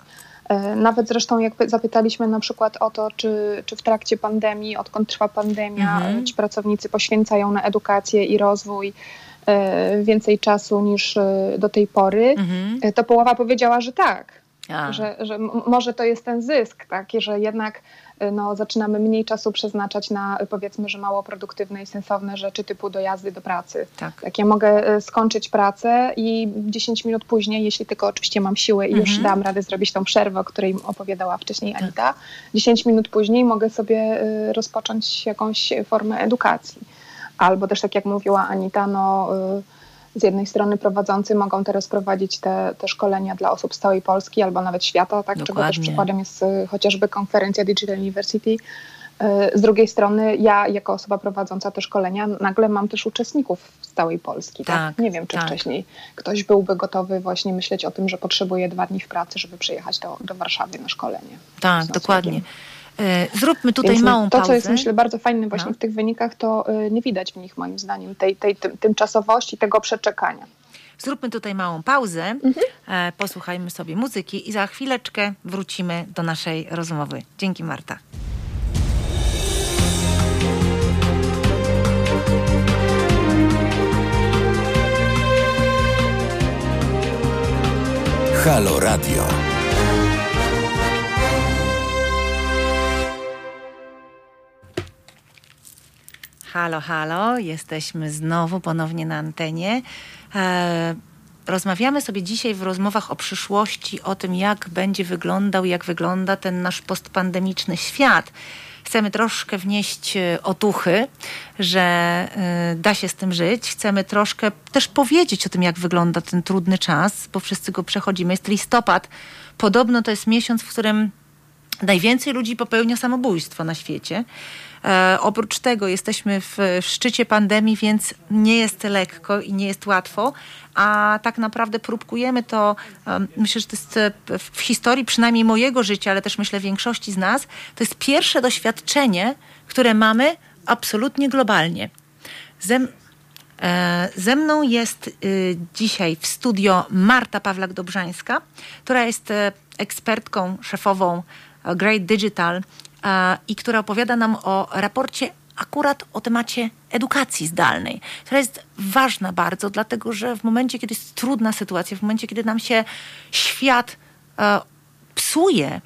E, nawet zresztą jak zapytaliśmy na przykład o to, czy, czy w trakcie pandemii, odkąd trwa pandemia, -hmm. ci pracownicy poświęcają na edukację i rozwój e, więcej czasu niż do tej pory, -hmm. to połowa powiedziała, że tak. Że, że może to jest ten zysk, tak? że jednak y, no, zaczynamy mniej czasu przeznaczać na powiedzmy, że mało produktywne i sensowne rzeczy typu dojazdy do pracy. Tak. tak ja mogę y, skończyć pracę i 10 minut później, jeśli tylko oczywiście mam siłę i mhm. już dam radę zrobić tą przerwę, o której opowiadała wcześniej tak. Anita, 10 minut później mogę sobie y, rozpocząć jakąś formę edukacji. Albo też tak jak mówiła Anita, no z jednej strony prowadzący mogą teraz prowadzić te, te szkolenia dla osób z całej Polski albo nawet świata, tak, czego też przykładem jest y, chociażby konferencja Digital University. Y, z drugiej strony ja jako osoba prowadząca te szkolenia nagle mam też uczestników z całej Polski. Tak? tak nie wiem, czy tak. wcześniej ktoś byłby gotowy właśnie myśleć o tym, że potrzebuje dwa dni w pracy, żeby przyjechać do, do Warszawy na szkolenie. Tak, dokładnie. Zróbmy tutaj Więc małą to, pauzę. To, co jest myślę bardzo fajne właśnie no. w tych wynikach, to e, nie widać w nich moim zdaniem tej, tej tymczasowości, tego przeczekania. Zróbmy tutaj małą pauzę, mhm. E, posłuchajmy sobie muzyki i za chwileczkę wrócimy do naszej rozmowy. Dzięki Marta. Halo Radio. Halo, halo, jesteśmy znowu ponownie na antenie. E, rozmawiamy sobie dzisiaj w rozmowach o przyszłości, o tym, jak będzie wyglądał, jak wygląda ten nasz postpandemiczny świat. Chcemy troszkę wnieść e, otuchy, że e, da się z tym żyć. Chcemy troszkę też powiedzieć o tym, jak wygląda ten trudny czas, bo wszyscy go przechodzimy. Jest listopad. Podobno to jest miesiąc, w którym najwięcej ludzi popełnia samobójstwo na świecie. E, oprócz tego jesteśmy w, w szczycie pandemii, więc nie jest lekko i nie jest łatwo, a tak naprawdę próbkujemy to, um, myślę, że to jest e, w historii przynajmniej mojego życia, ale też myślę większości z nas, to jest pierwsze doświadczenie, które mamy absolutnie globalnie. E, ze mną jest y, dzisiaj w studio Marta Pawlak-Dobrzańska, która jest e, ekspertką szefową e, Great Digital e, i która opowiada nam o raporcie akurat o temacie edukacji zdalnej, która jest ważna bardzo, dlatego że w momencie, kiedy jest trudna sytuacja, w momencie, kiedy nam się świat e, psuje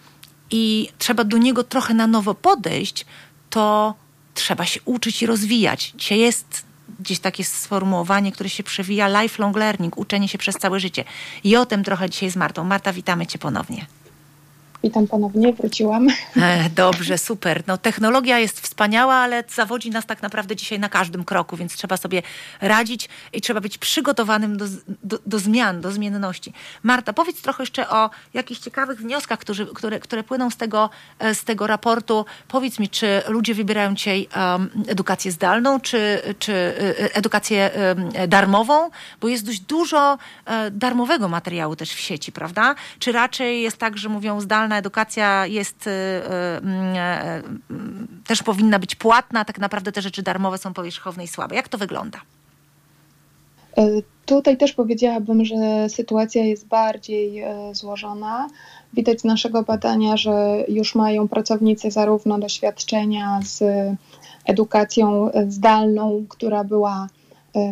i trzeba do niego trochę na nowo podejść, to trzeba się uczyć i rozwijać. Dzisiaj jest gdzieś takie sformułowanie, które się przewija lifelong learning, uczenie się przez całe życie. I o tym trochę dzisiaj z Martą. Marta, witamy Cię ponownie. Witam ponownie, wróciłam. E, dobrze, super. No, technologia jest wspaniała, ale zawodzi nas tak naprawdę dzisiaj na każdym kroku, więc trzeba sobie radzić i trzeba być przygotowanym do, do, do zmian, do zmienności. Marta, powiedz trochę jeszcze o jakichś ciekawych wnioskach, którzy, które, które płyną z tego, e, z tego raportu. Powiedz mi, czy ludzie wybierają dzisiaj um, edukację zdalną, czy, czy e, edukację um, darmową? Bo jest dość dużo um, darmowego materiału też w sieci, prawda? Czy raczej jest tak, że mówią zdalną, edukacja jest, y, y, y, też powinna być płatna, tak naprawdę te rzeczy darmowe są powierzchowne i słabe. Jak to wygląda? Tutaj też powiedziałabym, że sytuacja jest bardziej złożona. Widać z naszego badania, że już mają pracownicy zarówno doświadczenia z edukacją zdalną, która była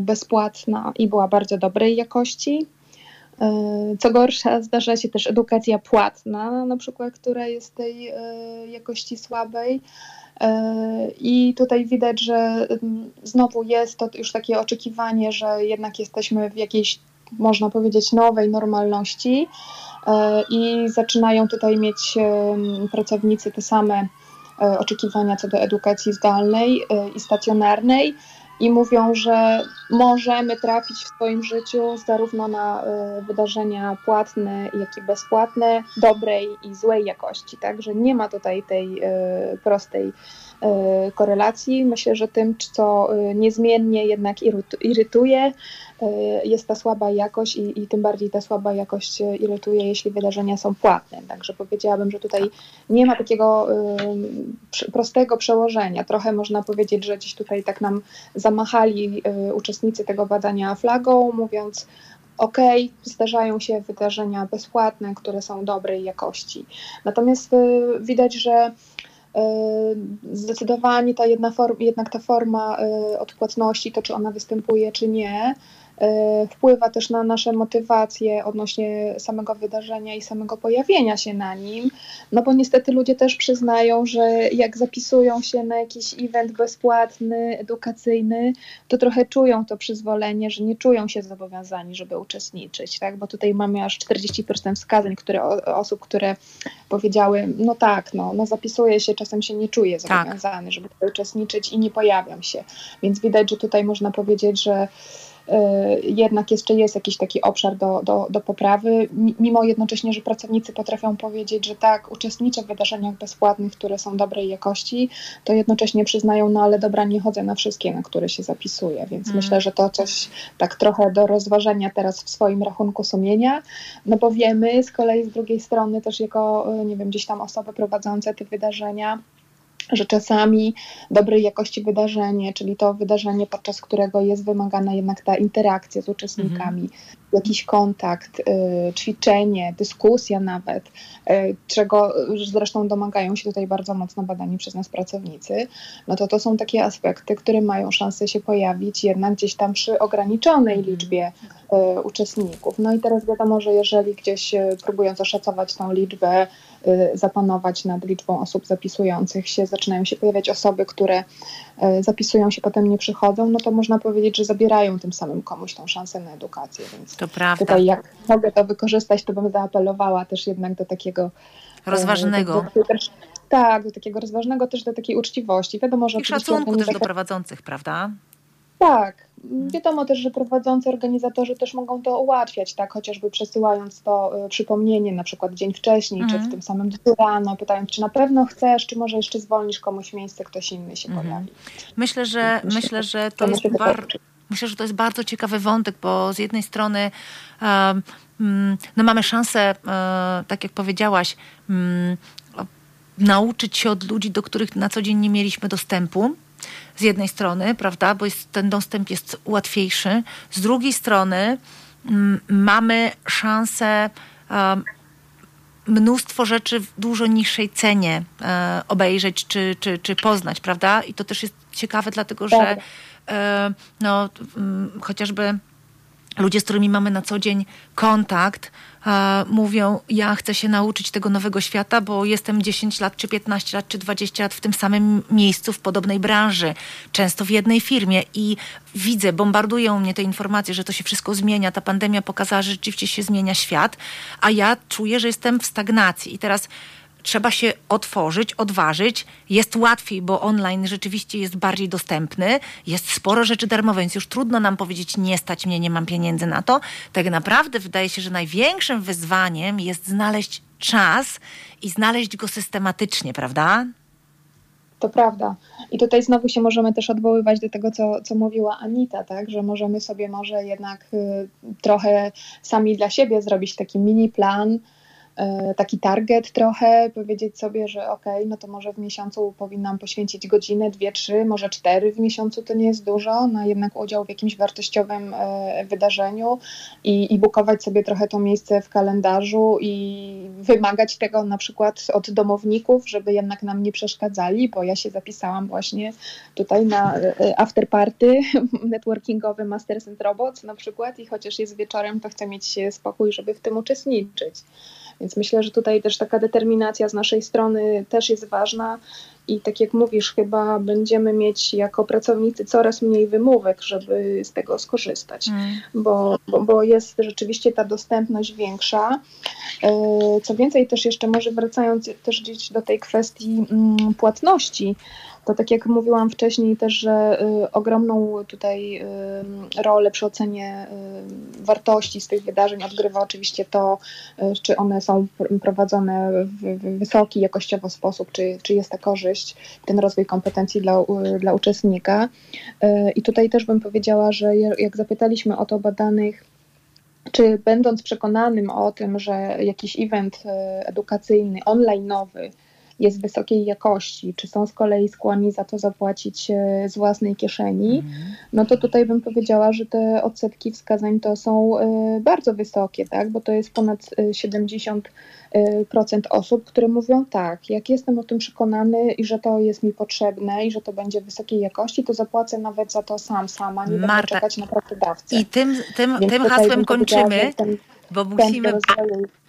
bezpłatna i była bardzo dobrej jakości, E, co gorsza, zdarza się też edukacja płatna, na przykład, która jest tej e, jakości słabej. E, I tutaj widać, że mm, znowu jest to już takie oczekiwanie, że jednak jesteśmy w jakiejś, można powiedzieć, nowej normalności i zaczynają tutaj mieć pracownicy te same oczekiwania co do edukacji zdalnej i stacjonarnej i mówią, że możemy trafić w swoim życiu zarówno na y, wydarzenia płatne, jak i bezpłatne, dobrej i złej jakości. Także nie ma tutaj tej y, prostej y, korelacji. Myślę, że tym, co niezmiennie jednak irytuje, jest ta słaba jakość i, i tym bardziej ta słaba jakość irytuje, jeśli wydarzenia są płatne. Także powiedziałabym, że tutaj nie ma takiego prostego przełożenia. Trochę można powiedzieć, że gdzieś tutaj tak nam zamachali uczestnicy tego badania flagą, mówiąc, OK, zdarzają się wydarzenia bezpłatne, które są dobrej jakości. Natomiast y, widać, że zdecydowanie ta jedna form, jednak ta forma odpłatności, to czy ona występuje, czy nie, E, wpływa też na nasze motywacje odnośnie samego wydarzenia i samego pojawienia się na nim, no bo niestety ludzie też przyznają, że jak zapisują się na jakiś event bezpłatny, edukacyjny, to trochę czują to przyzwolenie, że nie czują się zobowiązani, żeby uczestniczyć, tak? bo tutaj mamy aż 40% wskazań które, osób, które powiedziały, no tak, no, no zapisuję się, czasem się nie czuję zobowiązany, tak. żeby uczestniczyć i nie pojawiam się, więc widać, że tutaj można powiedzieć, że jednak jeszcze jest jakiś taki obszar do, do, do poprawy, mimo jednocześnie, że pracownicy potrafią powiedzieć, że tak, uczestniczę w wydarzeniach bezpłatnych, które są dobrej jakości, to jednocześnie przyznają, no ale dobra, nie chodzę na wszystkie, na które się zapisuję, więc mm. myślę, że to coś tak trochę do rozważenia teraz w swoim rachunku sumienia, no bo wiemy z kolei z drugiej strony też jako, y, nie wiem, gdzieś tam osoby prowadzące te wydarzenia, że czasami dobrej jakości wydarzenie, czyli to wydarzenie, podczas którego jest wymagana jednak ta interakcja z uczestnikami, mhm. jakiś kontakt, y, ćwiczenie, dyskusja nawet, y, czego zresztą domagają się tutaj bardzo mocno badani przez nas pracownicy, no to to są takie aspekty, które mają szansę się pojawić jednak gdzieś tam przy ograniczonej mhm. liczbie y, uczestników. No i teraz wiadomo, że jeżeli gdzieś próbując oszacować tą liczbę, zapanować nad liczbą osób zapisujących się, zaczynają się pojawiać osoby, które e, zapisują się, potem nie przychodzą, no to można powiedzieć, że zabierają tym samym komuś tą szansę na edukację. Więc to prawda. Tutaj jak mogę to wykorzystać, to bym zaapelowała też jednak do takiego e, rozważnego. Do, do, do, tak, do takiego rozważnego, też do takiej uczciwości. Wiadomo, że I szacunku też do prowadzących, prawda? Tak, Wiadomo też, że prowadzący organizatorzy też mogą to ułatwiać, tak, chociażby przesyłając to y, przypomnienie na przykład dzień wcześniej, czy w Mhm. tym samym dniu rano, pytając, czy na pewno chcesz, czy może jeszcze zwolnisz komuś miejsce, ktoś inny się pojawi. Myślę, że Myślę, myślę, że to to jest myślę, że bar... tak. Myślę, że to jest bardzo ciekawy wątek, bo z jednej strony um, mm, no mamy szansę, e, tak jak powiedziałaś, mm, o- nauczyć się od ludzi, do których na co dzień nie mieliśmy dostępu. Z jednej strony, prawda, bo jest, ten dostęp jest łatwiejszy. Z drugiej strony mm, mamy szansę em, mnóstwo rzeczy w dużo niższej cenie e, obejrzeć czy, czy, czy poznać, prawda? I to też jest ciekawe, dlatego że Prawda. e, no, mm, chociażby ludzie, z którymi mamy na co dzień kontakt, mówią, ja chcę się nauczyć tego nowego świata, bo jestem 10 lat, czy 15 lat, czy 20 lat w tym samym miejscu, w podobnej branży, często w jednej firmie. I widzę, bombardują mnie te informacje, że to się wszystko zmienia, ta pandemia pokazała, że rzeczywiście się zmienia świat, a ja czuję, że jestem w stagnacji. I teraz trzeba się otworzyć, odważyć. Jest łatwiej, bo online rzeczywiście jest bardziej dostępny. Jest sporo rzeczy darmowych, więc już trudno nam powiedzieć, nie stać mnie, nie mam pieniędzy na to. Tak naprawdę wydaje się, że największym wyzwaniem jest znaleźć czas i znaleźć go systematycznie, prawda? To prawda. I tutaj znowu się możemy też odwoływać do tego, co, co mówiła Anita, tak? że możemy sobie może jednak y, trochę sami dla siebie zrobić taki mini plan, taki target trochę, powiedzieć sobie, że okej, no to może w miesiącu powinnam poświęcić godzinę, dwie, trzy, może cztery w miesiącu to nie jest dużo, na jednak udział w jakimś wartościowym y, wydarzeniu i, i bukować sobie trochę to miejsce w kalendarzu i wymagać tego na przykład od domowników, żeby jednak nam nie przeszkadzali, bo ja się zapisałam właśnie tutaj na e, afterparty networkingowy Masters and Robots na przykład i chociaż jest wieczorem, to chcę mieć spokój, żeby w tym uczestniczyć. Więc myślę, że tutaj też taka determinacja z naszej strony też jest ważna. I tak jak mówisz, chyba będziemy mieć jako pracownicy coraz mniej wymówek, żeby z tego skorzystać. Bo, bo, bo jest rzeczywiście ta dostępność większa. E, Co więcej, też jeszcze może wracając też gdzieś do tej kwestii mm, płatności, to tak jak mówiłam wcześniej też, że y, ogromną tutaj y, rolę przy ocenie y, wartości z tych wydarzeń odgrywa oczywiście to, y, czy one są pr- prowadzone w, w wysoki jakościowo sposób, czy, czy jest ta korzyść, ten rozwój kompetencji dla, dla uczestnika. Y, I tutaj też bym powiedziała, że jak zapytaliśmy o to badanych, czy będąc przekonanym o tym, że jakiś event y, edukacyjny, online nowy jest wysokiej jakości, czy są z kolei skłonni za to zapłacić y, z własnej kieszeni, no to tutaj bym powiedziała, że te odsetki wskazań to są y, bardzo wysokie, tak? bo to jest ponad y, 70% y, procent osób, które mówią tak, jak jestem o tym przekonany i że to jest mi potrzebne i że to będzie wysokiej jakości, to zapłacę nawet za to sam, sama, nie będę Marta, czekać na pracodawcę. I tym, tym, Więc tym hasłem kończymy, ten bo musimy,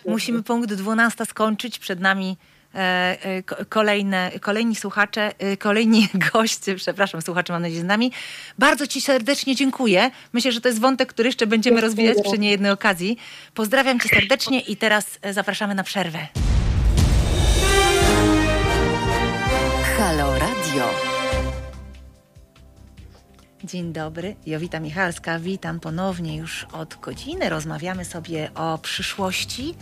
musimy punkt 12 skończyć. Przed nami e, e, kolejne, kolejni słuchacze, e, kolejni goście, przepraszam, słuchacze mam nadzieję z nami. Bardzo Ci serdecznie dziękuję. Myślę, że to jest wątek, który jeszcze będziemy Dziękuję rozwijać przy niejednej okazji. Pozdrawiam Cię serdecznie i teraz e, zapraszamy na przerwę. Halo Radio. Dzień dobry, Jowita Michalska. Witam ponownie już od godziny. Rozmawiamy sobie o przyszłości.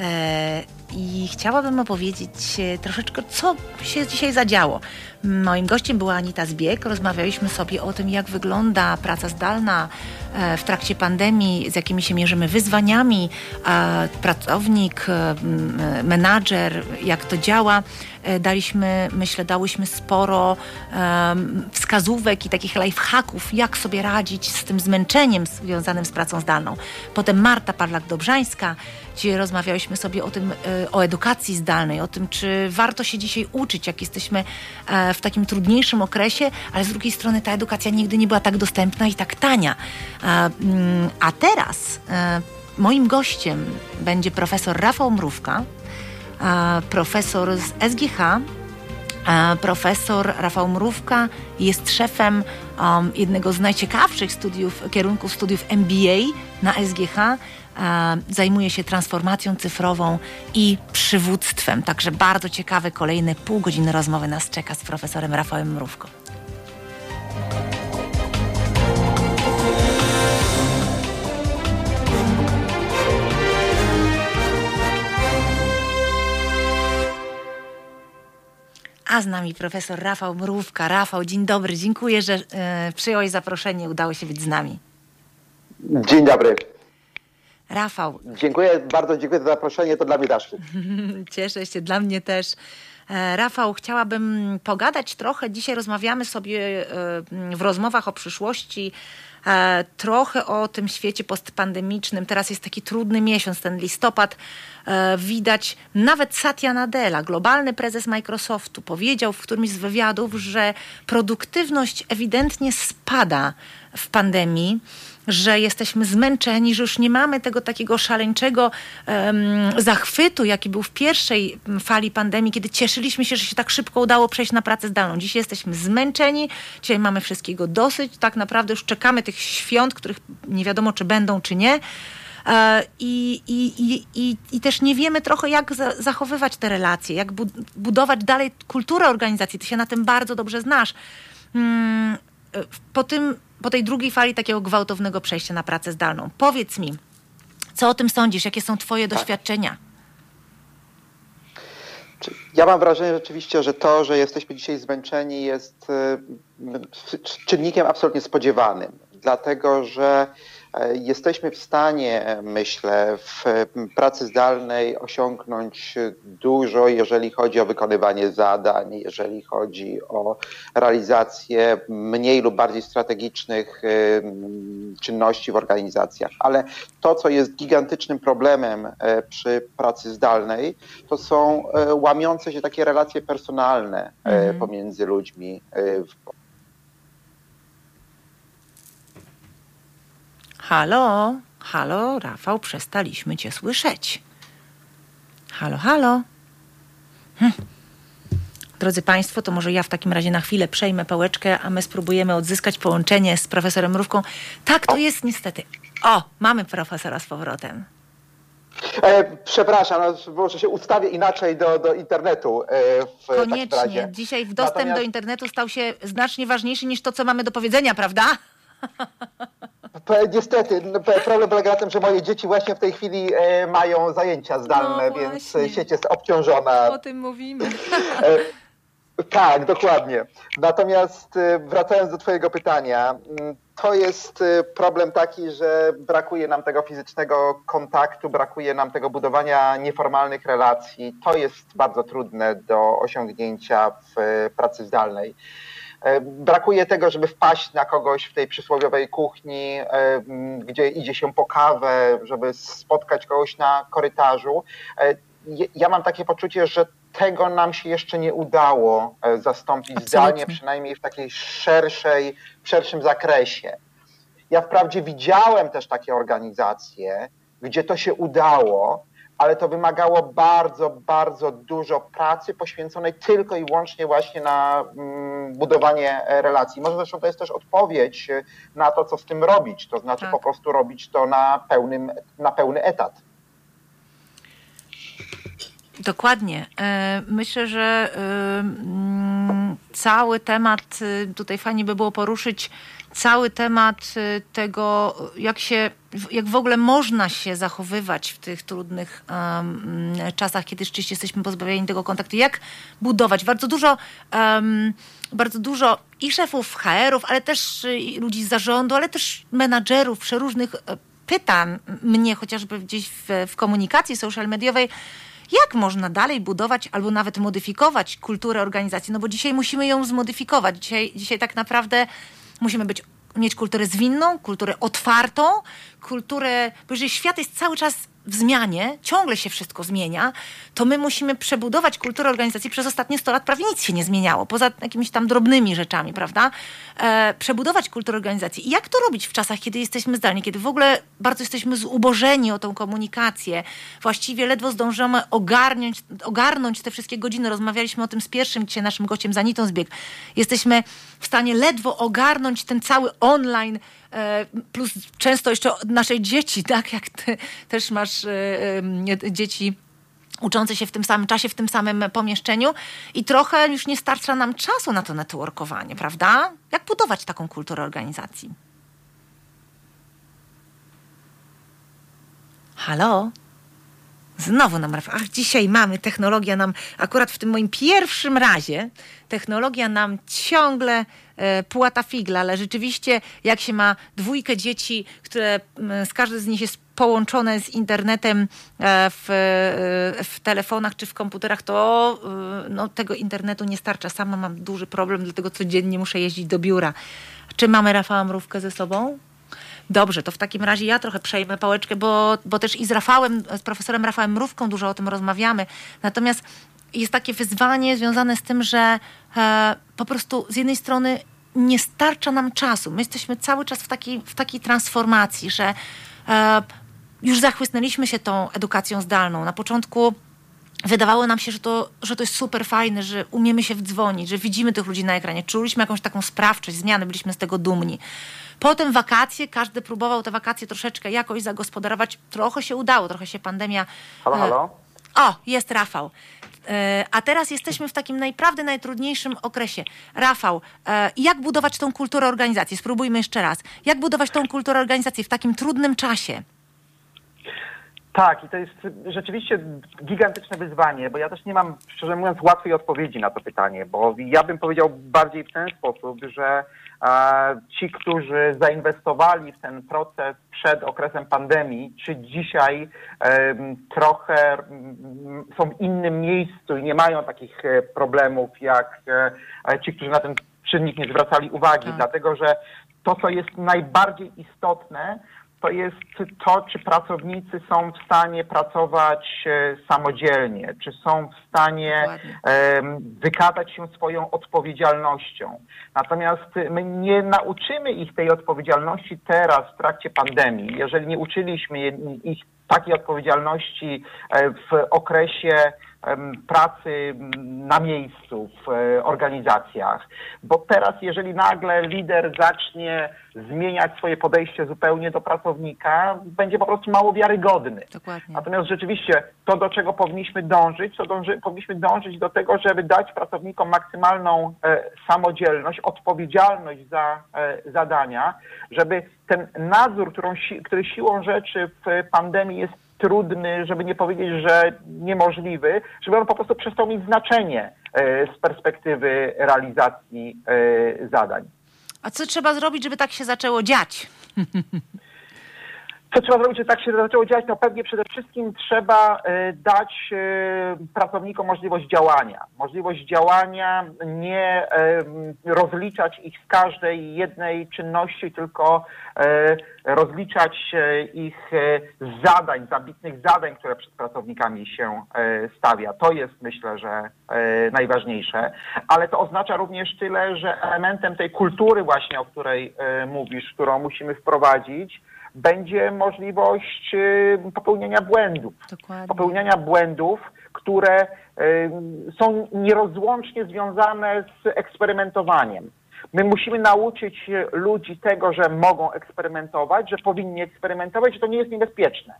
E, I chciałabym opowiedzieć e, troszeczkę, co się dzisiaj zadziało. Moim gościem była Anita Zbieg. Rozmawialiśmy sobie o tym, jak wygląda praca zdalna e, w trakcie pandemii, z jakimi się mierzymy wyzwaniami. Pracownik, menadżer, jak to działa. Daliśmy, myślę, dałyśmy sporo wskazówek i takich lifehacków, jak sobie radzić z tym zmęczeniem związanym z pracą zdalną. Potem Marta Parlak-Dobrzańska, gdzie rozmawiałyśmy sobie o tym, e, o edukacji zdalnej, o tym, czy warto się dzisiaj uczyć, jak jesteśmy e, w takim trudniejszym okresie, ale z drugiej strony ta edukacja nigdy nie była tak dostępna i tak tania. E, mm, A teraz moim gościem będzie profesor Rafał Mrówka, profesor z SGH, Profesor Rafał Mrówka jest szefem um, jednego z najciekawszych studiów, kierunków studiów MBA na SGH zajmuje się transformacją cyfrową i przywództwem. Także bardzo ciekawe kolejne pół godziny rozmowy nas czeka z profesorem Rafałem Mrówką. A z nami profesor Rafał Mrówka. Rafał, dzień dobry. Dziękuję, że y, przyjąłeś zaproszenie. Udało się być z nami. Dzień dobry. Rafał. Dziękuję, bardzo dziękuję za zaproszenie, to dla mnie zaszczyt. Cieszę się, dla mnie też. E, Rafał, chciałabym pogadać trochę. Dzisiaj rozmawiamy sobie e, w rozmowach o przyszłości e, trochę o tym świecie postpandemicznym. Teraz jest taki trudny miesiąc, ten listopad. Widać nawet Satya Nadella, globalny prezes Microsoftu, powiedział w którymś z wywiadów, że produktywność ewidentnie spada w pandemii że jesteśmy zmęczeni, że już nie mamy tego takiego szaleńczego um, zachwytu, jaki był w pierwszej fali pandemii, kiedy cieszyliśmy się, że się tak szybko udało przejść na pracę zdalną. Dzisiaj jesteśmy zmęczeni, dzisiaj mamy wszystkiego dosyć, tak naprawdę już czekamy tych świąt, których nie wiadomo, czy będą, czy nie. E, I, i, i, i, też nie wiemy trochę, jak zachowywać te relacje, jak budować dalej kulturę organizacji. Ty się na tym bardzo dobrze znasz. Mm, e, po tym po tej drugiej fali takiego gwałtownego przejścia na pracę zdalną. Powiedz mi, co o tym sądzisz? Jakie są Twoje tak. doświadczenia? Ja mam wrażenie rzeczywiście, że to, że jesteśmy dzisiaj zmęczeni, jest y, czynnikiem absolutnie spodziewanym, dlatego że jesteśmy w stanie, myślę, w pracy zdalnej osiągnąć dużo, jeżeli chodzi o wykonywanie zadań, jeżeli chodzi o realizację mniej lub bardziej strategicznych czynności w organizacjach. Ale to, co jest gigantycznym problemem e, przy pracy zdalnej, to są e, łamiące się takie relacje personalne mm. pomiędzy ludźmi Halo, halo, Rafał, przestaliśmy cię słyszeć. Halo, halo. Hm. Drodzy Państwo, to może ja w takim razie na chwilę przejmę pałeczkę, a my spróbujemy odzyskać połączenie z profesorem Mrówką. Tak to jest niestety. O, mamy profesora z powrotem. E, przepraszam, no, może się ustawię inaczej do, do internetu. E, w Koniecznie. Dzisiaj dostęp Natomiast... do internetu stał się znacznie ważniejszy niż to, co mamy do powiedzenia, prawda? Niestety, problem polega na tym, że moje dzieci właśnie w tej chwili e, mają zajęcia zdalne, no więc sieć jest obciążona. O tym mówimy. E, tak, dokładnie. Natomiast e, wracając do Twojego pytania, mm, to jest problem taki, że brakuje nam tego fizycznego kontaktu, brakuje nam tego budowania nieformalnych relacji. To jest bardzo trudne do osiągnięcia w pracy zdalnej. E, brakuje tego, żeby wpaść na kogoś w tej przysłowiowej kuchni, e, gdzie idzie się po kawę, żeby spotkać kogoś na korytarzu. E, ja mam takie poczucie, że tego nam się jeszcze nie udało zastąpić Absolutnie. zdalnie, przynajmniej w takiej szerszej, w szerszym zakresie. Ja wprawdzie widziałem też takie organizacje, gdzie to się udało, ale to wymagało bardzo, bardzo dużo pracy poświęconej tylko i wyłącznie właśnie na mm, budowanie relacji. Może zresztą to jest też odpowiedź na to, co z tym robić, to znaczy tak. po prostu robić to na, pełnym, na pełny etat. Dokładnie. E, myślę, że e, mm, cały temat, e, tutaj fajnie by było poruszyć cały temat tego, jak się, jak w ogóle można się zachowywać w tych trudnych um, czasach, kiedy rzeczywiście jesteśmy pozbawieni tego kontaktu. Jak budować? Bardzo dużo, um, bardzo dużo i szefów HR-ów, ale też i ludzi z zarządu, ale też menadżerów przeróżnych pyta mnie chociażby gdzieś w, w komunikacji social mediowej, jak można dalej budować albo nawet modyfikować kulturę organizacji? No bo dzisiaj musimy ją zmodyfikować. Dzisiaj, dzisiaj tak naprawdę musimy być mieć kulturę zwinną, kulturę otwartą, kulturę, bo jeżeli świat jest cały czas w zmianie, ciągle się wszystko zmienia, to my musimy przebudować kulturę organizacji. Przez ostatnie 100 lat prawie nic się nie zmieniało, poza jakimiś tam drobnymi rzeczami, prawda? E, przebudować kulturę organizacji. I jak to robić w czasach, kiedy jesteśmy zdalni, kiedy w ogóle bardzo jesteśmy zubożeni o tą komunikację, właściwie ledwo zdążymy ogarnąć, ogarnąć te wszystkie godziny. Rozmawialiśmy o tym z pierwszym dzisiaj naszym gościem, Zanitą Zbieg. Jesteśmy w stanie ledwo ogarnąć ten cały online, plus często jeszcze naszej dzieci, tak? Jak ty też masz e, dzieci uczące się w tym samym czasie, w tym samym pomieszczeniu i trochę już nie starcza nam czasu na to networkowanie, prawda? Jak budować taką kulturę organizacji? Halo? Znowu nam. Ach, dzisiaj mamy, technologia nam, akurat w tym moim pierwszym razie, technologia nam ciągle e, płata figla, ale rzeczywiście jak się ma dwójkę dzieci, które z każde z nich jest połączone z internetem e, w, e, w telefonach czy w komputerach, to e, no, tego internetu nie starcza. Sama mam duży problem, dlatego codziennie muszę jeździć do biura. Czy mamy Rafała Mrówkę ze sobą? Dobrze, to w takim razie ja trochę przejmę pałeczkę, bo, bo też i z Rafałem, z profesorem Rafałem Mrówką dużo o tym rozmawiamy. Natomiast jest takie wyzwanie związane z tym, że e, po prostu z jednej strony nie starcza nam czasu. My jesteśmy cały czas w takiej, w takiej transformacji, że e, już zachłysnęliśmy się tą edukacją zdalną. Na początku wydawało nam się, że to, że to jest super fajne, że umiemy się wdzwonić, że widzimy tych ludzi na ekranie, czuliśmy jakąś taką sprawczość, zmiany, byliśmy z tego dumni. Potem wakacje, każdy próbował te wakacje troszeczkę jakoś zagospodarować. Trochę się udało, trochę się pandemia. Halo, halo. O, jest Rafał. E, A teraz jesteśmy w takim naprawdę najtrudniejszym okresie. Rafał, e, jak budować tą kulturę organizacji? Spróbujmy jeszcze raz. Jak budować tą kulturę organizacji w takim trudnym czasie? Tak, i to jest rzeczywiście gigantyczne wyzwanie, bo ja też nie mam, szczerze mówiąc, łatwej odpowiedzi na to pytanie, bo ja bym powiedział bardziej w ten sposób, że e, ci, którzy zainwestowali w ten proces przed okresem pandemii, czy dzisiaj e, trochę m, są w innym miejscu i nie mają takich e, problemów jak e, ci, którzy na ten czynnik nie zwracali uwagi, Tak. dlatego że to, co jest najbardziej istotne, to jest to, czy pracownicy są w stanie pracować e, samodzielnie, czy są w stanie wykazać się swoją odpowiedzialnością. Natomiast my nie nauczymy ich tej odpowiedzialności teraz w trakcie pandemii. Jeżeli nie uczyliśmy ich takiej odpowiedzialności e, w okresie pracy na miejscu w e, organizacjach. Bo teraz, jeżeli nagle lider zacznie zmieniać swoje podejście zupełnie do pracownika, będzie po prostu mało wiarygodny. Dokładnie. Natomiast rzeczywiście to, do czego powinniśmy dążyć, to dąży, powinniśmy dążyć do tego, żeby dać pracownikom maksymalną e, samodzielność, odpowiedzialność za e, zadania, żeby ten nadzór, którą, si- który siłą rzeczy w pandemii jest trudny, żeby nie powiedzieć, że niemożliwy, żeby on po prostu przestał mieć znaczenie e, z perspektywy realizacji e, zadań. A co trzeba zrobić, żeby tak się zaczęło dziać? Co trzeba zrobić, żeby tak się zaczęło dziać? No pewnie przede wszystkim trzeba e, dać e, pracownikom możliwość działania. Możliwość działania, nie m, rozliczać ich z każdej jednej czynności, tylko rozliczać ich z zadań, z ambitnych zadań, które przed pracownikami się stawia. To jest myślę, że najważniejsze. Ale to oznacza również tyle, że elementem tej kultury właśnie, o której mówisz, którą musimy wprowadzić, będzie możliwość y, popełniania błędów. Dokładnie. Popełniania błędów, które y, są nierozłącznie związane z eksperymentowaniem. My musimy nauczyć ludzi tego, że mogą eksperymentować, że powinni eksperymentować, że to nie jest niebezpieczne.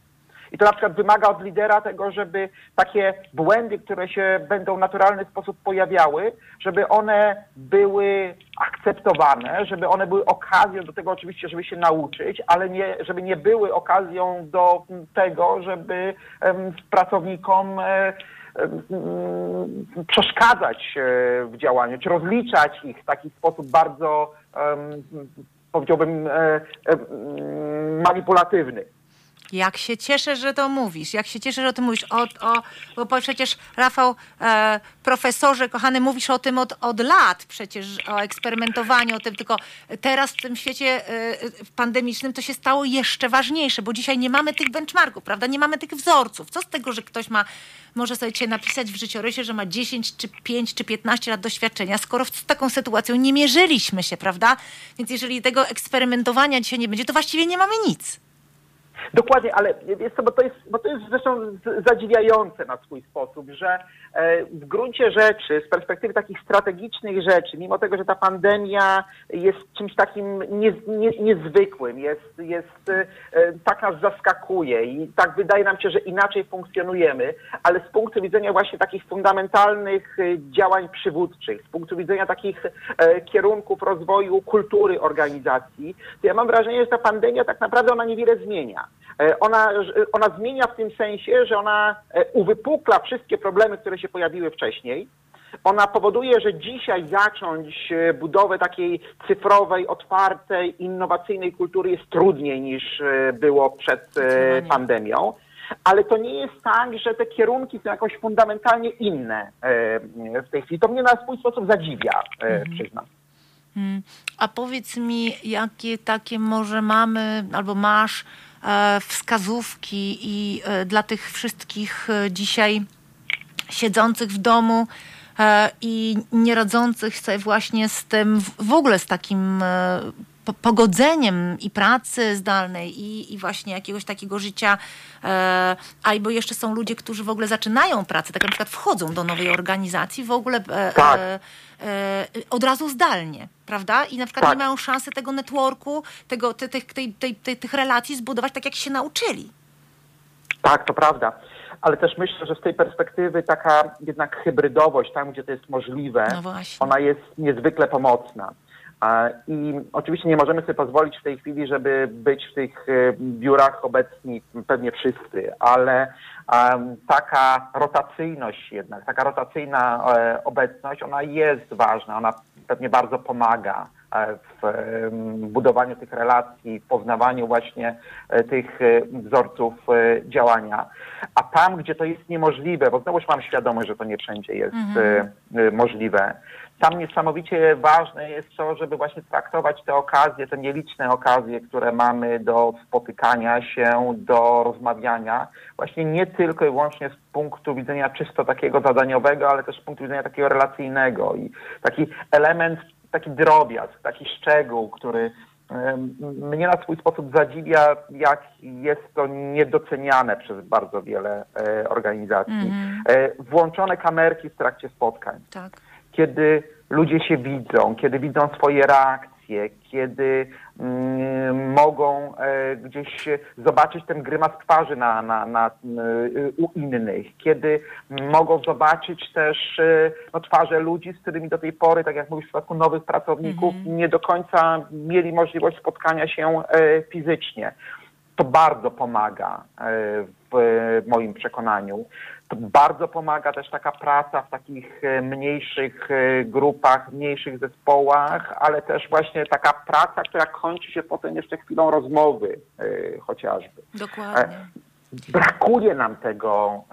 I to na przykład wymaga od lidera tego, żeby takie błędy, które się będą w naturalny sposób pojawiały, żeby one były akceptowane, żeby one były okazją do tego oczywiście, żeby się nauczyć, ale nie, żeby nie były okazją do tego, żeby pracownikom e, przeszkadzać w działaniu, czy rozliczać ich w taki sposób bardzo, powiedziałbym, e, e, manipulatywny. Jak się cieszę, że to mówisz. Jak się cieszę, że o tym mówisz. O, o, bo przecież, Rafał, e, profesorze, kochany, mówisz o tym od, od lat przecież, o eksperymentowaniu, o tym, tylko teraz w tym świecie e, pandemicznym to się stało jeszcze ważniejsze, bo dzisiaj nie mamy tych benchmarków, prawda? Nie mamy tych wzorców. Co z tego, że ktoś ma, może sobie dzisiaj napisać w życiorysie, że ma 10 czy 5 czy 15 lat doświadczenia, skoro z taką sytuacją nie mierzyliśmy się, prawda? Więc jeżeli tego eksperymentowania dzisiaj nie będzie, to właściwie nie mamy nic. Dokładnie, ale wiesz co, bo to jest, bo to jest zresztą zadziwiające na swój sposób, że e, w gruncie rzeczy, z perspektywy takich strategicznych rzeczy, mimo tego, że ta pandemia jest czymś takim nie, nie, niezwykłym, jest, jest e, tak nas zaskakuje i tak wydaje nam się, że inaczej funkcjonujemy, ale z punktu widzenia właśnie takich fundamentalnych e, działań przywódczych, z punktu widzenia takich kierunków rozwoju kultury organizacji, to ja mam wrażenie, że ta pandemia tak naprawdę ona niewiele zmienia. Zmiana. Ona, ona zmienia w tym sensie, że ona uwypukla wszystkie problemy, które się pojawiły wcześniej. Ona powoduje, że dzisiaj zacząć budowę takiej cyfrowej, otwartej, innowacyjnej kultury jest trudniej niż było przed pandemią ale to nie jest tak, że te kierunki są jakoś fundamentalnie inne w tej chwili. To mnie na swój sposób zadziwia, mhm. przyznam. Hmm. A powiedz mi, jakie takie może mamy albo masz e, wskazówki i e, dla tych wszystkich e, dzisiaj siedzących w domu i nie radzących sobie właśnie z tym, w ogóle z takim pogodzeniem i pracy zdalnej i, i właśnie jakiegoś takiego życia, e, albo jeszcze są ludzie, którzy w ogóle zaczynają pracę, tak na przykład wchodzą do nowej organizacji w ogóle e, tak. e, e od razu zdalnie, prawda? I na przykład tak. nie mają szansy tego networku, tego, te, te, tej, tej, tej, tych relacji zbudować tak, jak się nauczyli. Tak, to prawda ale też myślę, że z tej perspektywy taka jednak hybrydowość, tam gdzie to jest możliwe, no ona jest niezwykle pomocna. I oczywiście nie możemy sobie pozwolić w tej chwili, żeby być w tych e, biurach obecni pewnie wszyscy, ale taka rotacyjność jednak, taka rotacyjna e, obecność, ona jest ważna, ona pewnie bardzo pomaga e, w budowaniu tych relacji, w poznawaniu właśnie tych wzorców działania. A tam, gdzie to jest niemożliwe, bo znowuż mam świadomość, że to nie wszędzie jest mhm. możliwe, tam niesamowicie ważne jest to, żeby właśnie traktować te okazje, te nieliczne okazje, które mamy do spotykania się, do rozmawiania, właśnie nie tylko i wyłącznie z punktu widzenia czysto takiego zadaniowego, ale też z punktu widzenia takiego relacyjnego i taki element, taki drobiazg, taki szczegół, który mnie na swój sposób zadziwia, jak jest to niedoceniane przez bardzo wiele e, organizacji. Mm -hmm. Włączone kamerki w trakcie spotkań. Tak kiedy ludzie się widzą, kiedy widzą swoje reakcje, kiedy mm, mogą e, gdzieś zobaczyć ten grymas twarzy na, na, na, y, u innych, kiedy mogą zobaczyć też e, no, twarze ludzi, z którymi do tej pory, tak jak mówisz w przypadku nowych pracowników, mm -hmm. nie do końca mieli możliwość spotkania się e, fizycznie. To bardzo pomaga w moim przekonaniu. Bardzo pomaga też taka praca w takich e, mniejszych e, grupach, mniejszych zespołach, ale też właśnie taka praca, która kończy się potem jeszcze chwilą rozmowy e, chociażby. Dokładnie. Brakuje nam tego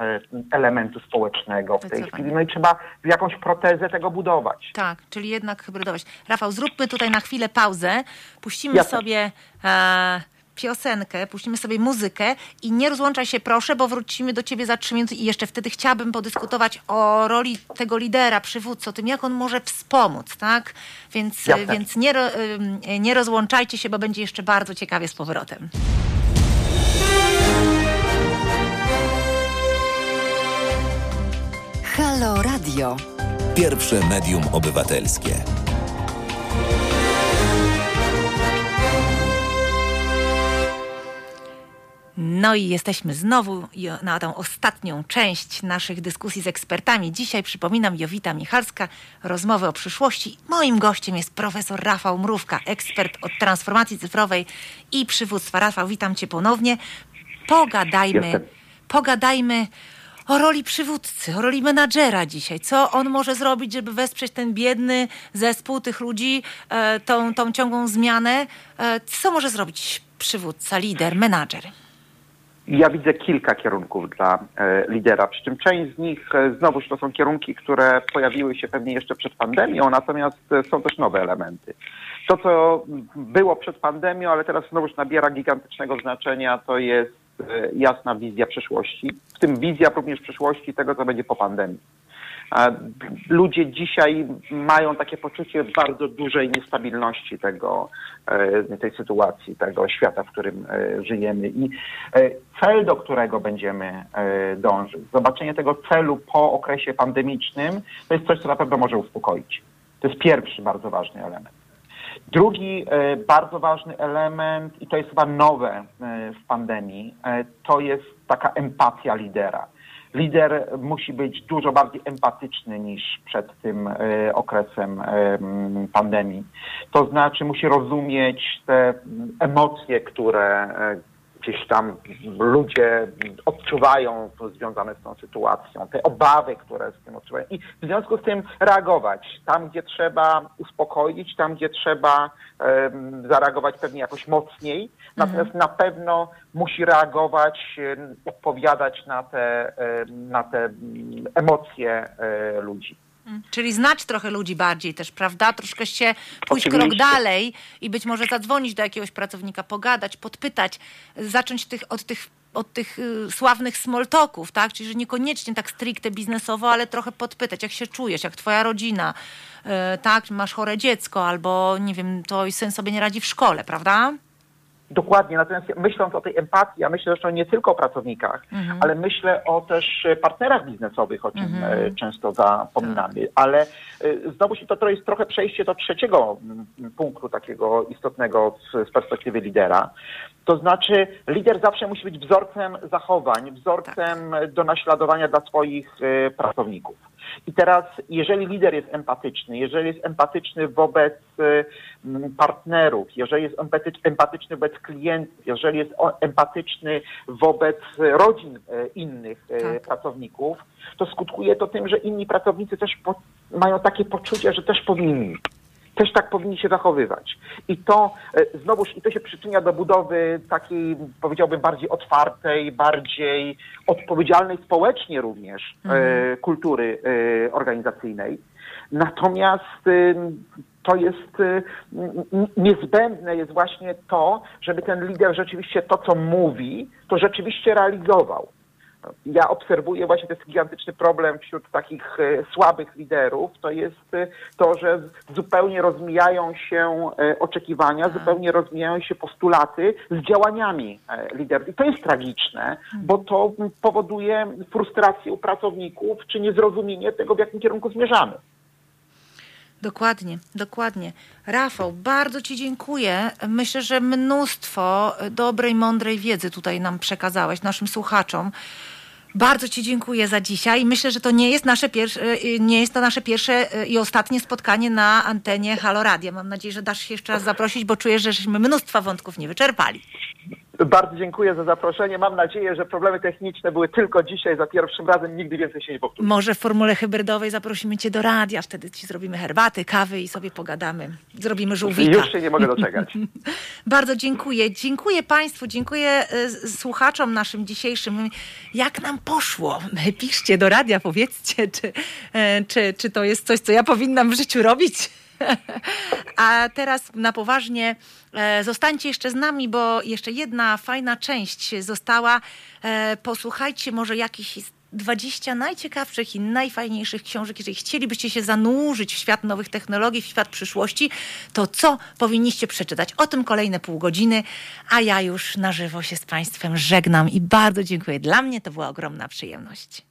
elementu społecznego w tej chwili, no i trzeba jakąś protezę tego budować. Tak, czyli jednak hybrydować. Rafał, zróbmy tutaj na chwilę pauzę, puścimy Jasne. sobie... E piosenkę, puścimy sobie muzykę i nie rozłączaj się proszę, bo wrócimy do ciebie za trzy minuty i jeszcze wtedy chciałabym podyskutować o roli tego lidera, przywódcy, o tym, jak on może wspomóc, tak? Więc, więc nie, nie rozłączajcie się, bo będzie jeszcze bardzo ciekawie z powrotem. Halo Radio. Pierwsze medium obywatelskie. No i jesteśmy znowu na tą ostatnią część naszych dyskusji z ekspertami. Dzisiaj przypominam Jowita Michalska, rozmowy o przyszłości. Moim gościem jest profesor Rafał Mrówka, ekspert od transformacji cyfrowej i przywództwa. Rafał, witam cię ponownie. Pogadajmy, Jestem. pogadajmy o roli przywódcy, o roli menadżera dzisiaj. Co on może zrobić, żeby wesprzeć ten biedny zespół tych ludzi, e, tą, tą ciągłą zmianę? E, co może zrobić przywódca, lider, menadżer? Ja widzę kilka kierunków dla e, lidera, przy czym część z nich e, znowuż to są kierunki, które pojawiły się pewnie jeszcze przed pandemią, natomiast e, są też nowe elementy. To, co było przed pandemią, ale teraz znowuż nabiera gigantycznego znaczenia, to jest jasna wizja przyszłości, w tym wizja również przyszłości tego, co będzie po pandemii. Ludzie dzisiaj mają takie poczucie bardzo dużej niestabilności tego, e, tej sytuacji, tego świata, w którym e, żyjemy i e, cel, do którego będziemy dążyć, zobaczenie tego celu po okresie pandemicznym, to jest coś, co na pewno może uspokoić. To jest pierwszy bardzo ważny element. Drugi bardzo ważny element, i to jest chyba nowe w pandemii, to jest taka empatia lidera lider musi być dużo bardziej empatyczny niż przed tym e, okresem pandemii. To znaczy musi rozumieć te emocje, które e, gdzieś tam ludzie odczuwają związane z tą sytuacją, te obawy, które z tym odczuwają i w związku z tym reagować tam, gdzie trzeba uspokoić, tam, gdzie trzeba um, zareagować pewnie jakoś mocniej, natomiast na pewno musi reagować, odpowiadać na te, na te emocje e, ludzi. Czyli znać trochę ludzi bardziej też, prawda? Troszkę się pójść Oczywiście. krok dalej i być może zadzwonić do jakiegoś pracownika, pogadać, podpytać, zacząć tych, od tych od tych y, sławnych smoltoków, tak? Czyli, że niekoniecznie tak stricte biznesowo, ale trochę podpytać, jak się czujesz, jak twoja rodzina, y, tak? Masz chore dziecko albo, nie wiem, twój syn sobie nie radzi w szkole, prawda? Dokładnie, natomiast myśląc o tej empatii, ja myślę zresztą nie tylko o pracownikach, ale myślę o też partnerach biznesowych, o czym e, często zapominamy. Ale e, znowu się to, to jest trochę przejście do trzeciego punktu takiego istotnego z perspektywy lidera. To znaczy lider zawsze musi być wzorcem zachowań, wzorcem do naśladowania dla swoich e, pracowników. I teraz, jeżeli lider jest empatyczny, jeżeli jest empatyczny wobec e, partnerów, jeżeli jest empaty- empatyczny wobec klientów, jeżeli jest empatyczny wobec rodzin e, innych Tak. pracowników, to skutkuje to tym, że inni pracownicy też mają takie poczucie, że też powinni też tak powinni się zachowywać. I to e, znowuż, i to się przyczynia do budowy takiej, powiedziałbym, bardziej otwartej, bardziej odpowiedzialnej społecznie również e, kultury e, organizacyjnej. Natomiast to jest niezbędne jest właśnie to, żeby ten lider rzeczywiście to, co mówi, to rzeczywiście realizował. Ja obserwuję właśnie ten gigantyczny problem wśród takich e, słabych liderów, to jest e, to, że zupełnie rozmijają się e, oczekiwania, zupełnie rozmijają się postulaty z działaniami liderów. I to jest tragiczne, bo to powoduje frustrację u pracowników, czy niezrozumienie tego, w jakim kierunku zmierzamy. Dokładnie, dokładnie. Rafał, bardzo Ci dziękuję. Myślę, że mnóstwo dobrej, mądrej wiedzy tutaj nam przekazałeś, naszym słuchaczom. Bardzo Ci dziękuję za dzisiaj. Myślę, że to nie jest, nasze pierwsze, nie jest to nasze pierwsze i ostatnie spotkanie na antenie Halo Radia. Mam nadzieję, że dasz się jeszcze raz zaprosić, bo czuję, że żeśmy mnóstwa wątków nie wyczerpali. Bardzo dziękuję za zaproszenie. Mam nadzieję, że problemy techniczne były tylko dzisiaj, za pierwszym razem, nigdy więcej się nie powtórzy. Może w formule hybrydowej zaprosimy Cię do radia, wtedy Ci zrobimy herbaty, kawy i sobie pogadamy. Zrobimy żółwika. Już się nie mogę doczekać. Bardzo dziękuję. Dziękuję Państwu, dziękuję s- słuchaczom naszym dzisiejszym. Jak nam poszło? Piszcie do radia, powiedzcie, czy, e, czy, czy to jest coś, co ja powinnam w życiu robić. A teraz na poważnie e, zostańcie jeszcze z nami, bo jeszcze jedna fajna część została. E, Posłuchajcie może jakichś 20 najciekawszych i najfajniejszych książek. Jeżeli chcielibyście się zanurzyć w świat nowych technologii, w świat przyszłości, to co powinniście przeczytać? O tym kolejne pół godziny, a ja już na żywo się z Państwem żegnam i bardzo dziękuję. Dla mnie to była ogromna przyjemność.